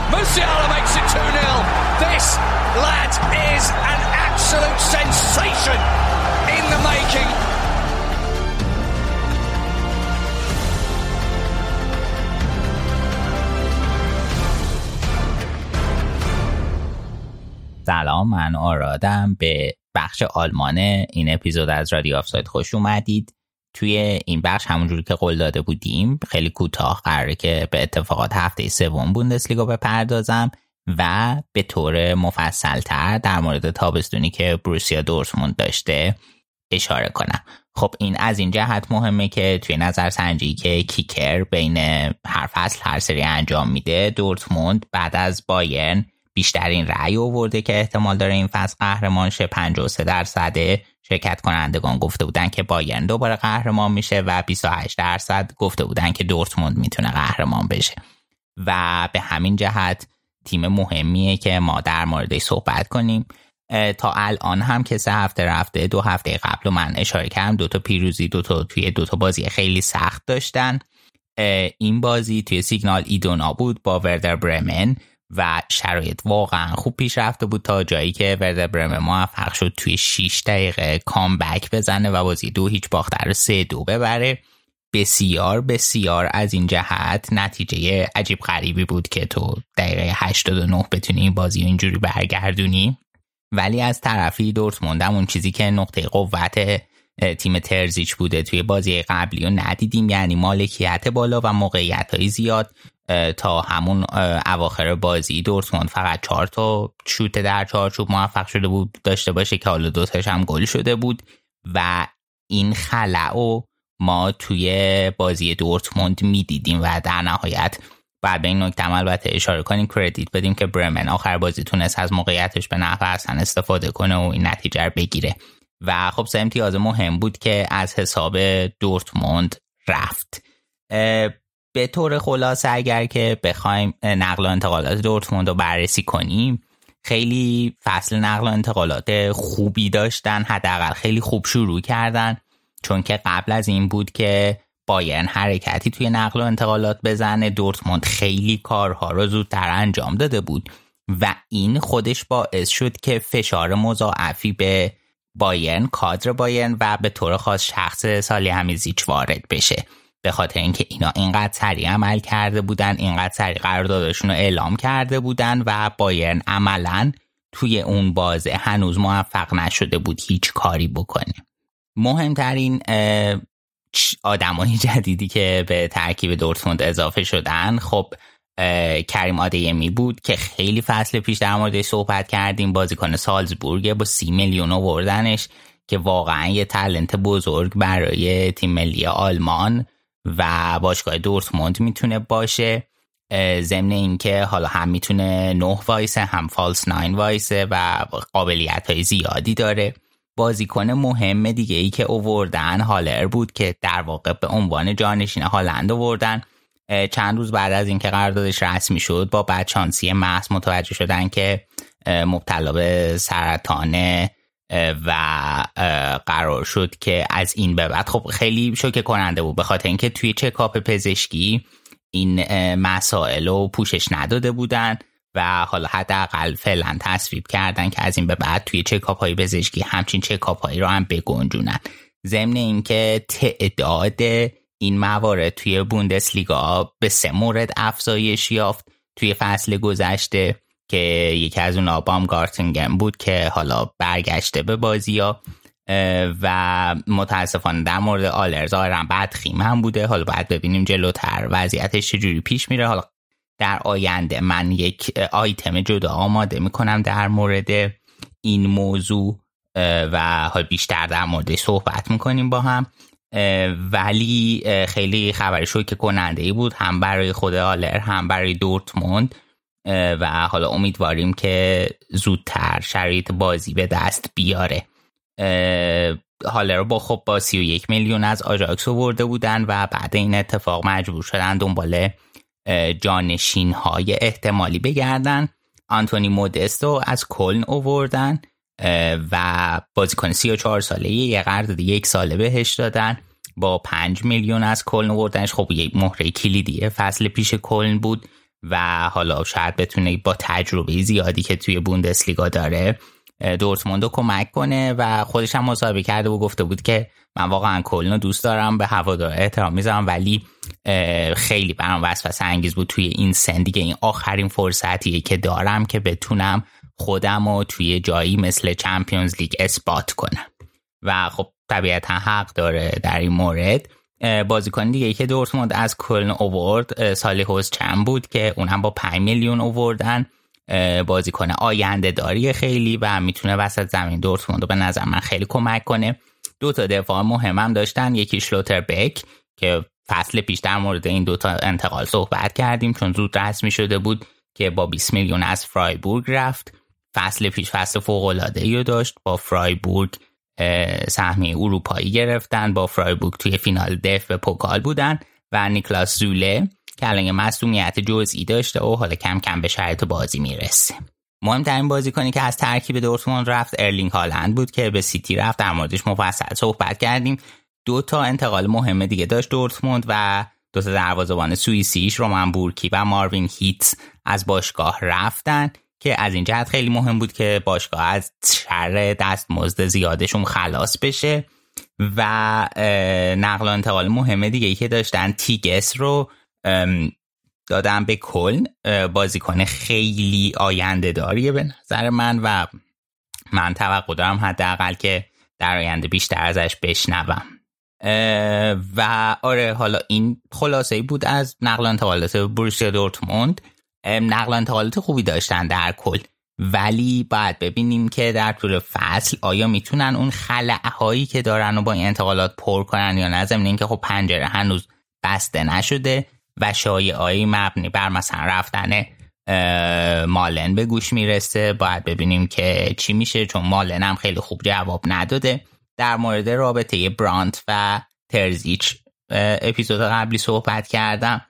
Musiala makes it 2-0. This lad is an absolute sensation in the making. سلام من آرادم به بخش آلمان این اپیزود از رادیو آفساید خوش اومدید. توی این بخش همونجوری که قول داده بودیم خیلی کوتاه قراره که به اتفاقات هفته سوم بوندسلیگا بپردازم و به طور مفصلتر در مورد تابستونی که بروسیا دورتموند داشته اشاره کنم. خب این از این جهت مهمه که توی نظر سنجی که کیکر بین هر فصل هر سری انجام میده دورتموند بعد از بایرن بیشترین رأی آورده که احتمال داره این فصل قهرمان شه. 53 درصد شرکت کنندگان گفته بودن که بایرن دوباره قهرمان میشه و 28 درصد گفته بودن که دورتموند می‌تونه قهرمان بشه. و به همین جهت تیم مهمیه که ما در موردش صحبت کنیم. تا الان هم که سه هفته رفته دو هفته قبل و من اشاره کردم دوتا پیروزی دوتا توی دوتا بازی خیلی سخت داشتن. این بازی توی سیگنال ایدونا بود با وردر برمن. و شرایط واقعا خوب پیش رفته بود تا جایی که ورده برمه موفق شد توی 6 دقیقه کامبک بزنه و بازی دو هیچ باختر سه دو ببره. بسیار بسیار از این جهت نتیجه عجیب غریبی بود که تو دقیقه 89 بتونی این بازی اینجوری برگردونی. ولی از طرفی دورتموندم اون چیزی که نقطه قوت تیم ترزیچ بوده. توی بازی قبلی و ندیدیم. یعنی مالکیت بالا و موقعیت های زیاد تا همون اواخر بازی دورتموند فقط چهار تا شوت در چارچوب موفق شده بود. داشته باشه که حالا دوتاش هم گل شده بود. و این خلع ما توی بازی دورتموند می‌دیدیم و در نهایت بعد به این نکته البته اشاره کنیم کردیت بدیم که برمن آخر بازی تونست از موقعیتش به نفع اصلا استفاده کنه و این نتیجه رو بگیره. و خب سه امتیاز مهم بود که از حساب دورتموند رفت. به طور خلاصه اگر که بخوایم نقل و انتقالات دورتموند رو بررسی کنیم خیلی فصل نقل و انتقالات خوبی داشتن حداقل خیلی خوب شروع کردن چون که قبل از این بود که بایرن حرکتی توی نقل و انتقالات بزنه. دورتموند خیلی کارها رو زودتر انجام داده بود و این خودش باعث شد که فشار مضاعفی به بایرن کادر بایرن و به طور خاص شخص سالی همیزیچ وارد بشه. به خاطر اینکه اینا اینقدر سریع عمل کرده بودن اینقدر سریع قراردادشون رو اعلام کرده بودن و بایرن عملا توی اون بازه هنوز موفق نشده بود هیچ کاری بکنه. مهمترین آدمای [laughs] جدیدی که به ترکیب دورتموند اضافه شدن خب کریم آدیمی بود که خیلی فصل پیش در مورد صحبت کردیم. بازیکن سالزبورگ با سی میلیون آوردنش که واقعا یه تلنت بزرگ برای تیم ملی آلمان و باشگاه دورتموند می‌تونه باشه. ضمن اینکه حالا هم می‌تونه نه وایسه هم فالس ناین وایسه و قابلیت های زیادی داره. بازیکن مهم دیگه ای که اووردن هالر بود که در واقع به عنوان جانشین هالند اووردن چند روز بعد از اینکه قراردادش رسمی شد با بدشانسی محض متوجه شدن که مبتلا به سرطان و قرار شد که از این به بعد. خب خیلی شوکه کننده بود به خاطر اینکه توی چکاپ پزشکی این مسائل رو پوشش نداده بودن و حالا حداقل فعلا تصویب کردن که از این به بعد توی چکاپ های پزشکی همچین چکاپ هایی رو هم بگنجونن. ضمن اینکه تعداد این موارد توی بوندسلیگا به سه مورد افزایش یافت. توی فصل گذشته که یکی از اون بام گارتنگم بود که حالا برگشته به بازی ها و متاسفانه در مورد آلر بد خیم هم بوده. حالا باید ببینیم جلوتر وضعیتش چجوری پیش میره. حالا در آینده من یک آیتم جدا آماده می‌کنم در مورد این موضوع و حال بیشتر در مورد صحبت می‌کنیم با هم. ولی خیلی خبر شوکه کننده ای بود هم برای خود آلر هم برای دورتموند. و حالا امیدواریم که زودتر شرایط بازی به دست بیاره. حالا رو با خب با 31 میلیون از آجاکس برده بودن و بعد این اتفاق مجبور شدن دنبال جانشین های احتمالی بگردن. آنتونی مودستو از کلن اووردن و بازیکن 34 ساله یه قرارداد یک ساله بهش دادن. با 5 میلیون از کلن اووردنش خب یک مهره کلیدیه. فصل پیش کلن بود و حالا شاید بتونه با تجربه زیادی که توی بوندسلیگا داره دورتموند رو کمک کنه و خودش هم مصاحبه کرده و گفته بود که من واقعا کلن دوست دارم به هوادار احترام می‌ذارم. ولی خیلی برام وسوسه انگیز بود توی این سن دیگه. این آخرین فرصتیه که دارم که بتونم خودم رو توی جایی مثل چمپیونز لیگ اثبات کنم. و خب طبیعتا حق داره در این مورد. بازیکن دیگه که دورتموند از کلن اوورد سالی چند بود که اونم با 5 میلیون اووردن. بازیکن آینده داری خیلی و می‌تونه وسط زمین دورتموند رو به نظر من خیلی کمک کنه. دو تا دفاع مهمم داشتن یکی شلوتربک که فصل پیش در مورد این دوتا انتقال صحبت کردیم چون زود رسمی شده بود که با 20 میلیون از فرایبورگ رفت. فصل پیش فصل فوق العاده ای داشت. با فرایبورگ سهمیه اروپایی گرفتن. با فرایبورگ توی فینال دی‌اف‌بی پوکال بودن و نیکلاس زوله که الان مصدومیت جزئی داشته و حالا کم کم به شرایط بازی می‌رسه. مهمترین بازیکنی که از ترکیب دورتموند رفت ارلینگ هالند بود که به سیتی رفت. در موردش مفصل صحبت کردیم. دو تا انتقال مهم دیگه داشت دورتموند و دو تا دروازه‌بان سوئیسیش رومن بورکی و ماروین هیتس از باشگاه رفتن. که از این جهت خیلی مهم بود که باشگاه از شر دستمزد زیادشون خلاص بشه و نقل و انتقال مهم دیگه ای که داشتن تیگس رو دادم به کلن. بازیکن خیلی آینده داریه به نظر من و من توقع دارم حداقل که در آینده بیشتر ازش بشنوم. و آره حالا این خلاصه بود از نقل انتقالات بروسیا دورتموند. نقل انتقالات خوبی داشتن در کل. ولی باید ببینیم که در طول فصل آیا می‌تونن اون خلعه هایی که دارن و با این انتقالات پر کنن یا نه؟ ضمن اینکه خب پنجره هنوز بسته نشده و شایعایی مبنی بر مثلا رفتن مالن به گوش می‌رسه. باید ببینیم که چی میشه چون مالن هم خیلی خوب جواب نداده. در مورد رابطه برانت و ترزیچ اپیزود قبلی صحبت کردم.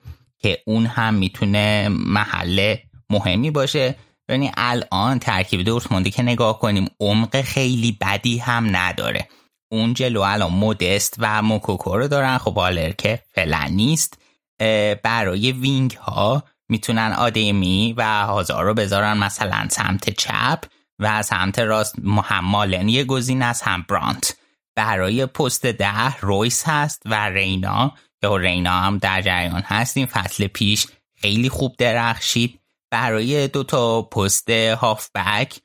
که اون هم می‌تونه محل مهمی باشه. یعنی الان ترکیب دورتموندی که نگاه کنیم عمق خیلی بدی هم نداره. اون جلو الان مودست و موکوکو رو دارن. خب آلر که فعلا برای وینگ ها می‌تونن آدمی و هازار رو بذارن مثلا سمت چپ و سمت راست. هم مالن یه گزین از هم برانت. برای پست ده رویس هست و رینا. که رینا هم در جریان هست این فصل پیش خیلی خوب درخشید. برای دو تا پست هافبک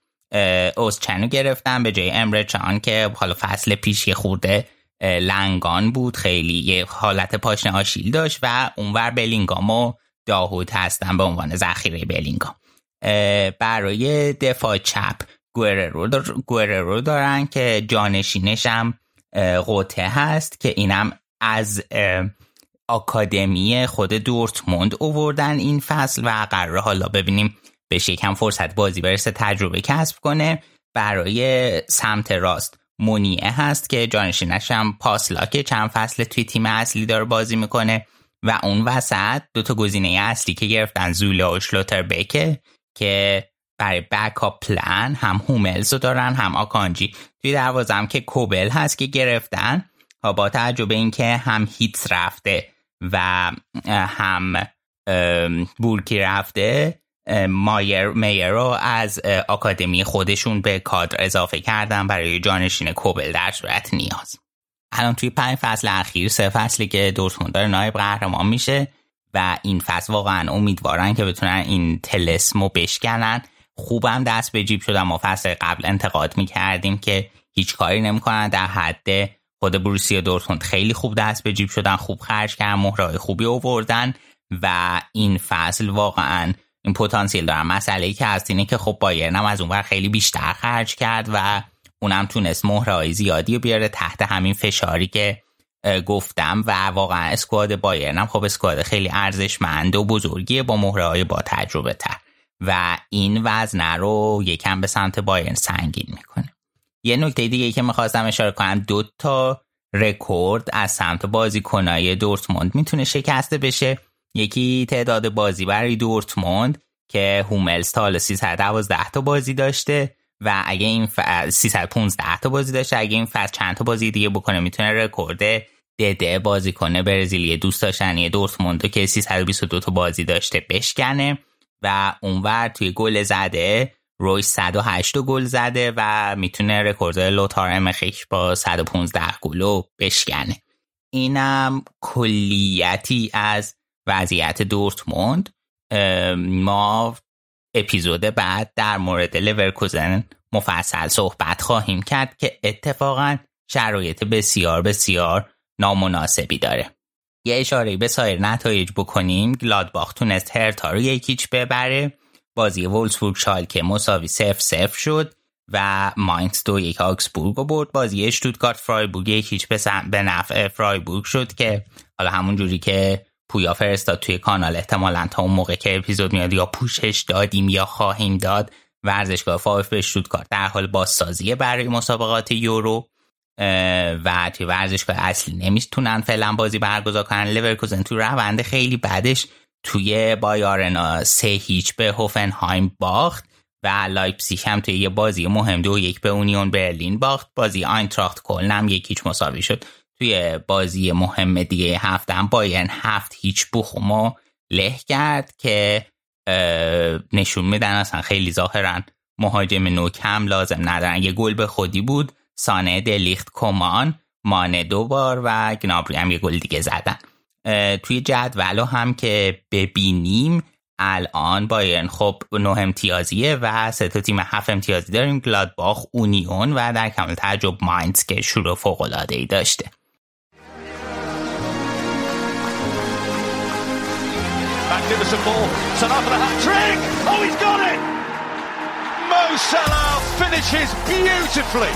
اوزچنو گرفتن به جای امره چان که حالا فصل پیش یه خورده لنگان بود. خیلی یه حالت پاشنه آشیل داشت و اونور بلینگام و داهود هستن به عنوان ذخیره بلینگام. برای دفاع چپ گوررو, دارن که جانشینش هم قوته هست که اینم از آکادمی خود دورتموند اووردن این فصل و قرار حالا ببینیم به یکم فرصت بازی برسه تجربه کسب کنه. برای سمت راست مونیه هست که جانشینش هم پاسلاک چند فصل توی تیم اصلی داره بازی می‌کنه و اون وسط دوتا گزینه اصلی که گرفتن زولا و شلوتر بکه که برای بکاپ پلان هم هوملز رو دارن هم آکانجی. توی دروازه هم که کوبل هست که گرفتن. با تعجب اینکه هم هیتس رفته و هم بورکی رفته مایر میر رو از آکادمی خودشون به کادر اضافه کردن برای جانشین کوبل در صورت نیاز. الان توی پنج فصل اخیر سه فصلی که دورتموند داره نایب قهرمان میشه و این فصل واقعا امیدوارن که بتونن این تلسمو بشکنن. خوبم دست به جیب شدن ما فصل قبل انتقاد می‌کردیم که هیچ کاری نمی‌کنن در حد خود بروسیا دورتموند خیلی خوب دست به جیب شدن خوب خرج کردن مهرهای خوبی آوردن و این فصل واقعا این پتانسیل دارن مسئله ای که هست اینه که خب بایرن هم از اونور خیلی بیشتر خرج کرد و اونم تونست مهرهای زیادی بیاره تحت همین فشاری که گفتم و واقعا اسکواد بایرن هم خب اسکواد خیلی ارزشمند و بزرگیه با مهره با تجربه تر و این وزنه رو یکم به سمت بایرن سنگین می‌کنه. یه نکته دیگه که می‌خواستم اشاره کنم دو تا رکورد از سمت بازیکنای دورتموند می‌تونه شکسته بشه. یکی تعداد بازی برای دورتموند که هوملز تا حالا 312 تا بازی داشته و اگه این ف... 315 تا بازی داشته اگه این فصل چند تا بازی دیگه بکنه می‌تونه رکورد دده بازیکن برزیلی دوست داشتنی دورتموندو که 322 تا بازی داشته بشکنه و اونور توی گل زده روی 108 گل زده و می‌تونه رکورد لوتار امریش با 115 گلو بشکنه. اینم کلیتی از وضعیت دورتموند. ما اپیزود بعد در مورد لورکوزن مفصل صحبت خواهیم کرد که اتفاقا شرایط بسیار بسیار نامناسبی داره. یه اشاره به سایر نتایج بکنیم. گلادباخ تونست هرتا رو یک هیچ ببره. بازی وولسبورگ شالکه مساوی صفر صفر شد و ماینتس دو یک آکسبورگ رو برد. بازی اشتوتگارت فرایبورگ یک هیچ به نفع فرایبورگ شد که حالا همون جوری که پویا فرستاد توی کانال احتمالا تا اون موقع که اپیزود میاد یا پوشش دادیم یا خواهیم داد ورزشگاه فاف‌ب اشتوتگارت در حال بازسازی برای مسابقات یورو و توی ورزشگاه اصلی نمی‌تونن فعلا بازی برگزار کنن. لورکوزن توی روند خیلی بعدش توی بای‌آرنا سه هیچ به هوفنهایم باخت و لایپسیش هم توی یه بازی مهم دو یک به اونیون برلین باخت. بازی آینتراخت کلن هم یک یک مساوی شد. توی بازی مهم دیگه هفتم باین هفت هیچ بخومو له کرد که نشون میدن اصلا خیلی ظاهرا مهاجم نوک هم لازم ندارن. یه گل به خودی بود سانه دلیخت کمان مانه دو بار و گنابری هم یه گل دیگه زدن. توی جدول هم که ببینیم الان بایرن خب نه امتیازیه و سه تا تیم هفت امتیازی داریم گلادباخ اونیون و در کمال تعجب ماینز که شروع فوق العاده ای داشته ball. Salah hat trick. Oh, he's got it. Mo Salah finishes beautifully.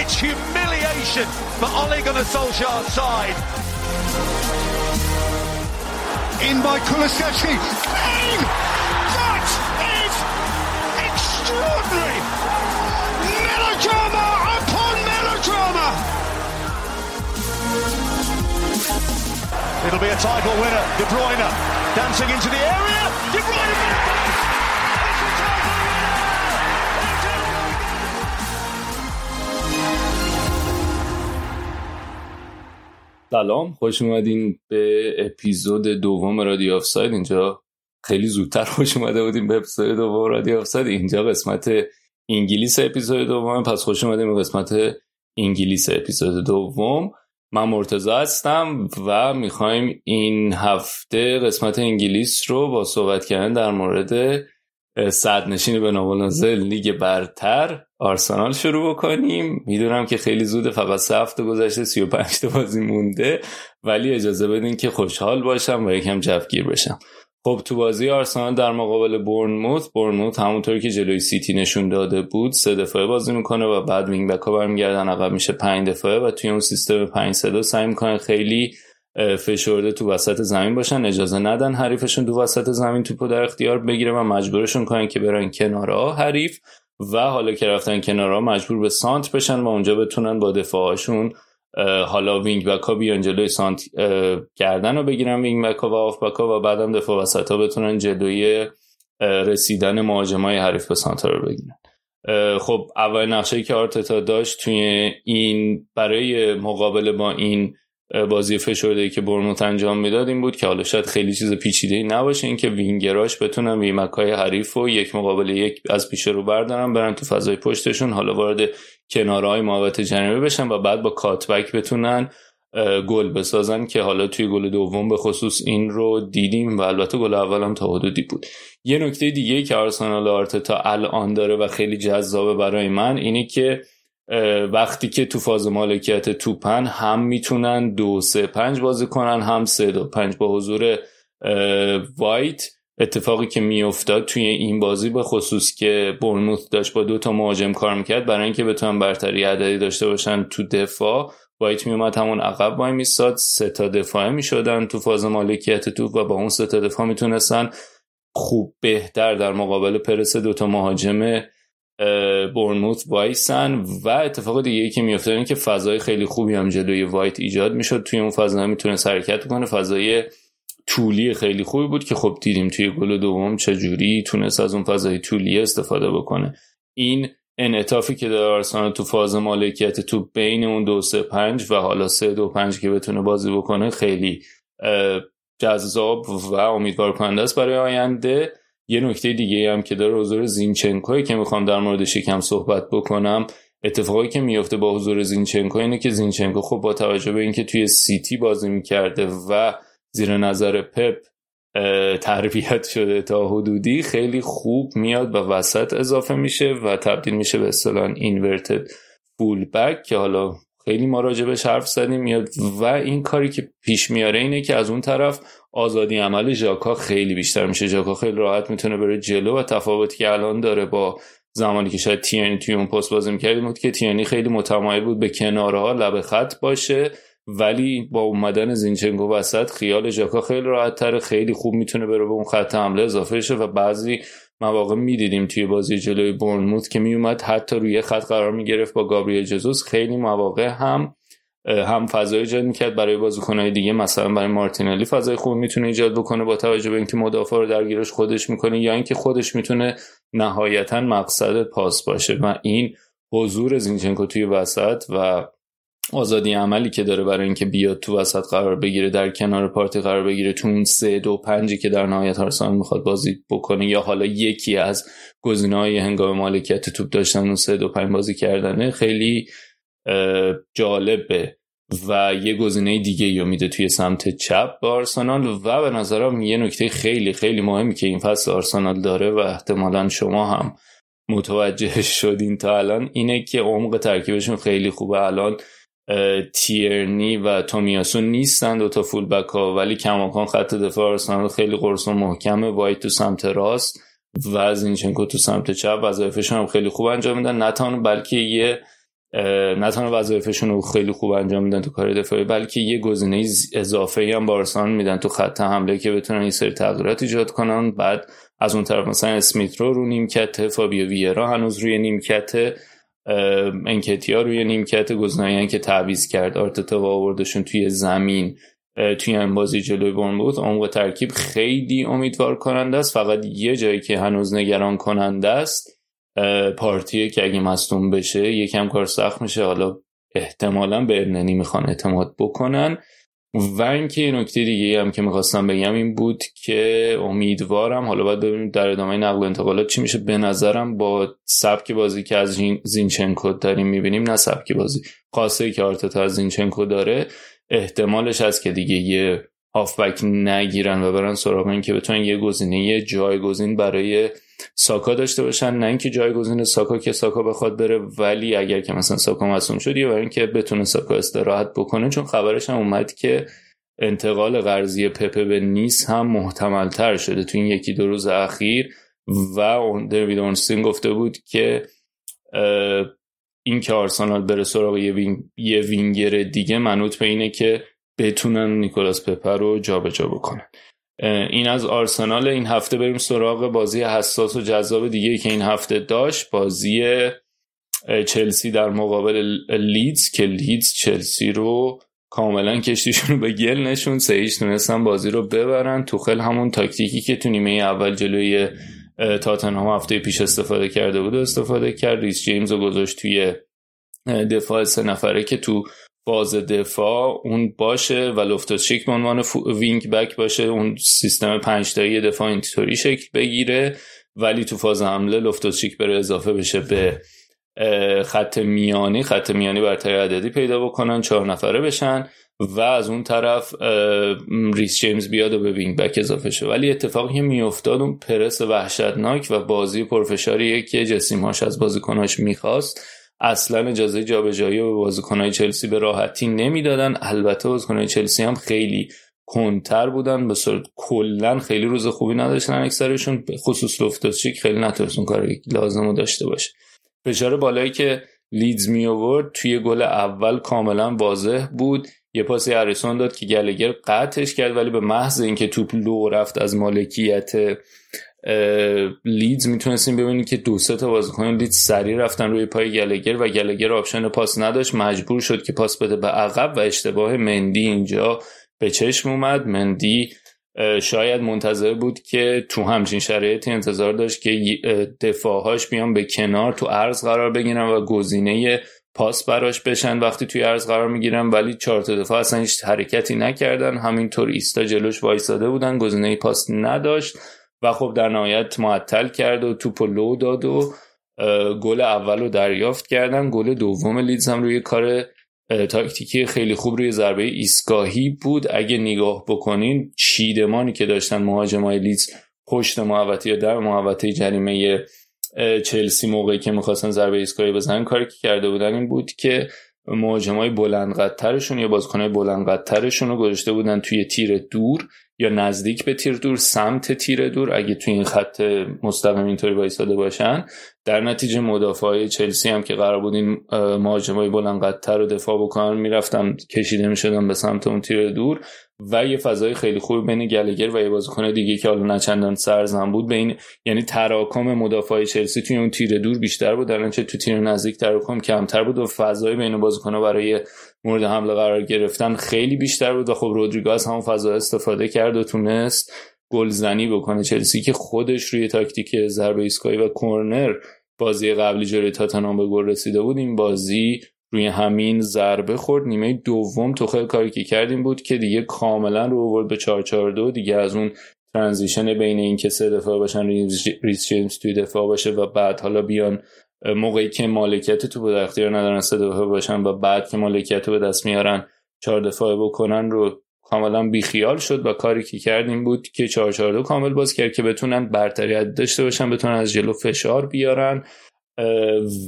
It's humiliation for Ole Gunnar Solskjaer's side. In by Kulusevski. Bang! That is extraordinary. Melodrama upon melodrama. It'll be a title winner. De Bruyne dancing into the area. De Bruyne. سلام خوش اومدین به اپیزود دوم رادیو آفساید. اینجا خیلی زودتر خوش اومده بودیم به اپیزود دوم رادیو آفساید. اینجا قسمت انگلیس اپیزود دوم پس خوش اومدیم به قسمت انگلیس اپیزود دوم. من مرتضی هستم و می‌خوایم این هفته قسمت انگلیس رو با صحبت کردن در مورد صدرنشین بلامنازع لیگ برتر آرسنال شروع بکنیم. می‌دونم که خیلی زوده فقط سه هفته گذشته 35 تا بازی مونده ولی اجازه بدین که خوشحال باشم و یکم جوگیر بشم. خب تو بازی آرسنال در مقابل بورنموث بورنموث همونطوری که جلوی سیتی نشون داده بود سه دفاعه بازی می‌کنه و بعد wing back ها برمیگردن. عقب میشه پنج دفاعه و توی اون سیستم 5 3 سعی می‌کنه خیلی فشرده تو وسط زمین باشن اجازه ندن حریفشون تو وسط زمین توپو در اختیار بگیره و مجبورشون کنن که برن کنارها حریف و حالا که رفتن کنارها مجبور به سانتر بشن و اونجا بتونن با دفاعشون حالا wing back ها بیان جلوی سانتر کردن و بگیرن wing back ها و هاف بک ها و بعدم دفاع وسط ها بتونن جلوی رسیدن مهاجم های حریف به سانتر رو بگیرن. خب اول نقشه که آرتتا داشت توی این برای مقابله با این بازی فشرده که برموت انجام می‌داد این بود که حالا شاید خیلی چیز پیچیده ای نباشه اینکه وینگراش بتونن ویمک های حریف و یک مقابل یک از پیش رو بردارن برن تو فضای پشتشون حالا وارد کنارهای محوطه جریمه بشن و بعد با کاتبک بتونن گل بسازن که حالا توی گل دوم به خصوص این رو دیدیم و البته گل اول هم تا حدودی بود. یه نکته دیگه که آرسنال آرتتا الان داره و خیلی جذابه برای من اینه که وقتی که تو فاز مالکیت توپن هم می‌تونن دو سه پنج بازی کنن هم سه دو پنج با حضور وایت. اتفاقی که میافتاد توی این بازی به خصوص که برنموث داشت با دو تا مهاجم کار می‌کرد برای اینکه بتونن برتری عددی داشته باشن تو دفاع. وایت میومد همون عقب وای میستاد سه تا دفاعه می‌شدن تو فاز مالکیت توپ و با اون سه تا دفاع می‌تونستن خوب بهتر در مقابل پرس دو تا مهاجم بورنموث وایسن و اتفاق دیگه ای که میفته این که فضای خیلی خوبی هم جلوی وایت ایجاد می‌شد. توی اون فضا می‌تونه حرکت کنه. فضای طولی خیلی خوبی بود که خب دیدیم توی گل دوم چجوری تونست از اون فضای طولی استفاده بکنه. این انعطافی که داره آرسنال تو فاز مالکیت تو بین اون دو سه پنج و حالا سه دو پنج که بتونه بازی بکنه خیلی جذاب و امیدوار کننده است برای آینده. یه نکته دیگه هم که داره حضور زینچنکوی که می‌خوام در موردش یکم صحبت بکنم اتفاقی که میفته با حضور زینچنکو اینه که زینچنکو خب با توجه به اینکه توی سیتی بازی می‌کرده و زیر نظر پپ تربیت شده تا حدودی خیلی خوب میاد و وسط اضافه میشه و تبدیل میشه به اصطلاح اینورتد فول بک که حالا خیلی ما راجبش حرف زدیم میاد و این کاری که پیش میاره اینه که از اون طرف آزادی عمل ژاکا خیلی بیشتر میشه. ژاکا خیلی راحت می‌تونه بره جلو و تفاوتی که الان داره با زمانی که شاید تیانی توی اون پست بازی می‌کردیم بود که تیانی خیلی متمایل بود به کنارها لب خط باشه ولی با اومدن زینچنکو وسط خیال ژاکا خیلی راحت تره خیلی خوب می‌تونه بره به اون خط حمله اضافه شه و بعضی مواقع می‌دیدیم توی بازی جلوی بورنموث که میومد حتی روی خط قرار می‌گرفت با گابریل جزوس. خیلی مواقع هم هم فضای ایجاد می‌کرد برای بازیکنهای دیگه مثلا برای مارتینلی فضای خوب می‌تونه ایجاد بکنه با توجه به اینکه مدافع رو درگیرش خودش می‌کنه یا اینکه خودش می‌تونه نهایتا مقصد پاس باشه. و این حضور زینچنکو توی وسط و آزادی عملی که داره برای اینکه بیاد تو وسط قرار بگیره در کنار پارتی قرار بگیره تو اون سه دو پنجی که در نهایت آرسنال می‌خواد بازی بکنه یا حالا یکی از های هنگام مالکیت توپ داشتن اون سه دو پنج بازی کردنه خیلی جالبه و یه گزینه دیگه یا میده توی سمت چپ به آرسنال و به نظرم یه نکته خیلی خیلی مهمی که این فصل آرسنال داره و احتمالا شما هم متوجه [laughs] شدین تا الان اینه که عمق ترکیبشون خیلی خوبه. الان تیرنی و تومیاسون نیستن دو تا فول بک ها ولی کماکان خط دفاع آرسنال خیلی قرص و محکمه. وایت تو سمت راست و زینچنکو تو سمت چپ. وظایفشون هم خیلی خوب انجام میدن. نه بلکه یه نه تنها وظایفشون رو خیلی خوب انجام میدن تو کار دفاعی بلکه یه گزینه اضافه هم با میدن تو خط حمله که بتونن این سری تغییرات ایجاد کنن. بعد از اون طرف مثلا اسمیت رو رو نیمکت فابیو ویرا هنوز روی نیمکت انکتیا روی نیمکت گزینه‌ای که تعویض کرد. آرتتا و آوردشون توی زمین توی این بازی جلوی بود. عمق ترکیب خیلی امیدوار کننده است. فقط یه جایی که هنوز نگران کننده است پارتیه که اگه مصدوم بشه یکم کار سخت میشه. حالا احتمالا به ارننی می‌خوان اعتماد بکنن. و اینکه نکته دیگه هم که می‌خواستم بگم این بود که امیدوارم حالا باید ببینیم در ادامه نقل و انتقالات چی میشه. به نظرم با سبک بازی که از زینچنکو داریم می‌بینیم نه سبک بازی. خاصه که آرتتا از زینچنکو داره احتمالش هست که دیگه یه هافبک نگیرن و برن سراغ این که بتونن یه گزینه یه جایگزین برای ساکا داشته باشن نه اینکه جایگزین ساکا که ساکا بخواد بره ولی اگر که مثلا ساکا مصدوم شد یا برای اینکه بتونه ساکا استراحت بکنه. چون خبرش هم اومد که انتقال قرضی پپه به نیس هم محتمل تر شده تو این یکی دو روز اخیر. و اون دیوید اورنستین گفته بود که این که آرسنال بره سراغ یه, wing، یه وینگر دیگه منوط به اینه که بتونن نیکولاس پپه رو جابجا جا بکنن. این از آرسنال این هفته بریم سراغ بازی حساس و جذاب دیگه که این هفته داشت. بازی چلسی در مقابل لیدز که لیدز چلسی رو کاملا کشتیشون به گل نشون سه تونستن بازی رو ببرن. توخل همون تاکتیکی که تو نیمه اول جلوی تاتنهام هفته پیش استفاده کرده بود استفاده کرد. ریس جیمز رو گذاشت توی دفاع سه نفره که تو باز دفاع اون باشه و لفتوس چیک به عنوان wing back باشه اون سیستم پنج تایی دفاع اینطوری شکل بگیره. ولی تو فاز حمله لفتوس چیک بره اضافه بشه به خط میانی. خط میانی برتری عددی پیدا بکنن چهار نفره بشن و از اون طرف ریس جیمز بیاد و به wing back اضافه شه. ولی اتفاقی که میافتاد اون پرس وحشتناک و بازی پرفشاریه که جسی مارش از بازیکناش می‌خواست. اصلا اجازه جابجایی و بازیکنهای چلسی به راحتی نمی‌دادن. البته بازیکنهای چلسی هم خیلی کندتر بودن. به صورت کلا خیلی روز خوبی نداشتن اکثرشون. خصوص لفتوس چیک خیلی نتونستون کار لازم رو داشته باشه. فشار بالایی که لیدز می آورد توی گل اول کاملا واضح بود. یه پاسی اریسون داد که گالاگر قطعش کرد ولی به محض اینکه توپ لو رفت از مالکیت لیدز می‌تونستیم ببینیم که دو سه تا بازیکن لیدز سریع رفتن روی پای گالاگر و گالاگر option پاس نداشت. مجبور شد که پاس بده به عقب و اشتباه مندی اینجا به چشم اومد. مندی شاید منتظر بود که تو همچین شرایطی انتظار داشت که دفاعهاش بیان به کنار تو عرض قرار بگیرن و گزینه پاس براش بشن. وقتی توی عرض قرار می‌گیرن ولی چهار تا دفاع اصلا هیچ حرکتی نکردن. همینطور ایستا جلوش وایساده بودن. گزینه پاس نداشت. و خب در نهایت معطل کرد و توپ لو داد و گل اول رو دریافت کردن. گل دوم لیدز هم روی کار تاکتیکی خیلی خوب روی ضربه ایستگاهی بود. اگه نگاه بکنین چیدمانی که داشتن مهاجمای لیدز پشت محوطه یا در محوطه جریمه چلسی موقعی که می‌خواستن ضربه ایستگاهی بزنن کاری که کرده بودن این بود که مهاجمای بلند قدترشون یا بازیکنای بلند قدترشون رو گذاشته بودن توی تیر دور. یا نزدیک به تیر دور سمت تیر دور اگه توی این خط مستقیم اینطوری وایساده باشن. در نتیجه مدافعای چلسی هم که قرار بود این مهاجمای بلند قدتر رو دفاع بکنن می‌رفتن کشیده می‌شدن به سمت اون تیر دور. و یه فضای خیلی خوب بین گلگر و یه بازیکن دیگه که حالا نچندان سرزن بود بین یعنی تراکم مدافع چلسی توی اون تیر دور بیشتر بود. در تو تیر نزدیک تراکم کمتر بود و فضای بین بازیکن‌ها برای مورد حمله قرار گرفتن خیلی بیشتر بود و خب رودریگاز همون فضا استفاده کرد و تونست گلزنی بکنه. چلسی که خودش روی تاکتیک ضربه ایستگاهی و کرنر بازی قبلی جلوی تاتنهام به گل رسیده بود این بازی روی همین ضربه خورد. نیمه دوم خیلی کاری که کردیم بود که دیگه کاملا رو آورد به 442 دیگه از اون transition بین این که سه دفاع باشن ریس جیمز توی دفاع باشه و بعد حالا بیان موقعی که مالکیت توپ به اختیار ندارن سه دفاع باشن و بعد که مالکیت رو به دست میارن چهار دفاع بکنن رو کاملا بیخیال شد و کاری که کردیم بود که 442 کامل باز کرد که بتونن برتری داشته باشن بتونن از جلو فشار بیارن.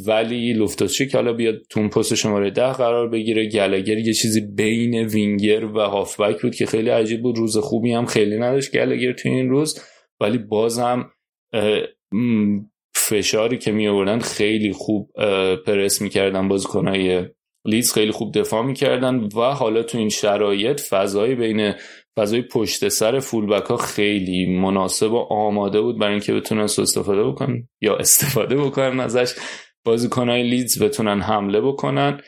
ولی لوفتوسچی که حالا بیاد تون پست شماره ده قرار بگیره. گلگر یه چیزی بین وینگر و هافبک بود که خیلی عجیب بود. روز خوبی هم خیلی نداشت گلگر تو این روز. ولی بازم فشاری که می آوردن خیلی خوب پرس می‌کردن. بازیکنهای لیدز خیلی خوب دفاع می‌کردن و حالا تو این شرایط فضای بین فضای پشت سر full back ها خیلی مناسب و آماده بود برای اینکه بتونن استفاده بکنن یا استفاده بکنن ازش. بازیکنهای لیدز بتونن حمله بکنن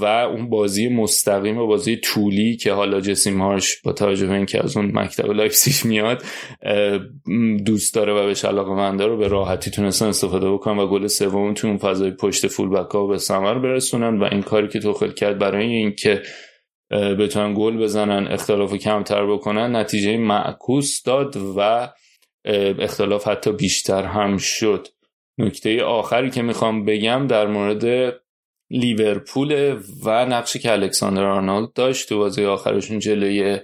و اون بازی مستقیم و بازی طولی که حالا جسی مارش با توجه به اینکه از اون مکتب لایپسیش میاد دوست داره و بهش علاقه منده رو به راحتی تونستن استفاده بکنن و گل سوم تو اون فضای پشت فول ها به ثمر برسونن. و این کاری که توخل کرد برای اینکه بتونن گل بزنن اختلاف کمتر بکنن نتیجه معکوس داد و اختلاف حتی بیشتر هم شد. نکته آخری که می‌خوام بگم در مورد لیورپول و نقشی که الکساندر آرنولد داشت تو بازی آخرشون جلوی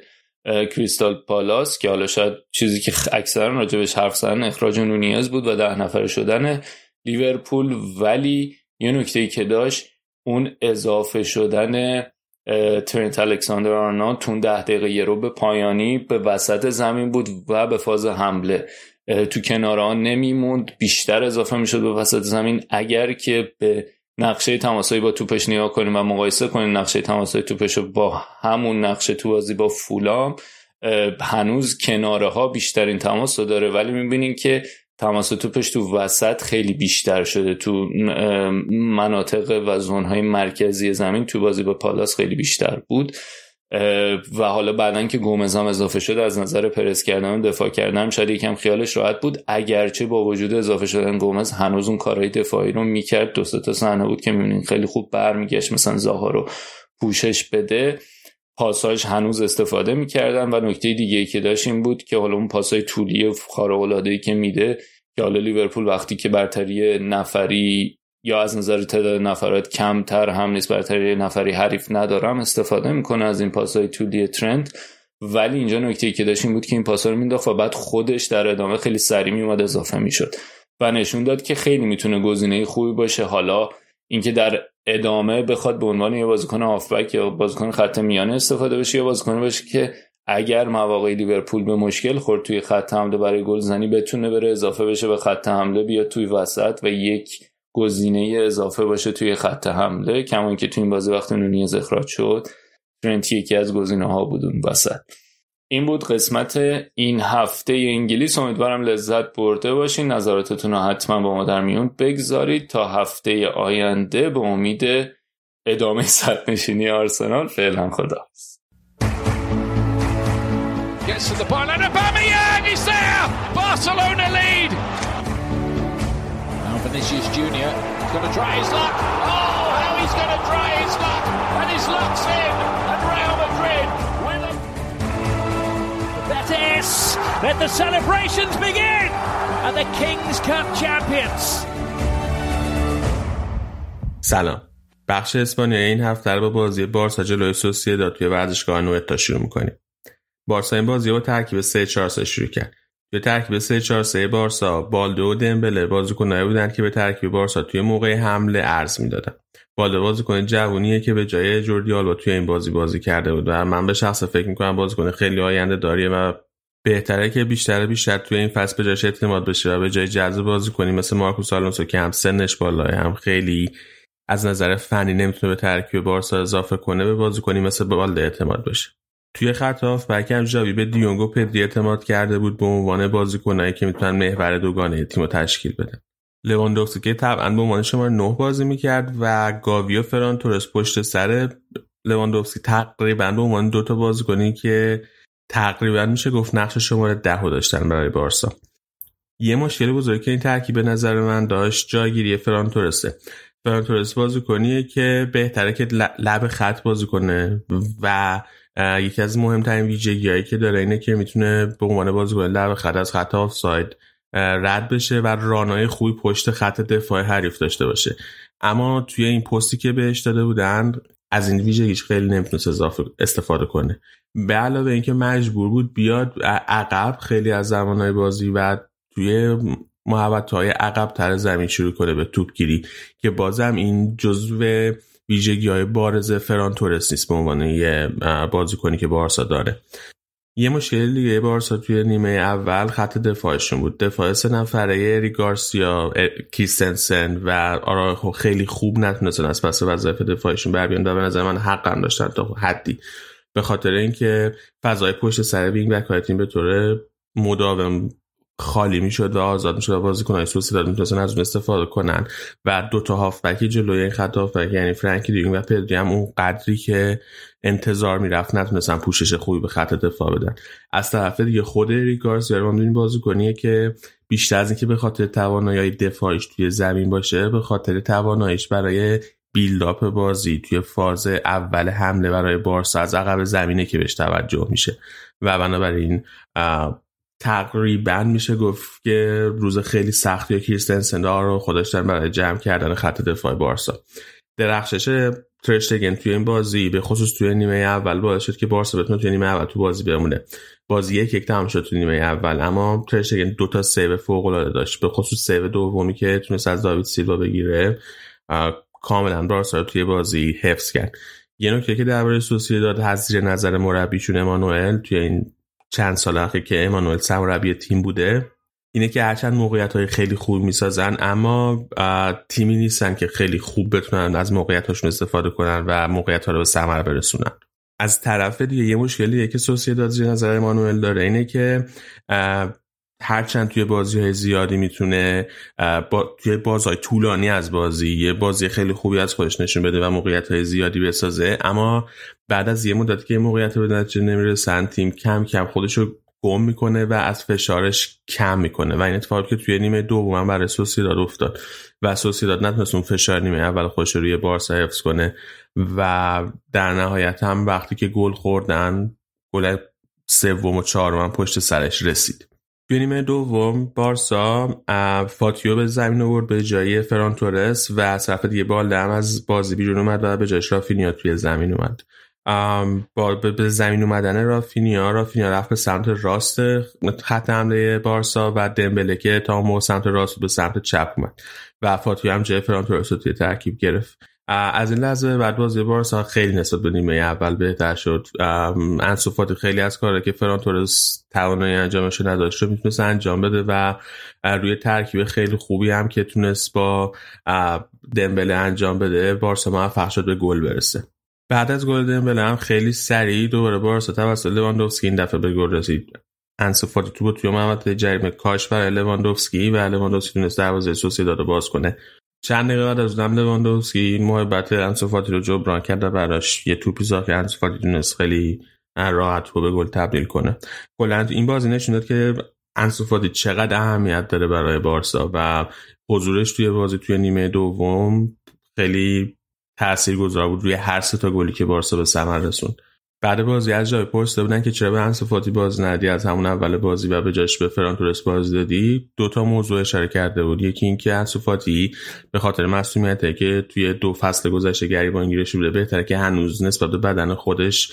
کریستال پالاس که حالا شاید چیزی که اکثرا راجبش حرف زدن اخراج نونیز بود و ده نفر شدن لیورپول ولی یه نکته که داشت اون اضافه شدن ترنت الکساندر آرنولد تون ده دقیقه یه رو به پایانی به وسط زمین بود و به فاز حمله. تو کنار آن نمیموند. بیشتر اضافه می‌شد به وسط زمین. اگر که به نقشه تماسایی با توپش نگاه کنیم و مقایسه کنیم نقشه تماسایی توپش با همون نقشه تو بازی با فولام هنوز کناره ها بیشترین تماس رو داره. ولی می‌بینیم که تماس توپش تو وسط خیلی بیشتر شده. تو مناطق و زونهای مرکزی زمین تو بازی با پالاس خیلی بیشتر بود. و حالا بعدا که گومز هم اضافه شده از نظر پرس کردن و دفاع کردن شاید یکم خیالش راحت بود. اگرچه با وجود اضافه شدن گومز هنوز اون کارهای دفاعی رو می‌کرد. دو تا صحنه بود که می‌بینین خیلی خوب برمیگشت. مثلا زاها رو پوشش بده. پاساش هنوز استفاده می‌کردن و نکته دیگه که داشت این بود که حالا اون پاسای طولی خارق که میده که حالا لیورپول وقتی که برتری نفری یا از نظر تعداد نفرات کمتر هم نیست برتری نفری حریف ندارم استفاده می‌کنه از این پاسای طولی ترند. ولی اینجا نکته ای که داشت این بود که این پاسا رو مینداخت و بعد خودش در ادامه خیلی سریع میومد اضافه می‌شد و نشون داد که خیلی می‌تونه گزینه خوبی باشه. حالا اینکه در ادامه بخواد به عنوان یه بازیکن هافبک یا بازیکن خط میانه استفاده بشه یا بازیکن باشه که اگر مواقع لیورپول به مشکل خورد توی خط حمله برای گلزنی بتونه بره اضافه بشه به خط حمله بیاد توی وسط و یک گزینه اضافه باشه توی خط حمله کما که توی این بازی وقتی نونیز اخراج شد ترنت یکی از گزینه ها بود اون وسط. این بود قسمت این هفته انگلیس. امیدوارم لذت برده باشین. نظراتتون رو حتما با ما در میون بگذارید. تا هفته آینده به امید ادامه نشینی آرسنال. فعلا خدا Gonna try his luck. Oh, how he's try his luck. And his luck's in. Betis. Let the celebrations begin. And the Kings Cup champions. سلام بخش اسپانیایی این هفته رو با بازی بارسا جلوی سوسییداد توی ورزشگاه نوئتا شروع می‌کنیم بارسا این بازی با ترکیب 3 4 3 شروع کرد توی ترکیب 3 4 3 بارسا بالدو و دمبله بازیکنایی بودن که به ترکیب بارسا توی موقع حمله ارز می‌دادن. بالدو بازیکن جوونیه که به جای جوردی آلبا توی این بازی بازی کرده بود و من به شخص فکر می‌کنم بازیکن خیلی آینده داریه و بهتره که بیشتر بیشتر توی این فصل به جاش اعتماد بشه و به جای جذب بازی کنیم مثل مارکوس آلونسو که هم سنش بالاه هم خیلی از نظر فنی نمی‌تونه به ترکیب بارسا اضافه کنه به بازیکنی مثل بالده اعتماد بشه. توی خط هافبک هم جاوی به دیونگو پدری اعتماد کرده بود به عنوان بازیکنایی که می‌تونن محور دوگانه تیم رو تشکیل بدن. لواندوفسکی که طبعا به عنوان شماره نه بازی می‌کرد و گاوی و فران تورس پشت سر لواندوفسکی تقریبا به عنوان دوتا بازیکنی که تقریبا میشه گفت نقش شماره ده رو داشتن برای بارسا. یه مشکل بزرگی که این ترکیب به نظر من داشت جاگیری فران تورسه. فران تورس بازیکنیه که بهتره که لب خط بازی کنه و یکی از مهمترین ویژگیهایی که داره اینه که می‌تونه به عنوان بازیکن لب خط از خط آفساید رد بشه و رانای خوبی پشت خط دفاع حریف داشته باشه. اما توی این پستی که بهش داده بودن از این ویژگیش خیلی نمی‌تونست اضافه استفاده کنه. به علاوه اینکه مجبور بود بیاد عقب خیلی از زمانهای بازی و توی محبت های عقب تر زمین شروع کنه به توپگیری که بازم این جزو ویژگی های بارز فران تورس نیست به عنوان یه بازیکنی که بارسا داره. یه مشکل دیگه بارسا توی نیمه اول خط دفاعشون بود. دفاع سه نفره اری گارسیا کیستنسن و آراخو خیلی خوب نتونستن از پس وظایف دفاعشون بر بیان و به نظر من حقا داشتن تا حدی. به خاطر اینکه فضای پشت سر وینگ بک تیم به طور مداوم خالی می‌شد و آزاد می‌شد و بازیکن‌های سوسیداد می‌تونستن از اون استفاده کنن. و دو تا هافبکی جلوی این خط هافبک یعنی فرانکی دیونگ و پدری هم اون قدری که انتظار می‌رفت نتونستن پوشش خوبی به خط دفاع بدن. از طرف دیگه خود ریکارز یا بازی بازیکنیه که بیشتر از اینکه به خاطر توانایی دفاعیش توی زمین باشه به خاطر تواناییش برای build up بازی توی فاز اول حمله برای بارسا از عقب زمینه که بهش توجه میشه. و بنابراین تقریبا میشه گفت که روز خیلی سختی یا کریستنسن رو خودش برای جمع کردن خط دفاع بارسا. درخشش ترشتگن توی این بازی به خصوص توی نیمه اول باعث شد که بارسا بتونه توی نیمه اول تو بازی بمونه. بازی یک یک تمام شد توی نیمه اول اما ترشتگن دو تا save فوق العاده داشت. به خصوص save دومی که تونست از داوید سیلوا بگیره کاملا بارسا رو توی بازی حفظ کرد. یه نکته که درباره داد از زیر نظر مربیشون امانوئل توی این چند سال اخیر که امانوئل سرمربی تیم بوده اینه که هرچند موقعیت های خیلی خوب می‌سازن اما تیمی نیستن که خیلی خوب بتونن از موقعیت استفاده کنن و موقعیت ها رو به ثمر برسونن. از طرف دیگه یه مشکلیه که سوسییداد زیر نظر امانوئل داره اینه که هرچند توی بازی های زیادی می‌تونه با توی بازهای طولانی از بازی یه بازی خیلی خوبی از خودش نشون بده و موقعیت های زیادی بسازه. اما بعد از یه مدتی که موقعیت به نتیجه نمی‌رسن تیم کم کم خودش رو گم می‌کنه و از فشارش کم می‌کنه. و این اتفاقی که توی نیمه دوم برای سوسیداد افتاد. و سوسیداد نتونست اون فشار نیمه اول خودش روی بارسا حفظ کنه. و در نهایت هم وقتی که گل خوردن گل سوم و چهارم پشت سرش رسید. نیمه دوم بارسا فاتیو به زمین آورد به جای فران تورس و از طرف دیگه هم از بازی بیرون اومد و به جایش رافینیا توی زمین اومد. با به زمین اومدن رافینیا رافینیا رفت به سمت راست خط حمله بارسا و دمبله که تا سمت راست به سمت چپ اومد و فاتیو هم جای فران تورس رو توی ترکیب گرفت. از این لحظه بعد بازی بارسا خیلی نسبت به نیمه اول بهتر شد. انسو فاتی خیلی از کاره که فران تورس توانایی انجامش نداشت رو می‌تونست انجام بده و روی ترکیب خیلی خوبی هم که تونست با دمبله انجام بده بارسا موفق شد به گل برسه. بعد از گل دمبله هم خیلی سریع دوباره بارسا توسط لواندوفسکی این دفعه به گل رسید. انسو فاتی تو توی محوطه جریمه کاشت برای لواندوفسکی و لواندوفسکی تونست دروازه سوسیداد باز کنه. چند دقیقه بعد از اونم لواندوفسکی این محبت انسو فاتی رو جبران کرد و براش یه توپی که انسو فاتی تونست خیلی راحت رو به گل تبدیل کنه. کلا این بازی نشون داد که انسوفاتی چقدر اهمیت داره برای بارسا و حضورش توی بازی توی نیمه دوم خیلی تاثیرگذار بود روی هر سه تا گلی که بارسا به ثمر رسوند. بعد بازی از جای پرسیده بودن که چرا به انصفاتی باز ندی؟ از همون اول بازی و به جاش به فرانتورس بازی دادی؟ دو تا موضوع اشاره کرده بود. یکی اینکه انصفاتی به خاطر مسئولیته که توی دو فصل گذشته گریبان گیرش بوده. بهتره که هنوز نسبت به بدن خودش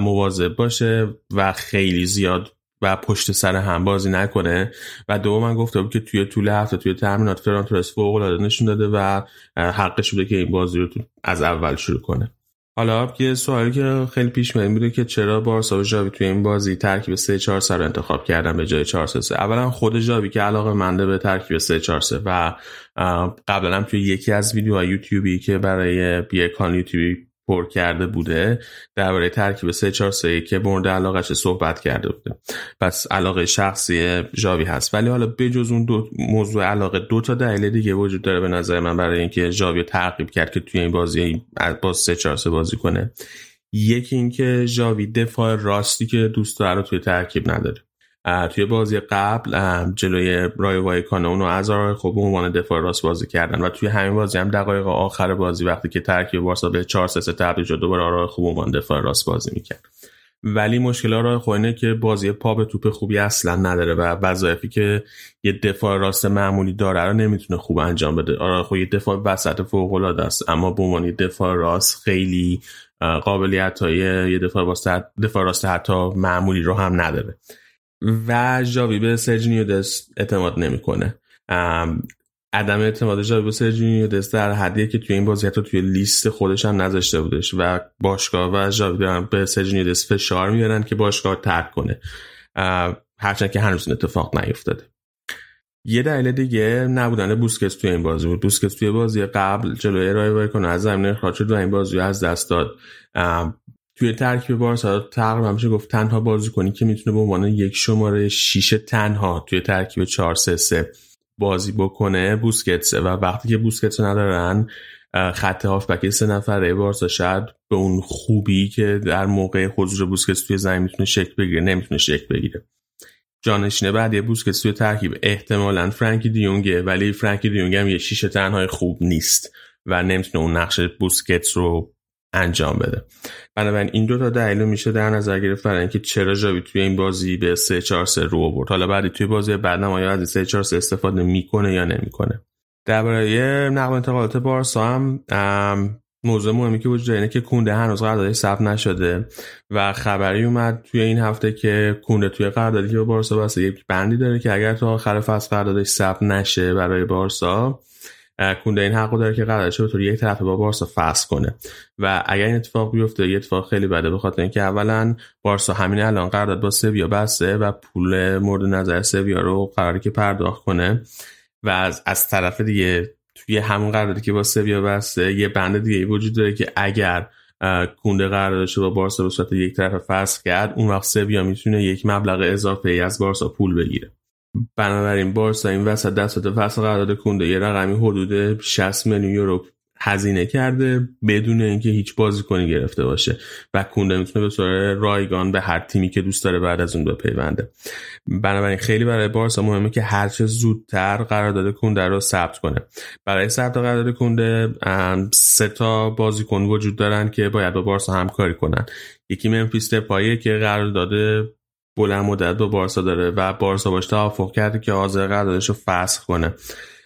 مواظب باشه و خیلی زیاد و پشت سر هم بازی نکنه. و دوم من گفته بود که توی طول هفته توی تمرینات فرانتورس فوق العاده نشون داده و حقش بوده که این بازی رو از اول شروع کنه. حالا یه سوالی که خیلی پیش میاد بوده که چرا بارسا و ژاوی توی این بازی ترکیب 3 4 3 رو انتخاب کردن به جای 4 3 3 اولا خود ژاوی که علاقه منده به ترکیب 3 4 3 و قبلا هم توی یکی از ویدیوهای یوتیوبی که برای کانال یوتیوبی پر کرده بوده درباره ترکیب 3 4 3 که مورد علاقش صحبت کرده بوده. پس علاقه شخصی ژاوی هست. ولی حالا بجز اون دو موضوع علاقه دو تا دلیل دیگه وجود داره به نظر من برای اینکه ژاوی تعقیب کرد که توی این بازی با 3 4 3 بازی کنه. یکی اینکه ژاوی دفاع راستی که دوست داره توی ترکیب نداره. توی بازی قبل جلوی رای وایکانه اونو از آرای خوب عنوان دفاع راست بازی کردن. و توی همین بازی هم دقایق آخر بازی وقتی که ترکیب بارسا به 4 3 تبدیل شد دوباره آرای خوب عنوان دفاع راست بازی می‌کرد. ولی مشکل آرای خوب اینه که بازی پا به توپ خوبی اصلا نداره و وظایفی که یه دفاع راست معمولی داره رو نمی‌تونه خوب انجام بده. آرای خوب یه دفاع وسط فوق است اما به عنوان دفاع راست خیلی قابلیت های یه دفاع دفاع راست حتی معمولی رو هم نداره. و جاوی به سرجینیو دست اعتماد نمی‌کنه. عدم اعتماد جاوی به سرجینیو دست در حدیه که توی این بازی حتی توی لیست خودش هم نذاشته بودش و باشگاه و جاوی دارن به سرجینیو دست فشار میارن که باشگاه ترک کنه. هرچند که هنوز اتفاق نیفتاده. یه دلیل دیگه نبودن بوسکس توی این بازی بود. بوسکس توی بازی قبل جلوی رای کنه از زمین اخراج شد و این بازی از دست داد. توی ترکیب بارسا تقریبا میشه گفت تنها بازی کنی که می‌تونه به عنوان یک شماره 6 تنها توی ترکیب 4 3 3 بازی بکنه بوسکتسه و وقتی که بوسکتس ندارن خط هافبک سه نفره بارسا شاید به اون خوبی که در موقع حضور بوسکتس توی زمین می‌تونه شکل بگیره نمی‌تونه شکل بگیره. جانشین بعدی بوسکتس توی ترکیب احتمالا فرانکی دیونگه ولی فرانکی دیونگ هم یه شیشه تنهای خوب نیست و نمی‌تونه اون نقش بوسکتس رو انجام بده. بنابراین این دو تا دلیل میشه در نظر گرفت برای اینکه چرا جاوی توی این بازی به 3 4 3 رو آورد حالا بعدی توی بازی بعدم آیا از 3 4 3 استفاده می‌کنه یا نمی‌کنه. درباره نقل انتقالات بارسا هم موضوع مهمی که وجود اینه که کونده هنوز قراردادش ثبت نشده و خبری اومد توی این هفته که کونده توی قراردادی که با بارسا بسته یک بندی داره که اگر تا آخر فصل قراردادش ثبت نشه برای بارسا کونده این حقو داره که قراردادش طور یک طرف با بارسا فصل کنه. و اگر این اتفاق بیفته یه اتفاق خیلی بده به خاطر اینکه اولا بارسا همین الان قرارداد با سویا بسته و پول مورد نظر سویا رو قراری که پرداخت کنه. و از, از طرف دیگه توی همون قراردادی که با سویا بسته یه بند دیگه وجود داره که اگر کونده قراردادش با بارسا به صورت یک طرف فصل کرد اون وقت سویا می‌تونه یک مبلغ اضافه ای از بارسا پول بگیره. بنابراین بارسا این وسط دستات فصل قرارداد کنده یه رقمی حدود 60 میلیون یورو هزینه کرده بدون اینکه هیچ بازیکنی گرفته باشه و کونده می‌تونه به طور رایگان به هر تیمی که دوست داره بعد از اون بپیونده. بنابراین خیلی برای بارسا مهمه که هرچه زودتر قرارداد کونده رو ثبت کنه. برای ثبت قرارداد کونده سه تا بازیکن وجود دارن که باید با بارسا همکاری کنن. یکی منفیس پایه که قرارداد بلند مدت با بارسا داره و بارسا باش توافق کرده که حاضر قراردادش رو فسخ کنه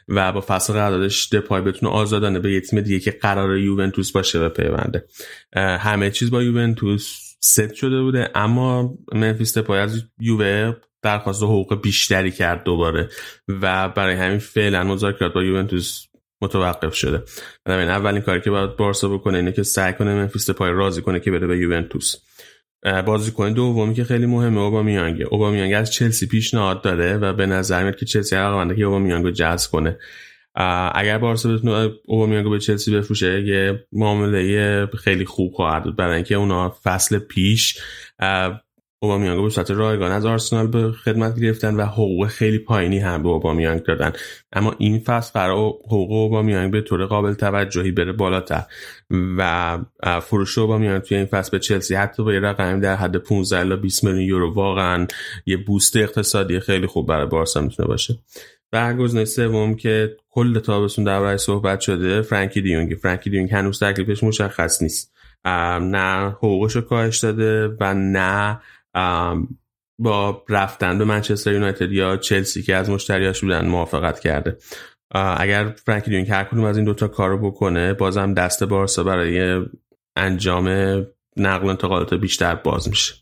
و با فصل قراردادش دپای بتونه آزادانه به یه تیم دیگه که قرار یوونتوس باشه به پیونده. همه چیز با یوونتوس ست شده بوده اما منفیس دپای از یووه درخواست حقوق بیشتری کرد دوباره و برای همین فعلا مذاکرات با یوونتوس متوقف شده. بنابراین اولین کاری که باید بارسا بکنه اینه که سعی کنه منفیس دپای راضی کنه که بره به یوونتوس. بازیکن دومی که خیلی مهمه اوبامیانگ. اوبامیانگ از چلسی پیشنهاد داره و به نظر میاد که چلسی علاقمنده که اوبامیانگ رو جذب کنه. اگر بارسا بتونه اوبامیانگ به چلسی بفروشه یه معامله خیلی خوب خواهد بود. برای اینکه اونا فصل پیش اوبامیانگ به صورت رایگان از آرسنال به خدمت گرفتن و حقوق خیلی پایینی هم به اوبامیانگ دادن. اما این فصل قرار حقوق اوبامیانگ به طور قابل توجهی بره بالاتر و فروش اوبامیانگ توی این فصل به چلسی حتی با یه رقمی در حد 15 الی 20 میلیون یورو واقعا یه بوست اقتصادی خیلی خوب برای بارسا می‌تونه باشه. و گزینه سوم که کل تابستون درباره صحبت شده فرانکی دیونگ فرانکی دیونگ هنوز تکلیفش مشخص نیست. نه حقوقش رو کاهش داده و نه با رفتن به منچستر یونایتد یا چلسی که از مشتریاش بودن موافقت کرده. اگر فرانکی دیونگ هر کدوم از این دوتا کار رو بکنه بازم دست بارسا برای انجام نقل انتقالات بیشتر باز میشه.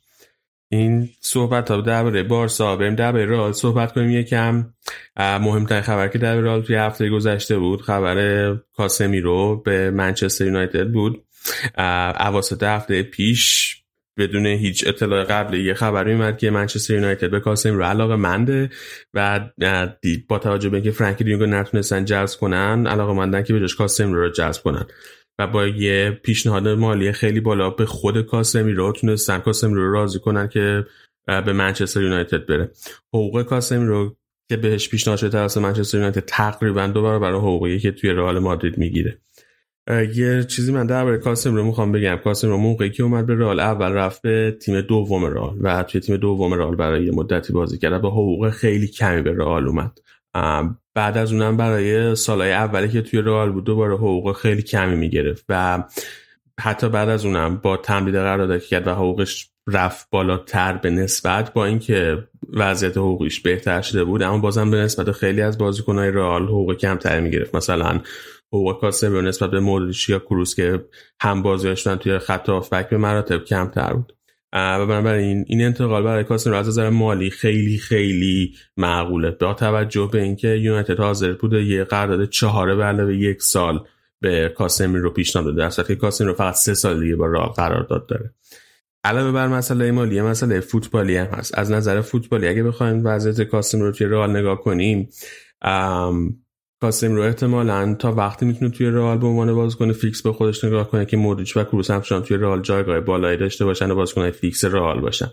این صحبت ها درباره بارسا بریم درباره رئال صحبت کنیم یکم. مهمترین خبر که در رئال توی هفته گذشته بود خبر کاسمی رو به منچستر یونایتد بود. اواسط هفته پیش بدون هیچ اطلاع قبلی یه خبری اومد که منچستر یونایتد به کاسمی رو علاقه منده و با توجه به اینکه فرانکی دیونگ نتونستن جذب کنن علاقه مندن که بهش کاسمی رو جذب کنن. و با یه پیشنهاد مالی خیلی بالا به خود کاسمی رو تونستن کاسمی رو راضی کنن که به منچستر یونایتد بره. حقوق کاسمی رو که بهش پیشنهاد شده توسط منچستر یونایتد تقریبا دو برابر حقوقی که توی رئال مادرید می‌گیره. یه چیزی من درباره کاسم رو می‌خوام بگم. کاسم رو موقعی که اومد به رئال اول رفت به تیم دوم رئال و توی تیم دوم رئال برای یه مدتی بازی کرد با حقوق خیلی کمی به رئال اومد. بعد از اونم برای سالهای اولی که توی رئال بود دوباره حقوق خیلی کمی می‌گرفت و حتی بعد از اونم با تمدید قرارداد کرد و حقوقش رفت بالاتر به نسبت با اینکه وضعیت حقوقیش بهتر شده بود اما بازم به نسبت خیلی از بازیکنهای رئال حقوق کمتری می‌گرفت. مثلا حقوق کاسه به نسبت به مودریچ یا کروس که هم بازیاشتن توی خط آفبک به مراتب کمتر بود. و بنابراین این انتقال برای کاسم از نظر مالی خیلی خیلی معقوله. با توجه به اینکه یونایتد حاضر بوده یه قرارداد چهاره به علاوه یک سال به کاسمی رو پیشنهاد داده در که کاسمی رو فقط سه سال دیگه با راه قرارداد داره. علاوه بر مسئله مالی مسئله فوتبالی هم هست. از نظر فوتبالی اگه بخوایم وضعیت کاسم رو توی رئال نگاه کنیم کاسمیرو احتمالا تا وقتی می‌تونه توی رئال به عنوان بازیکن فیکس به خودش نگاه کنه که مودریچ و کروس همچنان توی رئال جایگاه بالایی داشته باشن و بازیکن فیکس رئال باشن.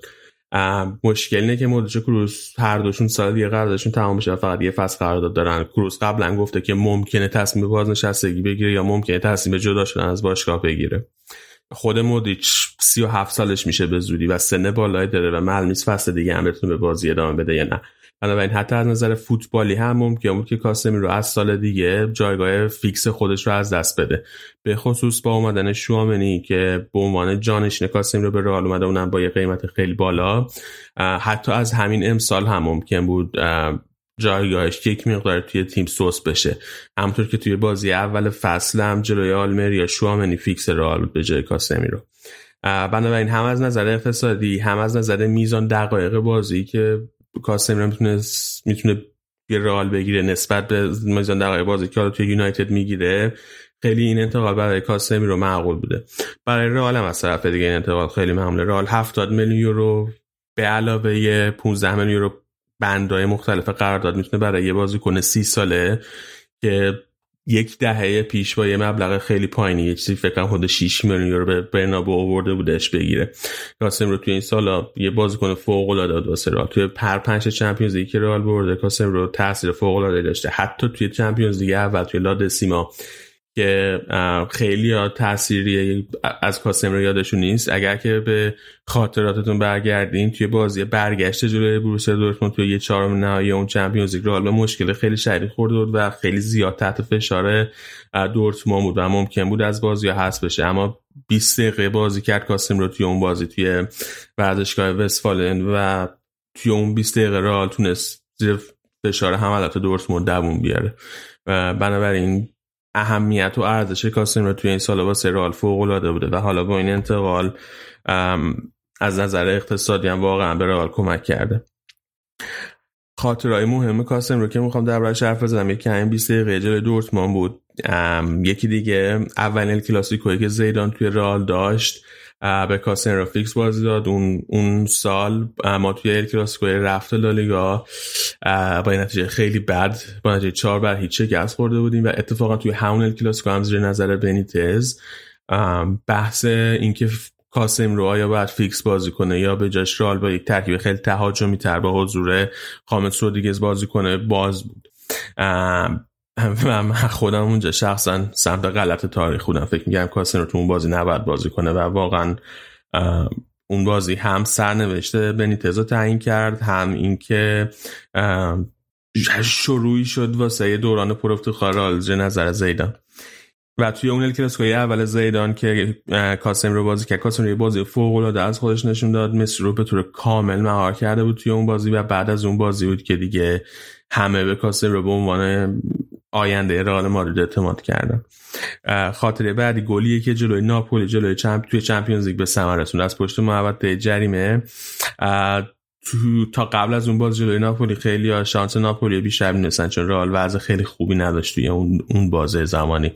مشکل اینه که مودریچ و کروس هر دوشون سال دیگه قراردادشون تمام و فقط یه فصل قرارداد دارن. کروس قبلا گفته که ممکنه تصمیم بازنشستگی بگیره یا ممکنه تصمیم جدا شدن از باشگاه بگیره. خود مودریچ 37 سالش میشه به زودی و سن بالایی داره و معلوم نیست فصل دیگه هم به بازی ادامه بده یا نه. بنابراین حتی از نظر فوتبالی هم ممکن بود که کاسمیرو از سال دیگه جایگاه فیکس خودش رو از دست بده. به خصوص با اومدن شوامنی که به عنوان جانشین کاسمیرو به رئال اومده اونم با یه قیمت خیلی بالا حتی از همین امسال هم ممکن بود جایگاهش یک مقدار توی تیم سست بشه. همونطور که توی بازی اول فصل هم جلوی آلمریا شوامنی فیکس رئال به جای کاسمیرو. بنابراین هم از نظر اقتصادی هم از نظر میزان دقایق بازی که کاسمی می‌تونه می‌تونه یه رئال بگیره نسبت به میزان دقایق بازی که حالا توی یونایتد می‌گیره. خیلی این انتقال برای کاسمی رو معقول بوده. برای رئال هم از طرف دیگه این انتقال خیلی معموله. رئال 70 میلیون یورو به علاوه 15 میلیون یورو بندهای مختلف قرارداد می‌تونه برای یه بازیکن سی ساله که یک دهه پیش با یه مبلغ خیلی پایینی یه چیزی فکر کنم حدود 6 میلیون یورو به برنابو آورده بودش بگیره. کاسم رو توی این سالا یه بازیکن فوق العاده بود واسه رئال. توی پر پنج چمپیونز لیگ که رئال برده کاسم رو تاثیر فوق العاده داشته. حتی توی چمپیونز لیگ اول توی لاد سیما که خیلی تأثیری از کاسم یادشون نیست. اگر که به خاطراتتون برگردین توی بازی برگشت جلوی بروسیا دورتموند توی یه چهارم نهایی اون چمپیونز لیگ به مشکل خیلی شدید خورده بود و خیلی زیاد تحت فشار دورتموند بود و ممکن بود از بازی هست بشه. اما 20 دقیقه بازی کرد کاسم رو توی اون بازی توی ورزشگاه وستفالن و توی اون 20 دقیقه رئال تونست زیر فشار حملات دورتموند دووم بیاره. و بنابراین اهمیت و ارزش کاسم رو توی این سال واسه رئال فوق العاده بوده و حالا با این انتقال از نظر اقتصادی هم واقعا به رئال کمک کرده. خاطرهای مهم کاسم رو که می‌خوام دربارش حرف بزنم یکی همین 20 دقیقه دورتمان بود. یکی دیگه ال کلاسیکویی که زیدان توی رئال داشت. به کاسمیرو فیکس بازی داد. اون اون سال ما توی ال کلاسیکو رفت لالیگا. با نتیجه خیلی بد. با نتیجه 4 بر هیچ شکست خورده بودیم و اتفاقا توی همون ال کلاسیکو هم زیر نظر بنیتز بحث اینکه کاسمیرو آیا باید فیکس بازی کنه یا به جاش رئال با یک ترکیب خیلی تهاجمی تر با حضور خامس رودریگز بازی کنه باز بود. [laughs] من خودم اونجا شخصا سمت غلط تاریخ بودم. فکر میگم کاسم رو تو اون بازی نباید بازی کنه و واقعا اون بازی هم سرنوشته بنیتزو تعیین کرد هم اینکه شروعی شد واسه دوران پروفتخار آلژه نظر زیدان. و توی اون الکلاسیکوی اول زیدان که کاسم رو بازی کرد کاسم رو بازی فوق العاده از خودش نشون داد. مصر رو به طور کامل مهار کرده بود توی اون بازی و بعد از اون بازی بود که دیگه همه به کاسم رو به عنوان آینده رئال مادرید اعتماد کردن خاطره بعدی گلیه که جلوی ناپولی جلوی چمپ توی چمپیونز لیگ به ثمر رسوند از پشت محوطه جریمه. تو تا قبل از اون باز جلوی ناپولی خیلی ها شانس ناپولی بیشتر می‌نسن چون رئال وضع خیلی خوبی نداشت توی اون اون بازه زمانی.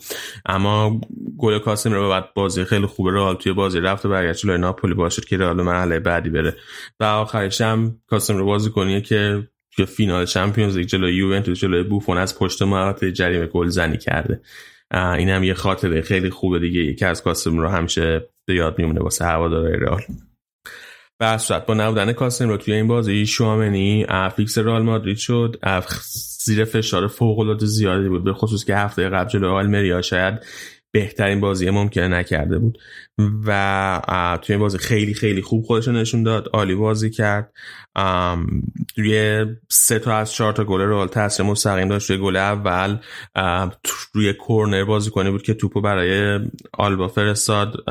اما گل کاسم رو بعد بازی خیلی خوب رئال توی بازی رفت و برگشت جلوی ناپولی. باشه که رئال مرحله بعدی بره. و آخرش هم کاسمیرو بازیکنیه که توی فینال چمپیونز لیگ جلوی یوونتوس جلوی بوفون از پشت محوطه جریمه گل زنی کرده. این هم یه خاطره خیلی خوبه دیگه. یکی از کاسمیرو همیشه به یاد میمونه واسه هوادارهای رئال. به صورت با نبودن کاسمیرو توی این بازی شوامنی فیکس رئال مادرید شد. زیر فشار فوق العاده زیادی بود به خصوص که هفته قبل جلوی آلمریا شاید بهترین بازی ممکنه نکرده بود. و توی این بازی خیلی خیلی خوب خودش نشون داد. عالی بازی کرد. روی سه تا از چهار تا گل رئال تاثیر مستقیم داشت روی گل اول. روی کورنر بازی کنه بود که توپو برای آلبا فرستاد.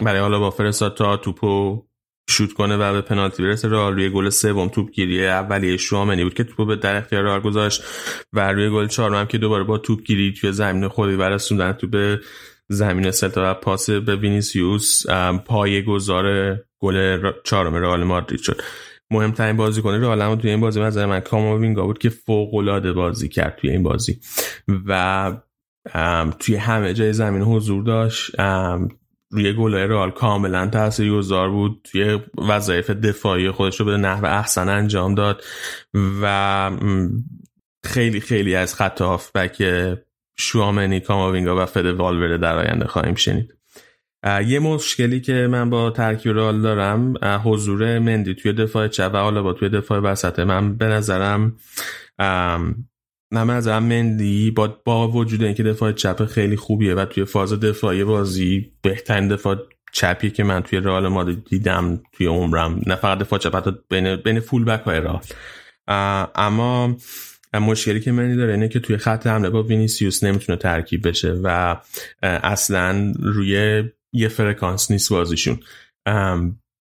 برای آلبا فرستاد تا توپو شوت کنه و به پنالتی برسه. رئال روی گل سوم توپ گیری اولیه شوامنی بود که توپو به در اختیار رئال گذاشت و روی گل چهارم هم که دوباره با توپ گیری توی زمین خودی و رسوندن تو به زمین سلتا و پاس به وینیسیوس پایه گذار گل چهارم رئال مادرید شد. مهمترین بازیکن رئال توی این بازی نظر من کاماوینگا بود که فوق العاده بازی کرد توی این بازی. و توی همه جای زمین حضور داشت. روی گلای رئال کاملا تاثیرگذار بود. توی وظایف دفاعی خودش رو به نحو احسن انجام داد و خیلی خیلی از خط هافبک شوامنی کاماوینگا و فد والورده در آینده خواهیم شنید. یه مشکلی که من با ترکیب رئال دارم حضور مندی توی دفاع چپ و حالا با توی دفاع وسطه من به نظرم من از مندی با, با وجود اینکه دفاع چپ خیلی خوبیه و توی فاز دفاعی بازی بهترین دفاع چپی که من توی رئال مادرید دیدم توی عمرم نه فقط دفاع چپ حتی بین بین فول بک های رئال. اما مشکلی که مندی داره اینه که توی خط حمله با وینیسیوس نمی‌تونه ترکیب بشه و اصلا روی یه فرکانس نیست بازیشون.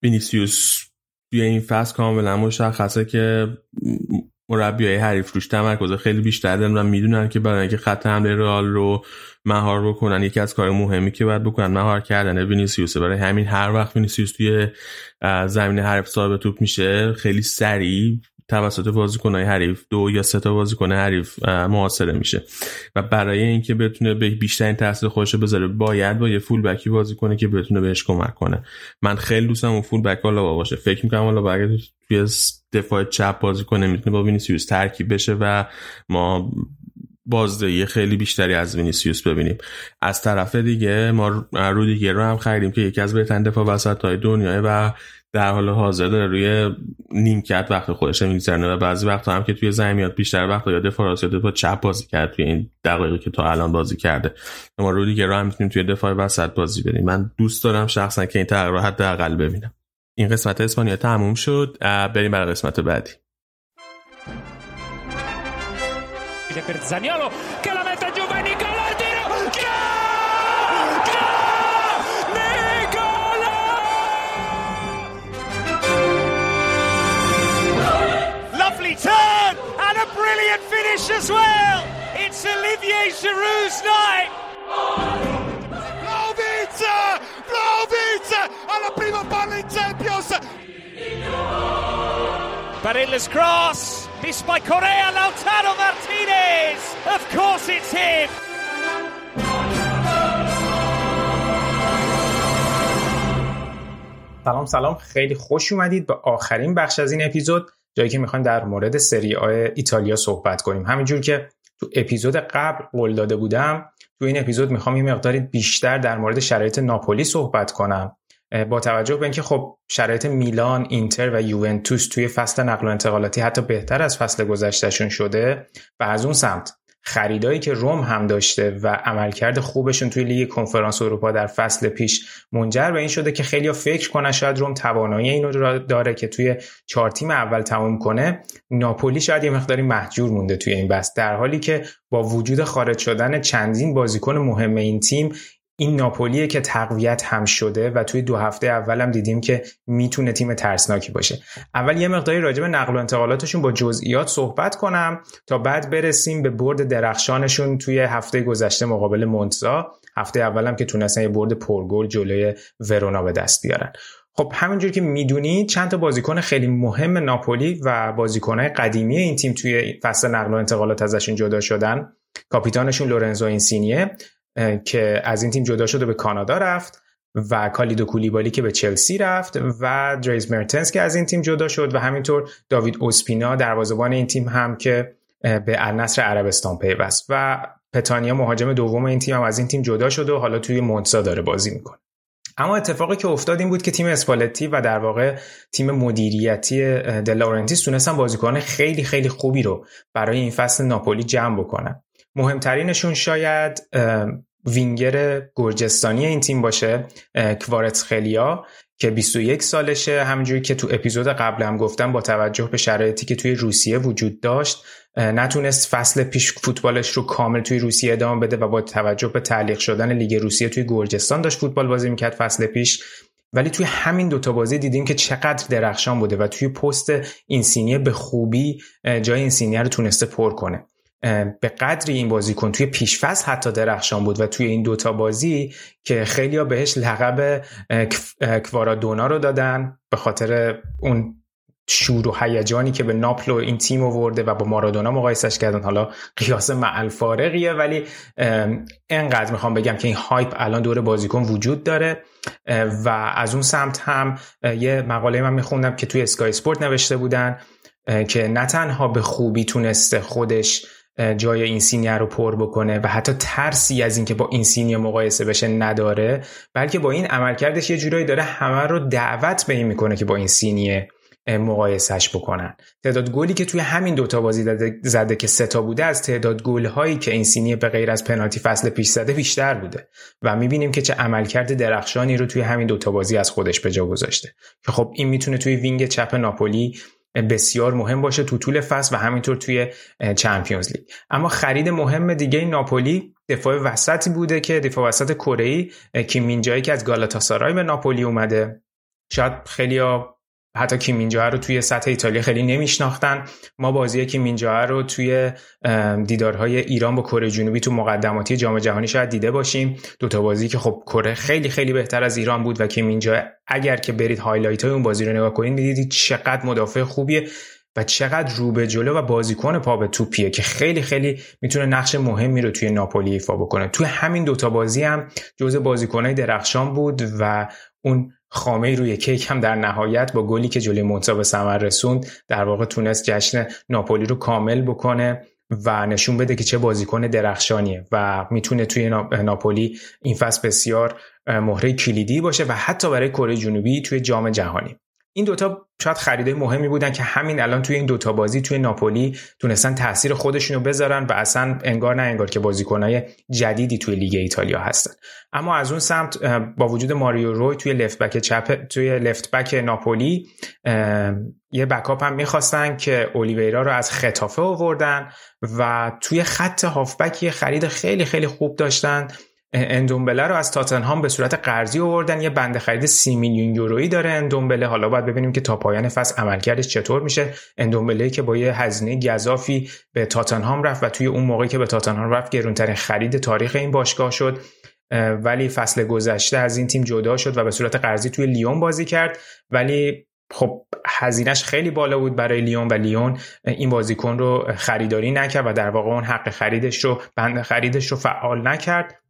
وینیسیوس توی این فصل کاملا مشخصه که های حریف روش تمرکز خیلی بیشتر دارن و می‌دونن که برای اینکه خط حمله رئال رو مهار بکنن یکی از کار مهمی که باید بکنن مهار کردن وینیسیوس برای همین هر وقت وینیسیوس توی زمین حریف صاحب توپ میشه خیلی سریع توسط بازیکنهای حریف دو یا سه تا بازیکن حریف محاصره میشه. و برای اینکه بتونه به بیشترین تاثیر خودش بذاره باید با یه full back ی بازی کنه که بتونه بهش کمک کنه. من خیلی دوستم اون full back حالا باشه. فکر می‌کنم حالا باید توی دفاع چپ بازی کنه می‌تونه با وینیسیوس ترکیب بشه و ما بازدهی خیلی بیشتری از وینیسیوس ببینیم. از طرف دیگه ما رودیگر رو هم خریدیم که یکی از بهترین دفاع وسط های دنیاه و در حال حاضر داره روی نیمکت وقت خودش میگذرنه و بعضی وقت هم که توی زمین میاد بیشتر وقت یا دفاع با چپ بازی کرد توی این دقایقی که تا الان بازی کرده. ما رو دیگه رو هم می‌تونیم توی دفاع وسط بازی بریم. من دوست دارم شخصا که این تغییر حداقل ببینم. این قسمت اسپانیا تموم شد. بریم برای قسمت بعدی. Brilliant finish as well. It's Olivier Giroud's night. Vlaovic! Vlaovic! Alla prima palla in Champions. Barilla's cross. Missed by Correa. Lautaro Martinez. Of course it's him. سلام سلام خیلی خوش اومدید به آخرین بخش از این اپیزود جایی که می‌خوایم در مورد سری آ ایتالیا صحبت کنیم. همینجور که تو اپیزود قبل قول داده بودم تو این اپیزود می‌خوام یه مقداری بیشتر در مورد شرایط ناپولی صحبت کنم با توجه به اینکه خب شرایط میلان، اینتر و یوونتوس توی فصل نقل و انتقالاتی حتی بهتر از فصل گذشتهشون شده و از اون سمت خریدایی که روم هم داشته و عملکرد خوبشون توی لیگ کنفرانس اروپا در فصل پیش منجر به این شده که خیلی فکر کنن شاید روم توانایی اینو داره که توی چهار تیم اول تموم کنه. ناپولی شاید یه مقداری محجور مونده توی این بس در حالی که با وجود خارج شدن چندین بازیکن مهم این تیم این ناپولیه که تقویت هم شده و توی دو هفته اولم دیدیم که می‌تونه تیم ترسناکی باشه. اول یه مقداری راجع به نقل و انتقالاتشون با جزئیات صحبت کنم تا بعد برسیم به برد درخشانشون توی هفته گذشته مقابل مونتزا. هفته اولم که تونستن یه برد پرگل جلوی ورونا به دست بیارن. خب همینجور که می‌دونید چند تا بازیکن خیلی مهم ناپولی و بازیکنهای قدیمی این تیم توی فصل نقل و انتقالات ازشون جدا شدن. کاپیتانشون لورنزو اینسینیه. که از این تیم جدا شده به کانادا رفت و کالیدو کولیبالی که به چلسی رفت و دریز مرتنس که از این تیم جدا شد و همینطور داوید اوسپینا دروازه‌بان این تیم هم که به النصر عربستان پیوست و پتانیا مهاجم دوم این تیم هم از این تیم جدا شده و حالا توی مونتسا داره بازی می‌کنه. اما اتفاقی که افتاد این بود که تیم اسپالتی و در واقع تیم مدیریتی دلارنتیس تونستن بازیکن خیلی خیلی خوبی رو برای این فصل ناپولی جمع بکنن. مهمترینشون شاید وینگر گرجستانی این تیم باشه کوارتس خلیا که 21 سالشه. همونجوری که تو اپیزود قبل هم گفتم با توجه به شرایطی که توی روسیه وجود داشت نتونست فصل پیش فوتبالش رو کامل توی روسیه ادامه بده و با توجه به تعلیق شدن لیگ روسیه توی گرجستان داشت فوتبال بازی می‌کرد فصل پیش. ولی توی همین دوتا بازی دیدیم که چقدر درخشان بوده و توی پست اینسینیه به خوبی جای اینسینیه رو تونسته پر کنه. به قدری این بازیکن توی پیشفصل حتی درخشان بود و توی این دوتا بازی که خیلی بهش لقب کوارادونا رو دادن به خاطر اون شور و هیجانی که به ناپل این تیم آورده و با مارادونا مقایسش کردن. حالا قیاس معل فارقیه ولی انقدر می‌خوام بگم که این هایپ الان دور بازیکن وجود داره. و از اون سمت هم یه مقاله من میخوندم که توی اسکای سپورت نوشته بودن که نه تنها به خوبی تونسته خودش جای این سینیه رو پر بکنه و حتی ترسی از اینکه با این سینیه مقایسه بشه نداره بلکه با این عملکردش یه جورایی داره همه رو دعوت به این می‌کنه که با این سینیه مقایسهش بکنن. تعداد گلی که توی همین دوتا بازی زده که سه تا بوده از تعداد گل هایی که اینسینیه به غیر از پنالتی فصل پیش زده بیشتر بوده. و می‌بینیم که چه عملکرد درخشانی رو توی همین دوتا بازی از خودش به جا گذاشته. که خب این می‌تونه توی wing چپ ناپولی بسیار مهم باشه تو طول فصل و همینطور توی Champions League. اما خرید مهم دیگه ناپولی دفاع وسطی بوده که دفاع وسط کره ای کیم مین جایی که از گالاتاسارای به ناپولی اومده. شاید خیلی حتی کیم مین جا رو توی سطح ایتالیا خیلی نمیشناختن. ما بازی کیم مین جا رو توی دیدارهای ایران با کره جنوبی تو مقدماتی جام جهانی شاید دیده باشیم. دو تا بازی که خب کره خیلی خیلی بهتر از ایران بود و کیم مین جا اگر که برید highlight های اون بازی رو نگاه کنید می‌دیدید چقدر مدافع خوبیه و چقدر رو به جلو و بازیکن پا به توپیه که خیلی خیلی می‌تونه نقش مهمی رو توی ناپولی ایفا بکنه. توی همین دوتا بازی هم جزء بازیکنهای درخشان بود و اون خامه روی کیک هم در نهایت با گلی که جلوی مونتا به ثمر رسوند در واقع تونست جشن ناپولی رو کامل بکنه و نشون بده که چه بازیکن درخشانیه و می‌تونه توی ناپولی این فصل بسیار مهره کلیدی باشه و حتی برای کره جنوبی توی جام جهانی. این دوتا شاید خریده مهمی بودن که همین الان توی این دوتا بازی توی ناپولی تونستن تاثیر خودشون رو بذارن و اصلا انگار نه انگار که بازیکنهای جدیدی توی لیگ ایتالیا هستن. اما از اون سمت با وجود ماریو روی توی لفت بک چپ توی لفت بک ناپولی یه بکاپ هم می‌خواستن که اولیویرا رو از خطافه آوردن و توی خط هافبک خرید خیلی خیلی خوب داشتن. اندومبله رو از تاتنهام به صورت قرضی آوردن. یه بنده خرید سی میلیون یورویی داره اندومبله. حالا باید ببینیم که تا پایان فصل عملکردش چطور میشه. اندومبله که با یه هزینه گذافی به تاتنهام رفت و توی اون موقعی که به تاتنهام رفت گرونترین خرید تاریخ این باشگاه شد. ولی فصل گذشته از این تیم جدا شد و به صورت قرضی توی لیون بازی کرد. ولی خب هزینهش خیلی بالا بود برای لیون و لیون. این بازیکن رو خریداری نکرد و در واقع اون حق خریدش رو بند خریدش رو فعال نکرد.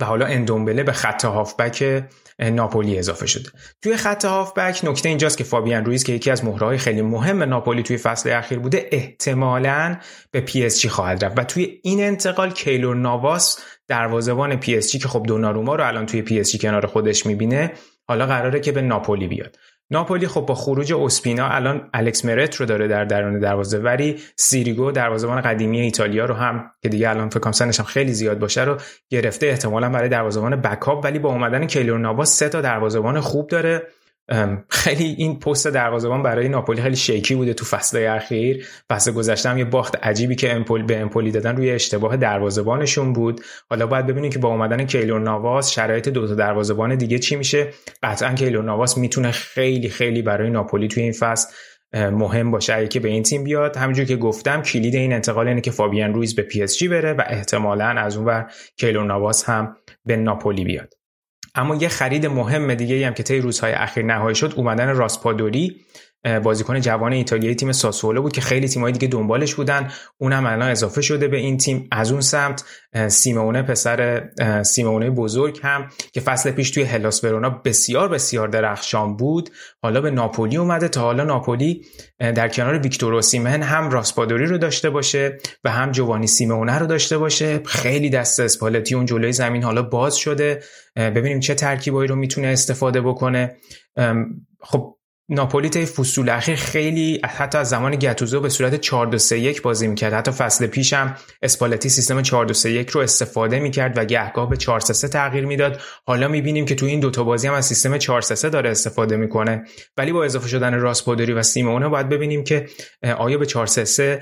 و حالا اندومبله به خط هافبک ناپولی اضافه شده. توی خط هافبک نکته اینجاست که فابیان رویز که یکی از مهره‌های خیلی مهم ناپولی توی فصل اخیر بوده احتمالا به پی اس جی خواهد رفت. و توی این انتقال کیلور ناواس دروازه‌بان پی اس جی که خب دوناروما رو الان توی پی اس جی کنار خودش می‌بینه حالا قراره که به ناپولی بیاد. ناپولی خب با خروج اسپینا الان الکس مرت رو داره در درون دروازه وری سیریگو دروازه‌بان قدیمی ایتالیا رو هم که دیگه الان فکر کنم هم خیلی زیاد باشه رو گرفته احتمالا برای دروازه‌بان backup ولی با اومدن کیلور ناواس سه تا دروازه‌بان خوب داره. خیلی این پست دروازه‌بان برای ناپولی خیلی shaky بوده تو فصل اخیر. فصل گذشته یه باخت عجیبی که امپول به امپولی دادن روی اشتباه دروازه‌بانشون بود. حالا باید ببینیم که با اومدن کیلور ناواس شرایط دو تا دروازه‌بان دیگه چی میشه. قطعا کیلور ناواس می‌تونه خیلی خیلی برای ناپولی توی این فصل مهم باشه. اگه که به این تیم بیاد همونجور که گفتم کلید این انتقال اینه که فابیان رویز به پی اس جی بره و احتمالا از اون بر کیلور ناواس هم به ناپولی بیاد. اما یه خرید مهم دیگه هم که طی روزهای اخیر نهایی شد اومدن راسپادوری. بازیکن جوان ایتالیایی تیم ساسولو بود که خیلی تیمایی دیگه دنبالش بودن. اونم الان اضافه شده به این تیم. از اون سمت سیمونه پسر سیمونه بزرگ هم که فصل پیش توی هلاس ورونا بسیار بسیار درخشان بود. حالا به ناپولی اومده تا حالا ناپولی در کنار ویکتور اوسیمن هم راسپادوری رو داشته باشه و هم جوانی سیمونه رو داشته باشه. خیلی دست اسپالتی اون جلوی زمین حالا باز شده. ببینیم چه ترکیبایی رو می‌تونه استفاده بکنه. خب ناپولی طی فصول اخیر خیلی حتی از زمان گتوزو به صورت 4 2 3 1 بازی می‌کرد. حتی فصل پیش هم اسپالتی سیستم 4 2 3 1 رو استفاده می‌کرد و گهگاه به 4 3 3 تغییر می‌داد. حالا می‌بینیم که تو این دوتا بازی هم از سیستم 4 3 3 داره استفاده می‌کنه. ولی با اضافه شدن راسپودری و سیمونه باید ببینیم که آیا به 4 3 3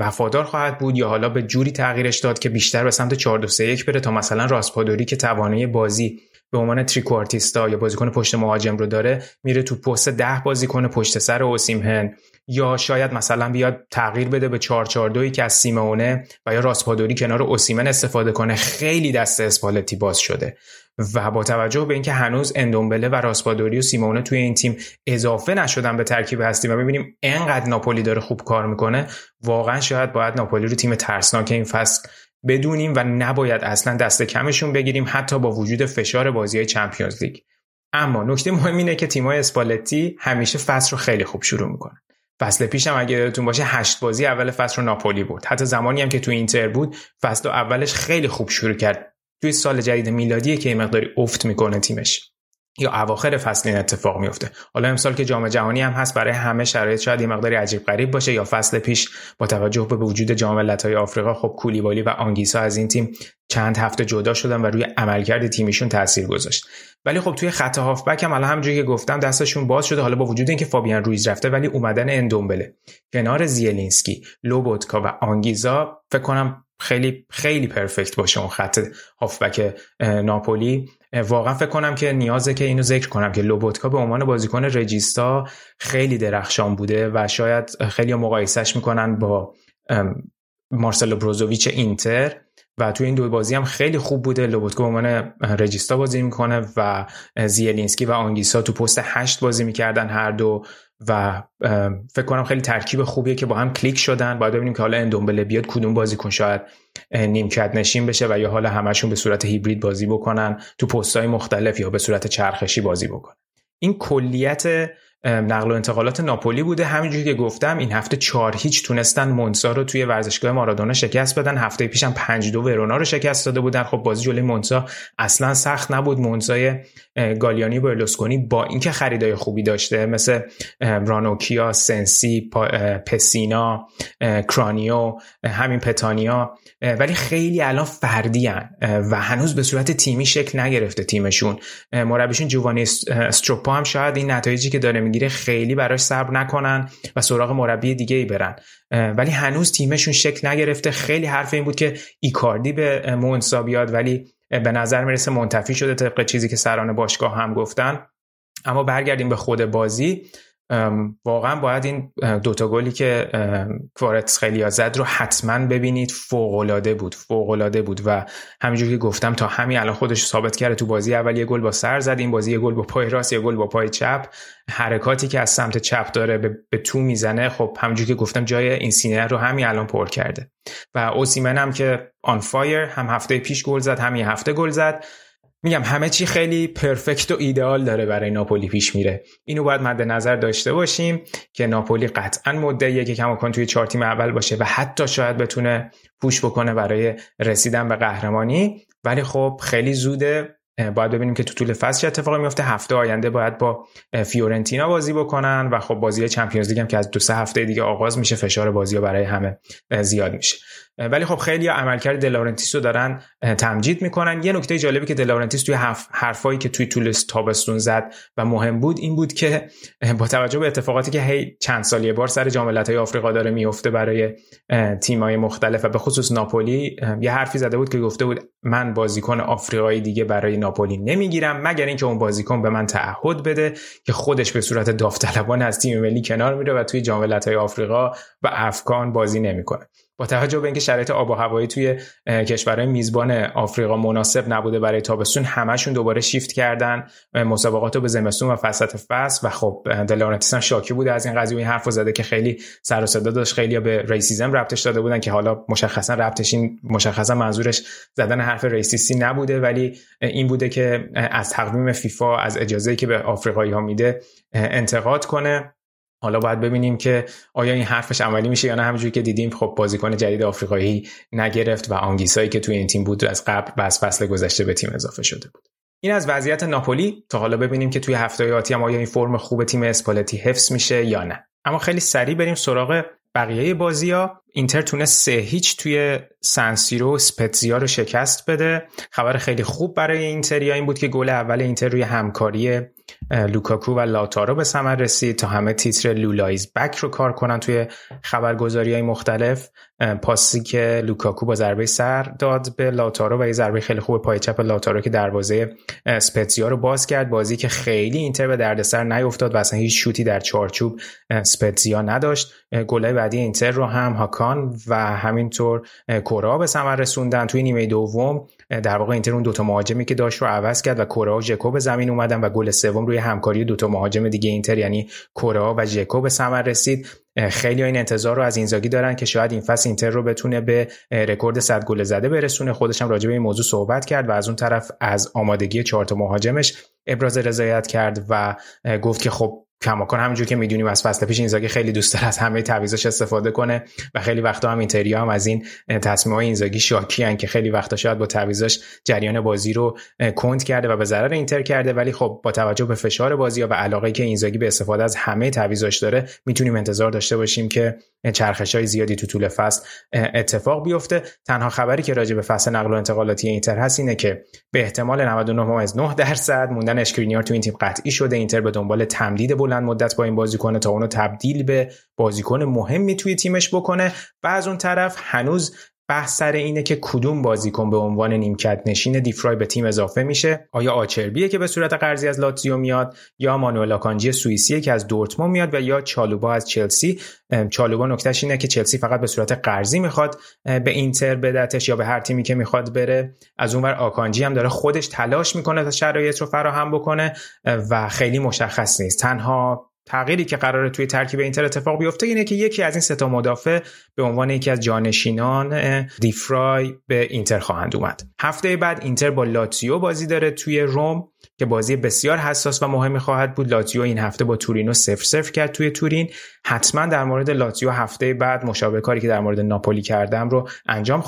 وفادار خواهد بود یا حالا به جوری تغییرش داد که بیشتر به سمت 4 2 3 1 بره تا مثلا راسپودری که توانایی بازی به عنوان تریکوارتیستا یا بازیکن پشت مهاجم رو داره میره تو پست ده بازیکن پشت سر اوسیمهن یا شاید مثلا بیاد تغییر بده به 442 که از سیمونه و یا راسپادوری کنار اوسیمن استفاده کنه. خیلی دست اسپالتی باز شده. و با توجه به اینکه هنوز اندومبله و راسپادوری و سیمونه توی این تیم اضافه نشدن به ترکیب هستی و ببینیم انقدر ناپولی داره خوب کار می‌کنه واقعا شاید باید ناپولی رو تیم ترسناک این فصل بدونیم و نباید اصلا دست کمشون بگیریم حتی با وجود فشار بازی های چمپیونز لیگ. اما نکته مهم اینه که تیمای اسپالتی همیشه فصل رو خیلی خوب شروع می‌کنن. فصل پیش هم اگه یادتون باشه هشت بازی اول فصل رو ناپولی بود. حتی زمانی هم که تو اینتر بود فصل اولش خیلی خوب شروع کرد. توی سال جدید میلادی که مقداری افت می‌کنه تیمش. یا اواخر فصل این اتفاق میفته حالا امسال که جام جهانی هم هست برای همه شرایط شاید یه مقداری عجیب غریب باشه یا فصل پیش با توجه به وجود جام ملت‌های آفریقا خب کولیبالی و آنگیسا از این تیم چند هفته جدا شدن و روی عملکرد تیمیشون تاثیر گذاشت. ولی خب توی خط هافبک هم الان همونجوری که گفتم دستشون باز شده حالا با وجود اینکه فابیان رویز رفته ولی اومدن اندومبله. کنار زیلینسکی لوبوتکا و آنگیزا فکر کنم خیلی خیلی پرفکت باشه اون خط هافبک ناپولی. واقعا فکر کنم که نیازه که اینو ذکر کنم که لوبوتکا به عنوان بازیکن رجیستا خیلی درخشان بوده و شاید خیلی مقایسش می‌کنن با مارسلو بروزوویچ اینتر. و تو این دو بازی هم خیلی خوب بوده. لوبوتکا به عنوان regista بازی می‌کنه و زیلینسکی و آنگیسا تو پست هشت بازی می‌کردن هر دو و فکر کنم خیلی ترکیب خوبیه که با هم کلیک شدن. باید ببینیم که حالا اندومبله بیاد کدوم بازیکن شاید نیمکت نشین بشه و یا حالا همشون به صورت هیبرید بازی بکنن تو پستهای مختلف یا به صورت چرخشی بازی بکنن. این کلیت نقل و انتقالات ناپولی بوده. همینجوری که گفتم این هفته چهار هیچ تونستن مونسا رو توی ورزشگاه مارادونا شکست بدن. هفته پیشم پنج دو ورونا رو شکست داده بودن. خب بازی جلوی مونسا اصلا سخت نبود. مونسای گالیانی برلوسکونی با اینکه خریدای خوبی داشته مثل رانوکیا سنسی پسینا کرانیو همین پتانیا. ولی خیلی الان فردی هن و هنوز به صورت تیمی شکل نگرفته تیمشون. مربیشون جوانی استروپا هم شاید این نتایجی که داره خیلی براش صبر نکنن و سراغ مربی دیگه ای برن ولی هنوز تیمشون شکل نگرفته. خیلی حرف این بود که ایکاردی به مونسا بیاد ولی به نظر می‌رسه منتفی شده طبق چیزی که سران باشگاه هم گفتن. اما برگردیم به خود بازی. واقعا باید این دوتا گلی که کوارتس خیلی زد رو حتما ببینید. فوق بود فوق بود و همینجوری که گفتم تا همین الان خودش ثابت کرده تو بازی اول یه گل با سر زد. این بازی یه گل با پای راست یه گل با پای چپ. حرکاتی که از سمت چپ داره به, تو می‌زنه خب همینجوری که گفتم جای اینسینیه رو همین الان پر کرده. و اوسیمن هم که on fire هم هفته پیش گل زد هم این هفته گل زد. میگم همه چی خیلی perfect و ایدئال داره برای ناپولی پیش میره. اینو باید مد نظر داشته باشیم که ناپولی قطعا مدعیه که کماکان توی چهار تیم اول باشه و حتی شاید بتونه پوش بکنه برای رسیدن به قهرمانی. ولی خب خیلی زوده. باید ببینیم که تو طول فصل چه اتفاقی میفته. هفته آینده باید با فیورنتینا بازی بکنن و خب بازی چمپیونز لیگ هم که از دو سه هفته دیگه آغاز میشه فشار بازی برای همه زیاد میشه. ولی خب خیلی عملکرد دلارنتیس رو دارن تمجید می‌کنن. یه نکته جالبی که دلارنتیس توی حرفایی که توی طول تابستون زد و مهم بود این بود که با توجه به اتفاقاتی که هی چند سال بار سر جام ملت‌های آفریقا داره میفته برای تیم‌های مختلف و به خصوص ناپولی یه حرفی زده بود که گفته بود من بازیکن آفریقایی دیگه برای ناپولی نمی‌گیرم مگر اینکه اون بازیکن به من تعهد بده که خودش به صورت داوطلبانه از تیم ملی کنار میره و توی جام ملت‌های آفریقا و افغان بازی نمی‌کنه. با توجه به اینکه شرایط آب و هوایی توی کشورهای میزبان آفریقا مناسب نبوده برای تابستون همشون دوباره شیفت کردن مسابقات رو به زمستون و فصل فصل و خب دلارنتیس شاکی بوده از این قضیه این حرف زده که خیلی سر و صدا داشت. خیلی به ریسیزم ربطش داده بودن که حالا مشخصا ربطش این مشخصا منظورش زدن حرف ریسیسی نبوده. ولی این بوده که از تقویم فیفا از اجازه‌ای که به آفریقایی ها میده انتقاد کنه. حالا باید ببینیم که آیا این حرفش عملی میشه یا نه. همونجوری که دیدیم خب بازیکن جدید آفریقایی نگرفت و آنگیسایی که توی این تیم بود از قبل و از فصل گذشته به تیم اضافه شده بود. این از وضعیت ناپولی. تا حالا ببینیم که توی هفته آتی هم آیا این فرم خوب تیم اسپالتی حفظ میشه یا نه. اما خیلی سریع بریم سراغ بقیه بازی ها اینتر تونست سه هیچ توی سنسیرو سپتزیا رو شکست بده. خبر خیلی خوب برای اینتریا این بود که گل اول اینتر روی همکاری لوکاکو و لاتارو به ثمر رسید تا همه تیتر LuLa is back رو کار کنن توی خبرگزاری های مختلف پاسی که لوکاکو با ضربه سر داد به لاتارو و یه ضربه خیلی خوب پای چپ لاتارو که دروازه سپتزیا رو باز کرد. بازی که خیلی اینتر به دردسر نیفتاد و اصلا هیچ شوتی در چارچوب سپتزیا نداشت. گلای بعدی اینتر رو هم هاکان و همینطور کورا به ثمر رسوندن. توی نیمه دوم در واقع اینتر اون دوتا مهاجمی که داشت رو عوض کرد و کورا و ژکو به زمین اومدن و گل سوم روی همکاری دوتا مهاجم دیگه اینتر یعنی کورا و ژکو به ثمر رسید. خیلی این انتظار رو از اینزاگی دارن که شاید این فصل اینتر رو بتونه به رکورد 100 گل زده برسونه. خودش هم راجع به این موضوع صحبت کرد و از اون طرف از آمادگی چهار تا مهاجمش ابراز رضایت کرد و گفت که خب کماکان همونجور که می‌دونیم از فصل پیش اینزاگی خیلی دوست داره از همه تعویضاش استفاده کنه و خیلی وقتا هم اینتریا هم از این تصمیم‌های اینزاگی شاکی هن که خیلی وقتا شاید با تعویضاش جریان بازی رو کند کرده و به ضرر اینتر کرده. ولی خب با توجه به فشار بازی و علاقه که اینزاگی به استفاده از همه تعویضاش داره می‌تونیم انتظار داشته باشیم که چرخش های زیادی تو طول فصل اتفاق بیفته. تنها خبری که راجع به فصل نقل و انتقالاتی اینتر هست اینه که به احتمال 99.9 درصد موندن اشکرینیار تو این تیم قطعی شده. اینتر به دنبال تمدید بلند مدت با این بازیکن تا اونو تبدیل به بازیکن مهمی توی تیمش بکنه. و از اون طرف هنوز بحث سر اینه که کدوم بازیکن به عنوان نیمکت نشین دیفرای به تیم اضافه میشه؟ آیا آچربیه که به صورت قرضی از لاتزیو میاد؟ یا مانوئل آکانجی سوئیسیه که از دورتموند میاد و یا چالوبا از چلسی؟ چالوبا نکتهش اینه که چلسی فقط به صورت قرضی می‌خواد به اینتر بدتش یا به هر تیمی که می‌خواد بره. از اونور آکانجی هم داره خودش تلاش می‌کنه تا شرایط رو فراهم بکنه و خیلی مشخص نیست. تنها تغییری که قراره توی ترکیب اینتر اتفاق بیفته اینه که یکی از این ستا مدافع به عنوان یکی از جانشینان دیفرای به اینتر خواهند اومد. هفته بعد اینتر با لاتزیو بازی داره توی روم که بازی بسیار حساس و مهمی خواهد بود. لاتزیو این هفته با تورینو سفر سفر کرد توی تورین. حتما در مورد لاتزیو هفته بعد مشابه کاری که در مورد ناپولی کردم رو انجام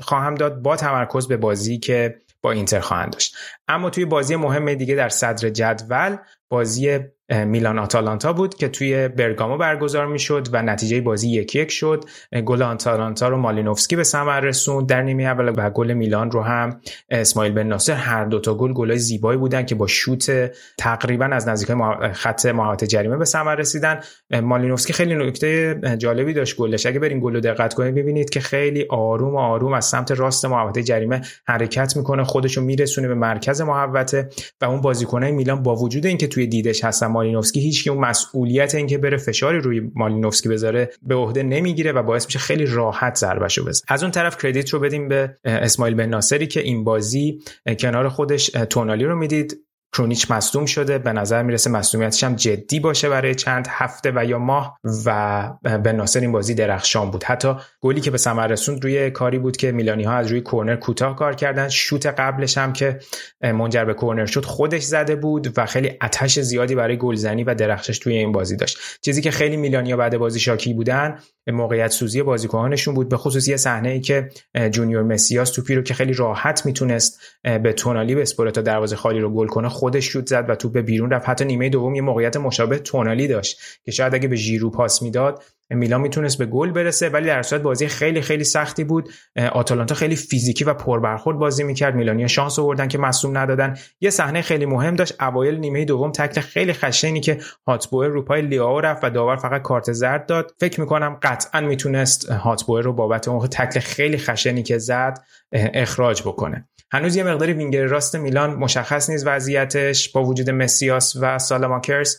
خواهم داد با تمرکز به بازی که با اینتر خواهند داشت. اما توی بازی مهم دیگه در صدر جدول بازی میلان آتالانتا بود که توی برگامو برگزار می‌شد و نتیجه بازی یک یک شد گل آتالانتا رو مالینوفسکی به ثمر رسوند. در نیمه اول و گل میلان رو هم اسماعیل بن ناصر هر دوتا گل گلای زیبایی بودن که با شوت تقریبا از نزدیک خط محوطه جریمه به ثمر رسیدن. مالینوفسکی خیلی نکته جالبی داشت گلش. اگه برین گل دقت کنید ببینید که خیلی آروم و آروم از سمت راست محوطه جریمه حرکت می‌کنه. خودشو میرسونه به مرکز محوطه و اون بازیکنای میلان با وجود اینکه توی دیدش هستن مالینوفسکی هیچ اون مسئولیت اینکه بره فشاری روی مالینوفسکی بذاره به عهده نمی‌گیره و باعث میشه خیلی راحت ضربهشو بزنه. از اون طرف کردیت رو بدیم به اسماعیل بن ناصری که این بازی کنار خودش تونالی رو می‌دید. کرونیچ مصدوم شده. به نظر می‌رسه مصدومیتش هم جدی باشه برای چند هفته و یا ماه و به ناصر این بازی درخشان بود. حتی گلی که به ثمر رسوند روی کاری بود که میلانی ها از روی کورنر کوتاه کار کردن. شوت قبلش هم که منجر به کورنر شد خودش زده بود و خیلی اتش زیادی برای گلزنی و درخشش توی این بازی داشت. چیزی که خیلی میلانیا بعد بازی شاکی بودن موقعیت سوزی بازیکنانشون بود. به خصوص یه صحنه ای که جونیور مسیاس توپی رو که خیلی راحت می‌تونست به تونالی به تا دروازه خالی رو گل کنه خودش شوت زد و توپ به بیرون رفت. حتی نیمه دوم یه موقعیت مشابه تونالی داشت که شاید اگه به ژیرو پاس می‌داد میلان می‌تونست به گل برسه ولی در صورت بازی خیلی خیلی سختی بود. آتالانتا خیلی فیزیکی و پربرخورد بازی می‌کرد. میلانیا شانس آوردن که مصوم ندادن. یه صحنه خیلی مهم داشت. اوایل نیمه دوم تکل خیلی خشنی که هاتبوئر رو پای لیاو رفت و داور فقط کارت زرد داد. فکر می‌کنم قطعا می‌تونست هاتبوئر رو بابت اون تکل خیلی خشنی که زد اخراج بکنه. هنوز یه مقداری وینگر راست میلان مشخص نیست وضعیتش. با وجود مسیاس و سالاماکرز